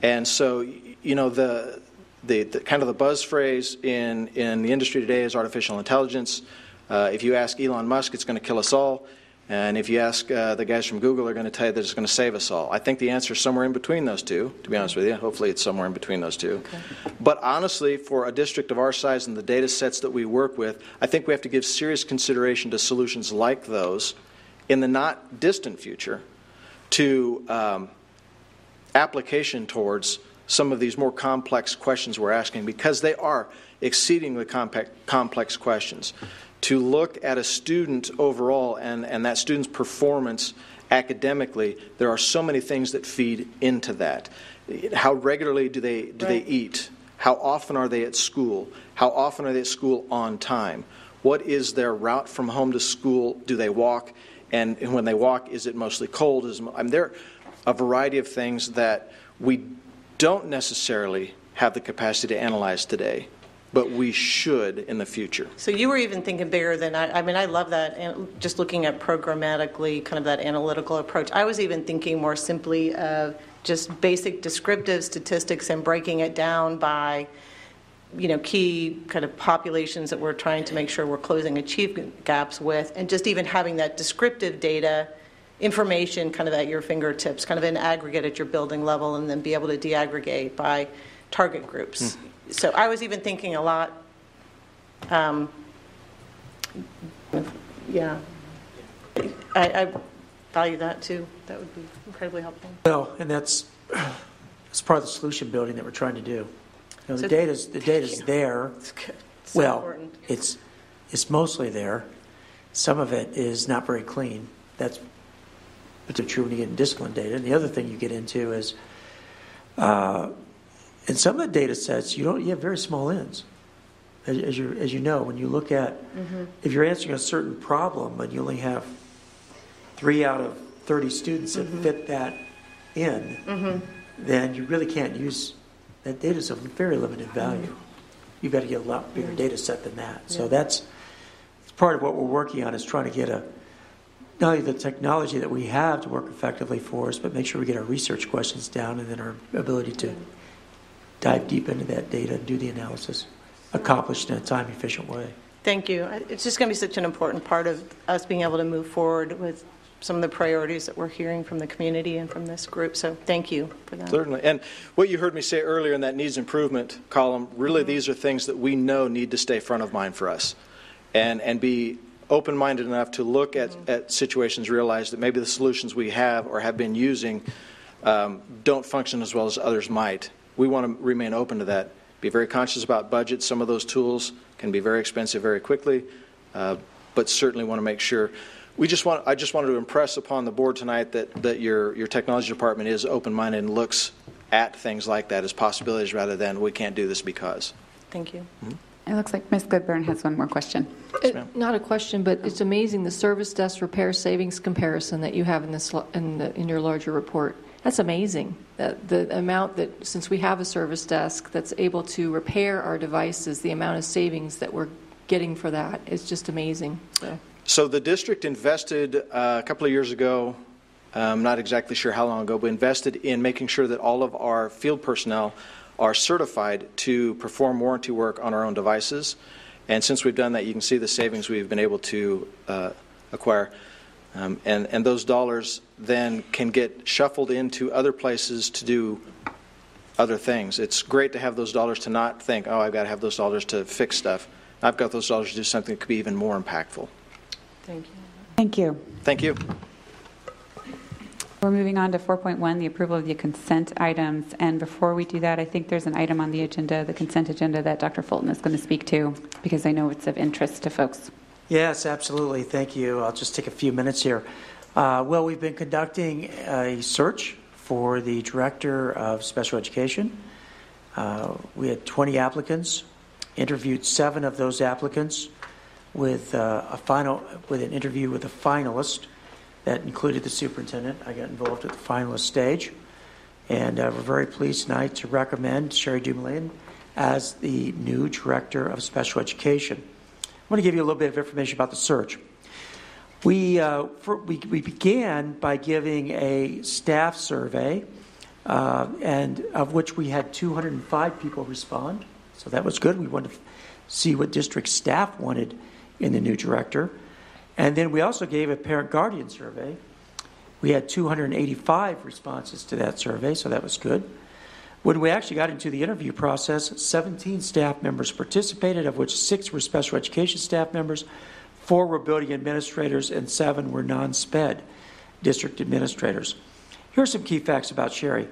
And so, you know, the, the, the kind of the buzz phrase in, in the industry today is artificial intelligence. Uh, if you ask Elon Musk, it's going to kill us all. And if you ask uh, the guys from Google, they're going to tell you that it's going to save us all. I think the answer is somewhere in between those two, to be honest with you. Hopefully, it's somewhere in between those two. But honestly, for a district of our size and the data sets that we work with, I think we have to give serious consideration to solutions like those in the not distant future to um, application towards some of these more complex questions we're asking because they are exceedingly complex questions. To look at a student overall and, and that student's performance academically, there are so many things that feed into that. How regularly do they, do they eat? How often are they at school? How often are they at school on time? What is their route from home to school? Do they walk? And when they walk, is it mostly cold? Is, I mean, there are a variety of things that we don't necessarily have the capacity to analyze today, but we should in the future. So you were even thinking bigger than I, I mean, I love that, and just looking at programmatically, kind of that analytical approach. I was even thinking more simply of just basic descriptive statistics and breaking it down by, you know, key kind of populations that we're trying to make sure we're closing achievement gaps with, and just even having that descriptive data information kind of at your fingertips, kind of in aggregate at your building level, and then be able to deaggregate by target groups. Hmm. So I was even thinking a lot um, Yeah. I, I value that too. That would be incredibly helpful. Well, and that's, that's part of the solution building that we're trying to do. You know, the So- data's, the data's there. so Well, important. it's, it's mostly there. Some of it is not very clean. That's particularly true when you get in discipline data. And the other thing you get into is, uh, in some of the data sets, you don't, you have very small ends. As, as you, as you know, when you look at, Mhm. if you're answering a certain problem and you only have three out of 30 students that Mhm. fit that in, Mhm. then you really can't use, that data's of very limited value. You've got to get a lot bigger data set than that. So Yeah. that's, part of what we're working on is trying to get a, not only the technology that we have to work effectively for us, but make sure we get our research questions down and then our ability to dive deep into that data and do the analysis accomplished in a time efficient way. Thank you. It's just going to be such an important part of us being able to move forward with some of the priorities that we're hearing from the community and from this group. So thank you for that. Certainly. And what you heard me say earlier in that needs improvement column, really these are things that we know need to stay front of mind for us and, and be open minded enough to look at, at situations, realize that maybe the solutions we have or have been using um, don't function as well as others might. We want to remain open to that. Be very conscious about budget. Some of those tools can be very expensive very quickly, uh, but certainly want to make sure. We just want, I just wanted to impress upon the board tonight that, that your, your technology department is open minded and looks at things like that as possibilities rather than we can't do this because. Thank you. It looks like Ms. Goodburn has one more question. It- Not a question, but it's amazing the service desk repair savings comparison that you have in this, in the, in your larger report. That's amazing. That the amount that, since we have a service desk that's able to repair our devices, the amount of savings that we're getting for that is just amazing. So, So the district invested uh, a couple of years ago, I'm not exactly sure how long ago, but invested in making sure that all of our field personnel are certified to perform warranty work on our own devices. And since we've done that, you can see the savings we've been able to uh, acquire. Um, and, and those dollars then can get shuffled into other places to do other things. It's great to have those dollars to not think, oh, I've got to have those dollars to fix stuff. I've got those dollars to do something that could be even more impactful. Thank you. Thank you. Thank you. We're moving on to 4.1, the approval of the consent items. And before we do that, I think there's an item on the agenda, the consent agenda, that Dr. Fulton is going to speak to because I know it's of interest to folks. Yes, absolutely. Thank you. I'll just take a few minutes here. Uh, well, we've been conducting a search for the director of special education. Uh, we had 20 applicants, interviewed seven of those applicants with uh, a final with an interview with a finalist that included the superintendent. I got involved at the finalist stage, and uh, we're very pleased tonight to recommend Sherry Dumoulin as the new director of special education. I want to give you a little bit of information about the search. We, uh, for, we, we began by giving a staff survey, uh, and of which we had 205 people respond. So that was good. We wanted to see what district staff wanted in the new director. And then we also gave a parent guardian survey. We had 285 responses to that survey, so that was good. When we actually got into the interview process, 17 staff members participated, of which six were special education staff members, four were building administrators, and seven were non SPED district administrators. Here are some key facts about Sherry.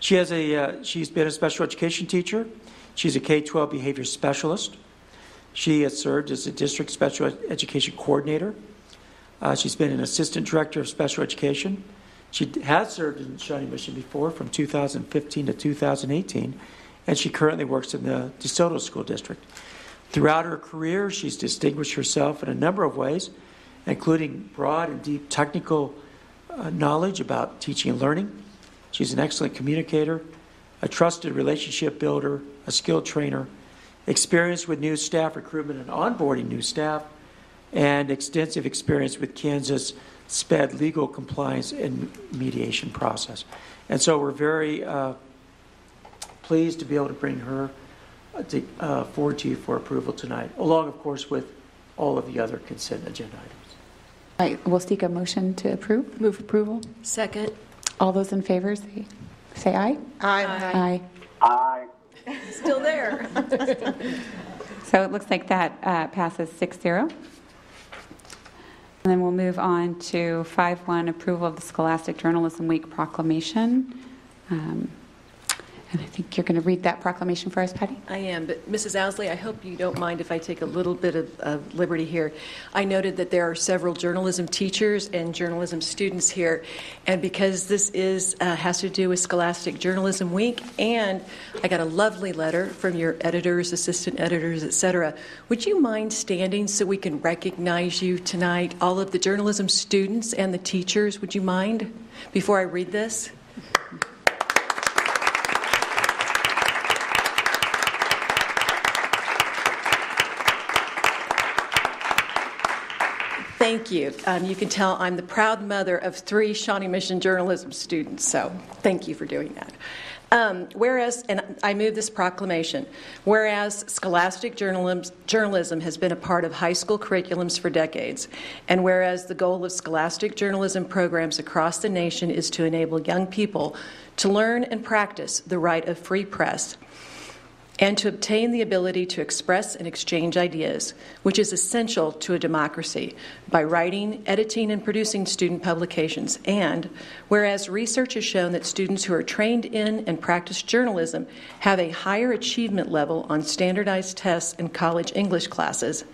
She has a, uh, she's been a special education teacher. She's a K 12 behavior specialist. She has served as a district special education coordinator. Uh, she's been an assistant director of special education. She has served in Shawnee Mission before from 2015 to 2018, and she currently works in the DeSoto School District. Throughout her career, she's distinguished herself in a number of ways, including broad and deep technical uh, knowledge about teaching and learning. She's an excellent communicator, a trusted relationship builder, a skilled trainer, experience with new staff recruitment and onboarding new staff, and extensive experience with Kansas SPED legal compliance and mediation process. And so we're very uh, pleased to be able to bring her uh, to, uh, forward to you for approval tonight, along, of course, with all of the other consent agenda items. All right, we'll seek a motion to approve. Move approval. Second. All those in favor say, say aye. Aye. Aye. Aye. Still there. So it looks like that uh, passes 6-0. And then we'll move on to 5-1, approval of the Scholastic Journalism Week proclamation. Um, And I think you're going to read that proclamation for us, Patty? I am, but Mrs. Owsley, I hope you don't mind if I take a little bit of, of liberty here. I noted that there are several journalism teachers and journalism students here, and because this is uh, has to do with Scholastic Journalism Week, and I got a lovely letter from your editors, assistant editors, etc. Would you mind standing so we can recognize you tonight, all of the journalism students and the teachers? Would you mind before I read this? Thank you. Um, you can tell I'm the proud mother of three Shawnee Mission journalism students, so thank you for doing that. Um, whereas, and I move this proclamation, whereas scholastic journalism, journalism has been a part of high school curriculums for decades, and whereas the goal of scholastic journalism programs across the nation is to enable young people to learn and practice the right of free press and to obtain the ability to express and exchange ideas, which is essential to a democracy, by writing, editing, and producing student publications. And whereas research has shown that students who are trained in and practice journalism have a higher achievement level on standardized tests in college English classes,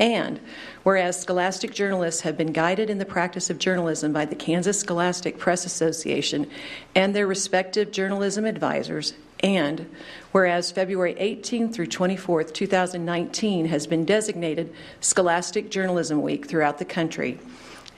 and whereas scholastic journalists have been guided in the practice of journalism by the Kansas Scholastic Press Association and their respective journalism advisors, and whereas February 18 through 24, 2019 has been designated Scholastic Journalism Week throughout the country.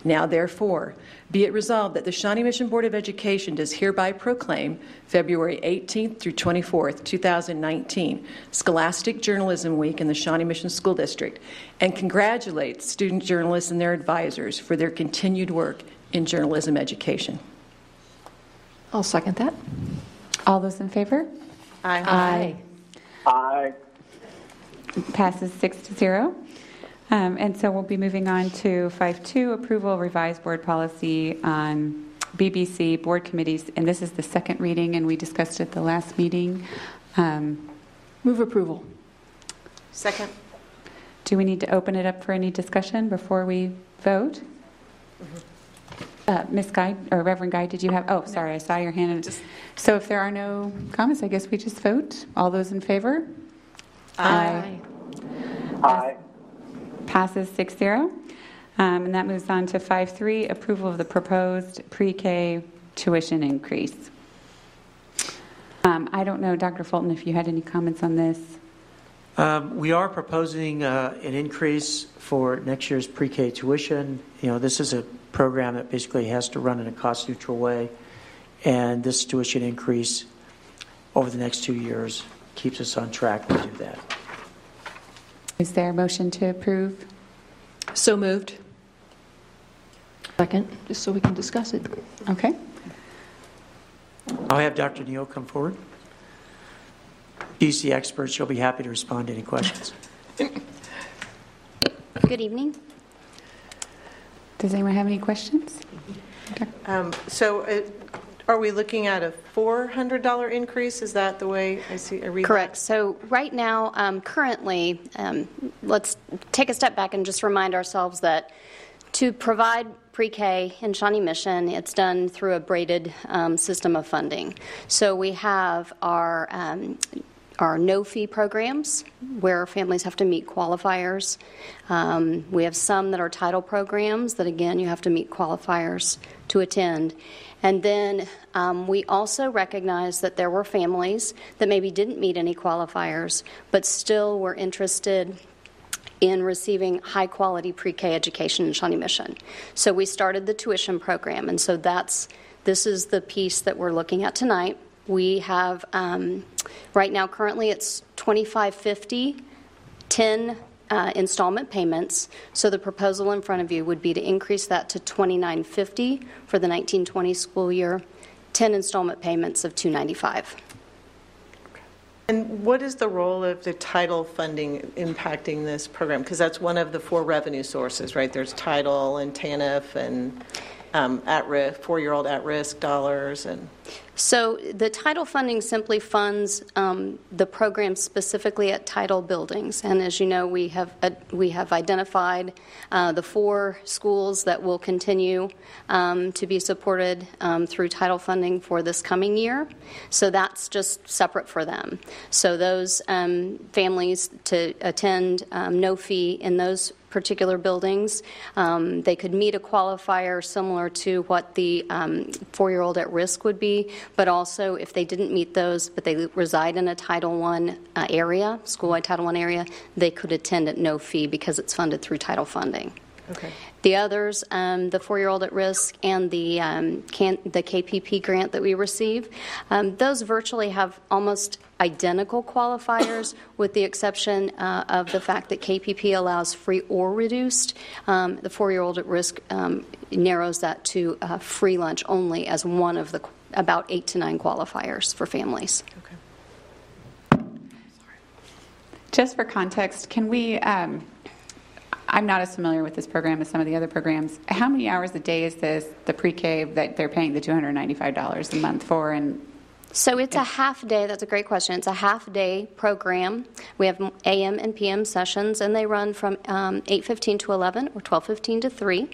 Now, therefore, be it resolved that the Shawnee Mission Board of Education does hereby proclaim February 18th through 24th, 2019, Scholastic Journalism Week in the Shawnee Mission School District and congratulates student journalists and their advisors for their continued work in journalism education. I'll second that. All those in favor? Aye. Aye. Passes six to zero. Um, and so we'll be moving on to 5.2, approval revised board policy on BBC board committees. And this is the second reading, and we discussed it at the last meeting. Um, Move approval. Second. Do we need to open it up for any discussion before we vote? Uh, Ms. Guy, or Reverend Guy, did you have, oh, sorry, I saw your hand. So if there are no comments, I guess we just vote. All those in favor? Aye. Aye. Passes 6-0. Um, And that moves on to 5-3, approval of the proposed pre-K tuition increase. Um, I don't know, Dr. Fulton, if you had any comments on this. Um, we are proposing uh, an increase for next year's pre-K tuition. You know, this is a program that basically has to run in a cost-neutral way, and this tuition increase over the next two years keeps us on track to do that. Is there a motion to approve? So moved. Second, just so we can discuss it. Okay. I'll have Dr. Neal come forward. DC the expert. She'll be happy to respond to any questions. Good evening. Does anyone have any questions? Um, So uh, are we looking at a $400 increase? Is that the way I see, I read that? Correct. So right now, um, currently, um, let's take a step back and just remind ourselves that to provide pre-K in Shawnee Mission, it's done through a braided um, system of funding. So we have our our no fee programs where families have to meet qualifiers. Um, we have some that are title programs that, again, you have to meet qualifiers to attend. And then um, we also recognize that there were families that maybe didn't meet any qualifiers, but still were interested in receiving high quality pre K education in Shawnee Mission. So we started the tuition program, and so that's this is the piece that we're looking at tonight. We have um, right now currently it's 2550, 10 uh, installment payments. So the proposal in front of you would be to increase that to 2950 for the 1920 school year, 10 installment payments of 295. And what is the role of the title funding impacting this program? Because that's one of the four revenue sources, right? There's title and TANF and um, at risk, four-year-old at-risk dollars, and So the title funding simply funds um, the program specifically at title buildings, and as you know, we have uh, we have identified uh, the four schools that will continue um, to be supported um, through title funding for this coming year. So that's just separate for them. So those um, families to attend um, no fee in those particular buildings. Um, they could meet a qualifier similar to what the um, four year old at risk would be, but also if they didn't meet those, but they reside in a Title I uh, area, school wide Title I area, they could attend at no fee because it's funded through title funding. Okay. The others, um, the four-year-old at risk and the um, can, the KPP grant that we receive, um, those virtually have almost identical qualifiers, with the exception uh, of the fact that KPP allows free or reduced. Um, the four-year-old at risk um, narrows that to uh, free lunch only as one of the about eight to nine qualifiers for families. Just for context, can we, um, I'm not as familiar with this program as some of the other programs. How many hours a day is this, the pre-K that they're paying the $295 a month for? And So it's a half day. That's a great question. It's a half day program. We have AM and PM sessions, and they run from um, 8:15 to 11 or 12:15 to 3,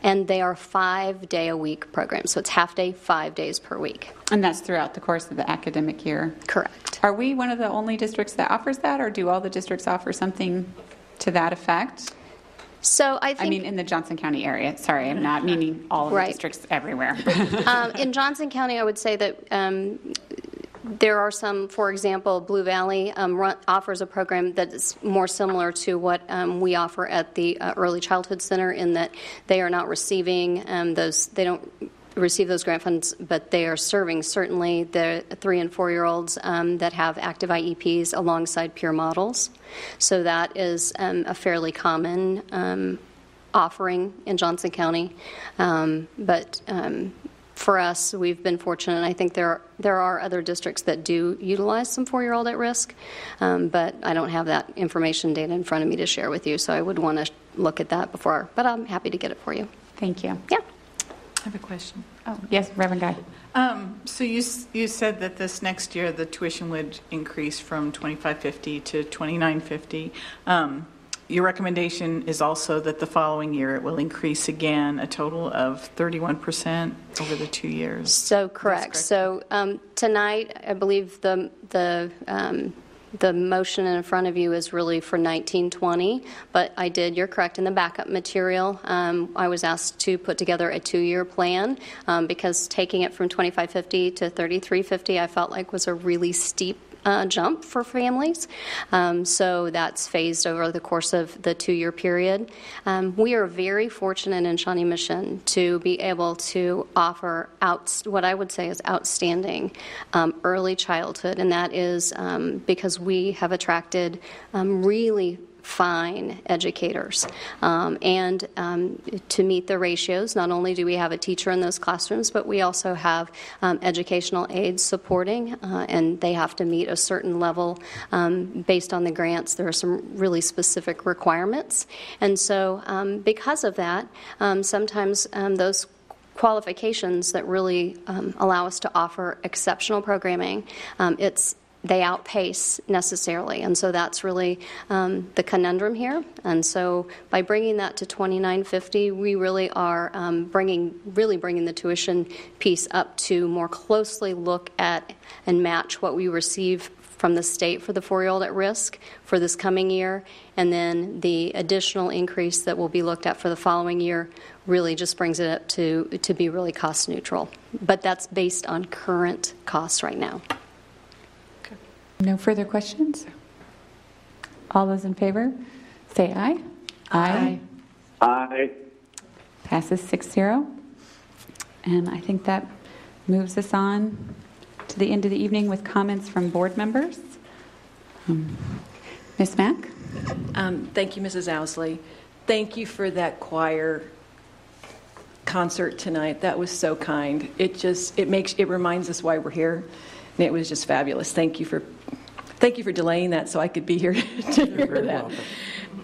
and they are five day a week programs. So it's half day, five days per week. And that's throughout the course of the academic year? Correct. Are we one of the only districts that offers that, or do all the districts offer something to that effect? So I think. I mean, in the Johnson County area. Sorry, I'm not meaning all Right. the districts everywhere. um, in Johnson County, I would say that um, there are some, for example, Blue Valley um, run, offers a program that is more similar to what um, we offer at the uh, Early Childhood Center in that they are not receiving um, those, they don't receive those grant funds, but they are serving certainly the three and four year olds um, that have active IEPs alongside peer models. So that is um, a fairly common um, offering in Johnson County. Um, but um, for us, we've been fortunate. and I think there are, there are other districts that do utilize some four year old at risk, um, but I don't have that information data in front of me to share with you, so I would want to look at that before. But I'm happy to get it for you. Thank you. Yeah. I have a question. Oh, yes, Reverend Guy. Um, so you you said that this next year the tuition would increase from twenty five fifty to twenty nine fifty. Um, your recommendation is also that the following year it will increase again, a total of thirty one percent over the two years. So correct. So um, tonight, I believe the the um, the motion in front of you is really for 1920, but I did. You're correct in the backup material. Um, I was asked to put together a two-year plan um, because taking it from 2550 to 3350, I felt like was a really steep uh, jump for families. Um, so that's phased over the course of the two year period. Um, we are very fortunate in Shawnee Mission to be able to offer out, what I would say is outstanding um, early childhood, and that is um, because we have attracted um, really fine educators. Um, and um, to meet the ratios, not only do we have a teacher in those classrooms, but we also have um, educational aides supporting, uh, and they have to meet a certain level um, based on the grants. There are some really specific requirements. And so, um, because of that, um, sometimes those qualifications that really allow us to offer exceptional programming. It's they outpace necessarily, and so that's really um, the conundrum here. And so, by bringing that to 2950, we really are um, bringing really bringing the tuition piece up to more closely look at and match what we receive from the state for the four-year-old at risk for this coming year, and then the additional increase that will be looked at for the following year really just brings it up to to be really cost neutral. But that's based on current costs right now. No further questions? All those in favor, say aye. Aye. Aye. Passes 6-0. And I think that moves us on to the end of the evening with comments from board members. Um, Ms. Mack? Um, Thank you, Mrs. Owsley. Thank you for that choir concert tonight. That was so kind. It just, it makes, it reminds us why we're here, and it was just fabulous. Thank you for, thank you for delaying that so I could be here to hear that.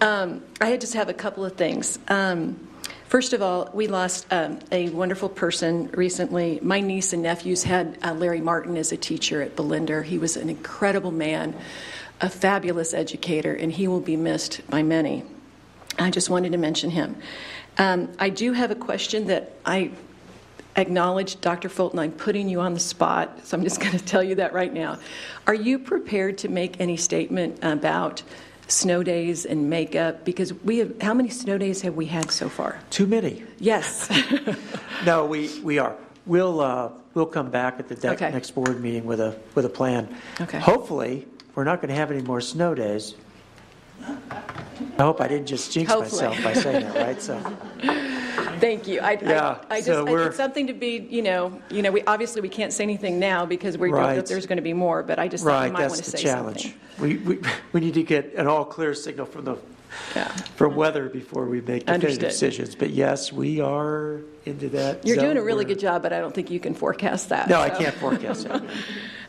Um, I just have a couple of things. Um, First of all, we lost um, a wonderful person recently. My niece and nephews had uh, Larry Martin as a teacher at Belinder. He was an incredible man, a fabulous educator, and he will be missed by many. I just wanted to mention him. Um, I do have a question that I acknowledge, Dr. Fulton, I'm putting you on the spot, so I'm just going to tell you that right now. Are you prepared to make any statement about snow days and makeup? Because we have, how many snow days have we had so far? Too many. Yes. No, we, we are. We'll, uh, we'll come back at the de- Okay. next board meeting with a, with a plan. Okay. Hopefully, we're not going to have any more snow days. I hope I didn't just jinx Hopefully. myself by saying that, right? So, Thank you. I, Yeah, I, I just, so I- it's something to be, you know, you know, we, obviously, we can't say anything now because we don't know Right. if there's going to be more, but I just right, might want that's to the say challenge. something. We, we, we need to get an all clear signal from the, yeah. from weather before we make definitive Understood. decisions. But yes, we are into that. You're doing a really where- good job, but I don't think you can forecast that. No, I can't forecast that.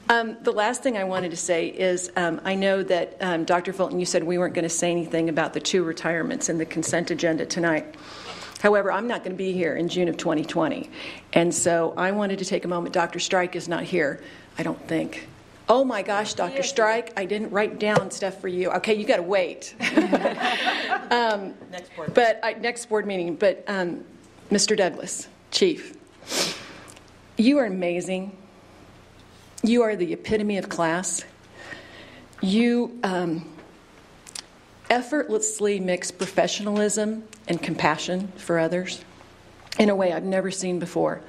Um, the last thing I wanted to say is um, I know that um, Dr. Fulton, you said we weren't going to say anything about the two retirements in the consent agenda tonight. However, I'm not going to be here in June of 2020. And so I wanted to take a moment. Dr. Strike is not here, I don't think. Oh my gosh, Dr. Strike, I didn't write down stuff for you. Okay, you got to wait. um, next board. But I, next board meeting. But um, Mr. Douglas, Chief, you are amazing. You are the epitome of class. You um, effortlessly mix professionalism and compassion for others in a way I've never seen before.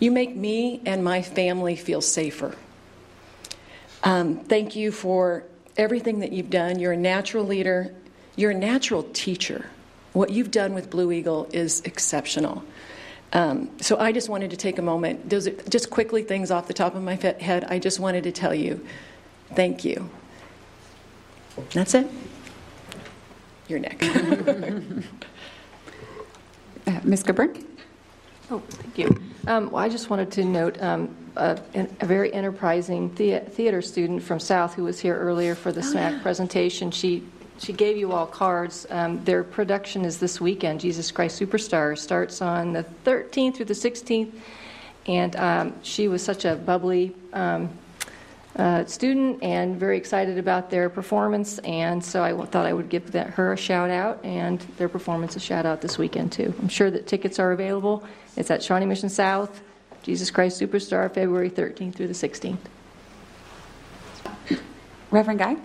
You make me and my family feel safer. Um, thank you for everything that you've done. You're a natural leader, you're a natural teacher. What you've done with Blue Eagle is exceptional. Um, so I just wanted to take a moment. Those are just quickly things off the top of my head. I just wanted to tell you, thank you. That's it. You're next. Uh, Ms. Goodburn? Oh, thank you. Um, well, I just wanted to note um, a, a very enterprising thea- theater student from South who was here earlier for the SMAC presentation. She she gave you all cards. Um, their production is this weekend. Jesus Christ Superstar starts on the 13th through the 16th, and um, she was such a bubbly. Um, uh, student and very excited about their performance, and so I thought I would give that, her a shout out and their performance a shout out this weekend too. I'm sure that tickets are available. It's at Shawnee Mission South, Jesus Christ Superstar, February 13th through the 16th. Reverend Guy?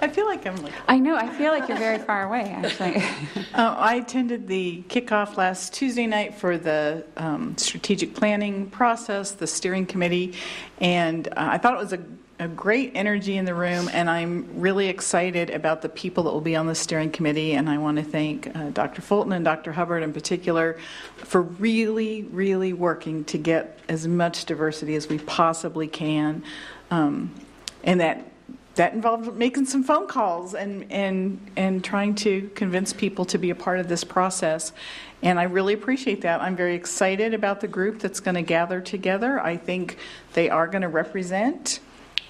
I feel like I'm like. I know, I feel like you're very far away, actually. Uh, I attended the kickoff last Tuesday night for the um, strategic planning process, the steering committee, and uh, I thought it was a, a great energy in the room, and I'm really excited about the people that will be on the steering committee. And I want to thank uh, Dr. Fulton and Dr. Hubbard in particular for really, really working to get as much diversity as we possibly can, um, and that that involved making some phone calls and, and, and trying to convince people to be a part of this process. And I really appreciate that. I'm very excited about the group that's going to gather together. I think they are going to represent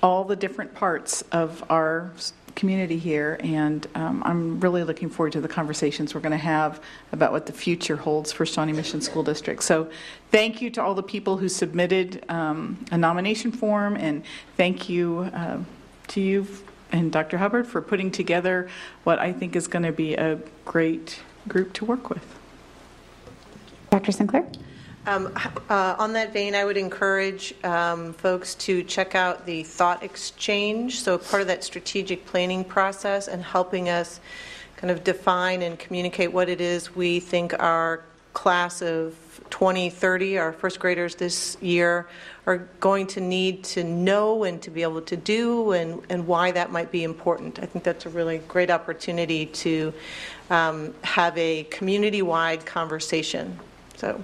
all the different parts of our community here. And um, I'm really looking forward to the conversations we're going to have about what the future holds for Shawnee Mission School District. So thank you to all the people who submitted um, a nomination form, and thank you. Uh, to you and Dr. Hubbard for putting together what I think is going to be a great group to work with. Dr. Sinclair? Um, uh, on that vein, I would encourage um, folks to check out the thought exchange. So, part of that strategic planning process and helping us kind of define and communicate what it is we think our class of 2030, our first graders this year, are going to need to know and to be able to do, and, and why that might be important. I think that's a really great opportunity to um, have a community wide conversation. So,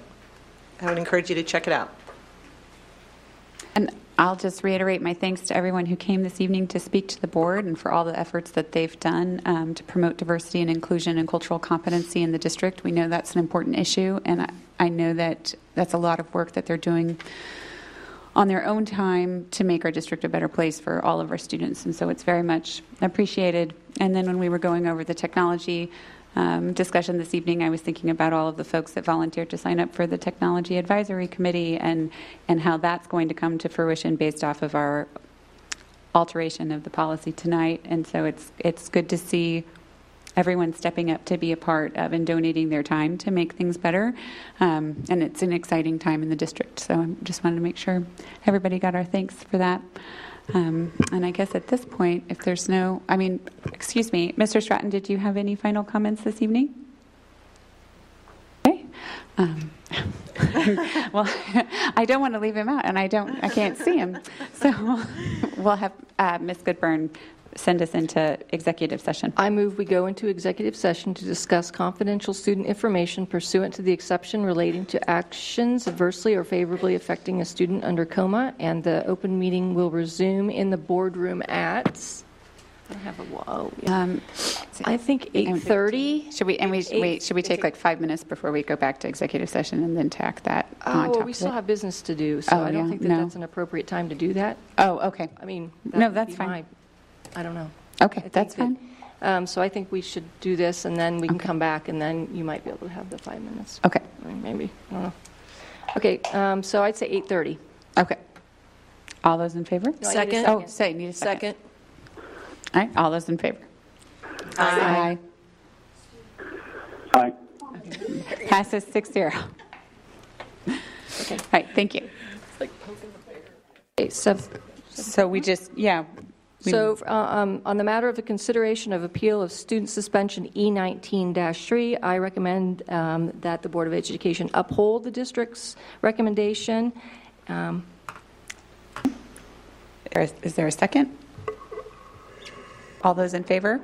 I would encourage you to check it out. And I'll just reiterate my thanks to everyone who came this evening to speak to the board and for all the efforts that they've done um, to promote diversity and inclusion and cultural competency in the district. We know that's an important issue, and I, I know that that's a lot of work that they're doing on their own time to make our district a better place for all of our students. And so it's very much appreciated. And then when we were going over the technology um, discussion this evening, I was thinking about all of the folks that volunteered to sign up for the Technology Advisory Committee and, and how that's going to come to fruition based off of our alteration of the policy tonight. And so it's, it's good to see everyone stepping up to be a part of and donating their time to make things better. Um, and it's an exciting time in the district. So I just wanted to make sure everybody got our thanks for that. Um, and I guess at this point, if there's no, I mean, excuse me, Mr. Stratton, did you have any final comments this evening? Okay. Um, well, I don't want to leave him out, and I don't, I can't see him. So we'll have uh, Ms. Goodburn send us into executive session. I move we go into executive session to discuss confidential student information pursuant to the exception relating to actions adversely or favorably affecting a student under KOMA, and the open meeting will resume in the boardroom at, I don't have a, whoa, Um, I think 8:30. Should we, and we, wait, should we take like five minutes before we go back to executive session and then tack that on Oh, top we still have business to do, so Oh, I don't yeah, think that no. that's an appropriate time to do that. Oh, okay. I mean, No, that would that's fine. My- I don't know. Okay, I think that's that- fine. um, So I think we should do this, and then we can come back, and then you might be able to have the five minutes. Okay. Or Maybe, I don't know. Okay, um, so I'd say 8:30. Okay. All those in favor? No, I need a Second. Oh, say, need a second. Second. All right, all those in favor? Aye. Aye. Passes six zero. Okay. All right, thank you. Okay, so So we just, yeah. We- So, uh, um, on the matter of the consideration of appeal of student suspension E19-3, I recommend um, that the Board of Education uphold the district's recommendation. Um, Is is there a second? All those in favor?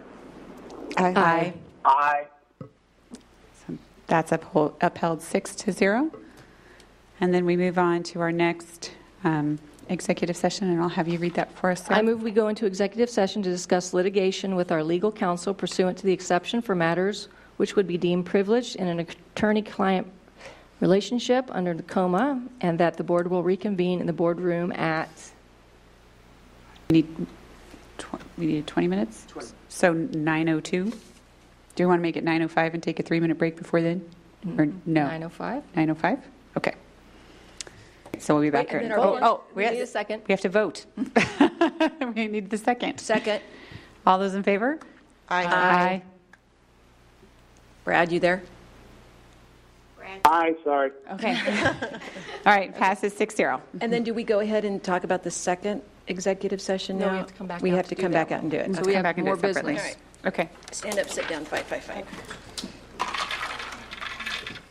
Aye. Aye. That's uphol- upheld six to zero. And then we move on to our next um, executive session, and I'll have you read that for us, Sarah. I move we go into executive session to discuss litigation with our legal counsel pursuant to the exception for matters which would be deemed privileged in an attorney-client relationship under the KOMA, and that the board will reconvene in the boardroom at We need, tw- we need 20 minutes? So 9:02? Do you want to make it 9:05 and take a three-minute break before then? Or no? 9:05. 9:05? Okay. So we'll be back Wait, here. and then our Oh, vote- oh, we have- need a second. We have to vote. We need the second. Second. All those in favor? Aye. Aye. Brad, you there? Aye, sorry. Okay. All right, passes six zero. And then do we go ahead and talk about the second executive session No, now? we have to come back We out have to to do come that back out and do it. So Okay. we have more business. All right. Okay. Stand up, sit down, fight, fight, fight.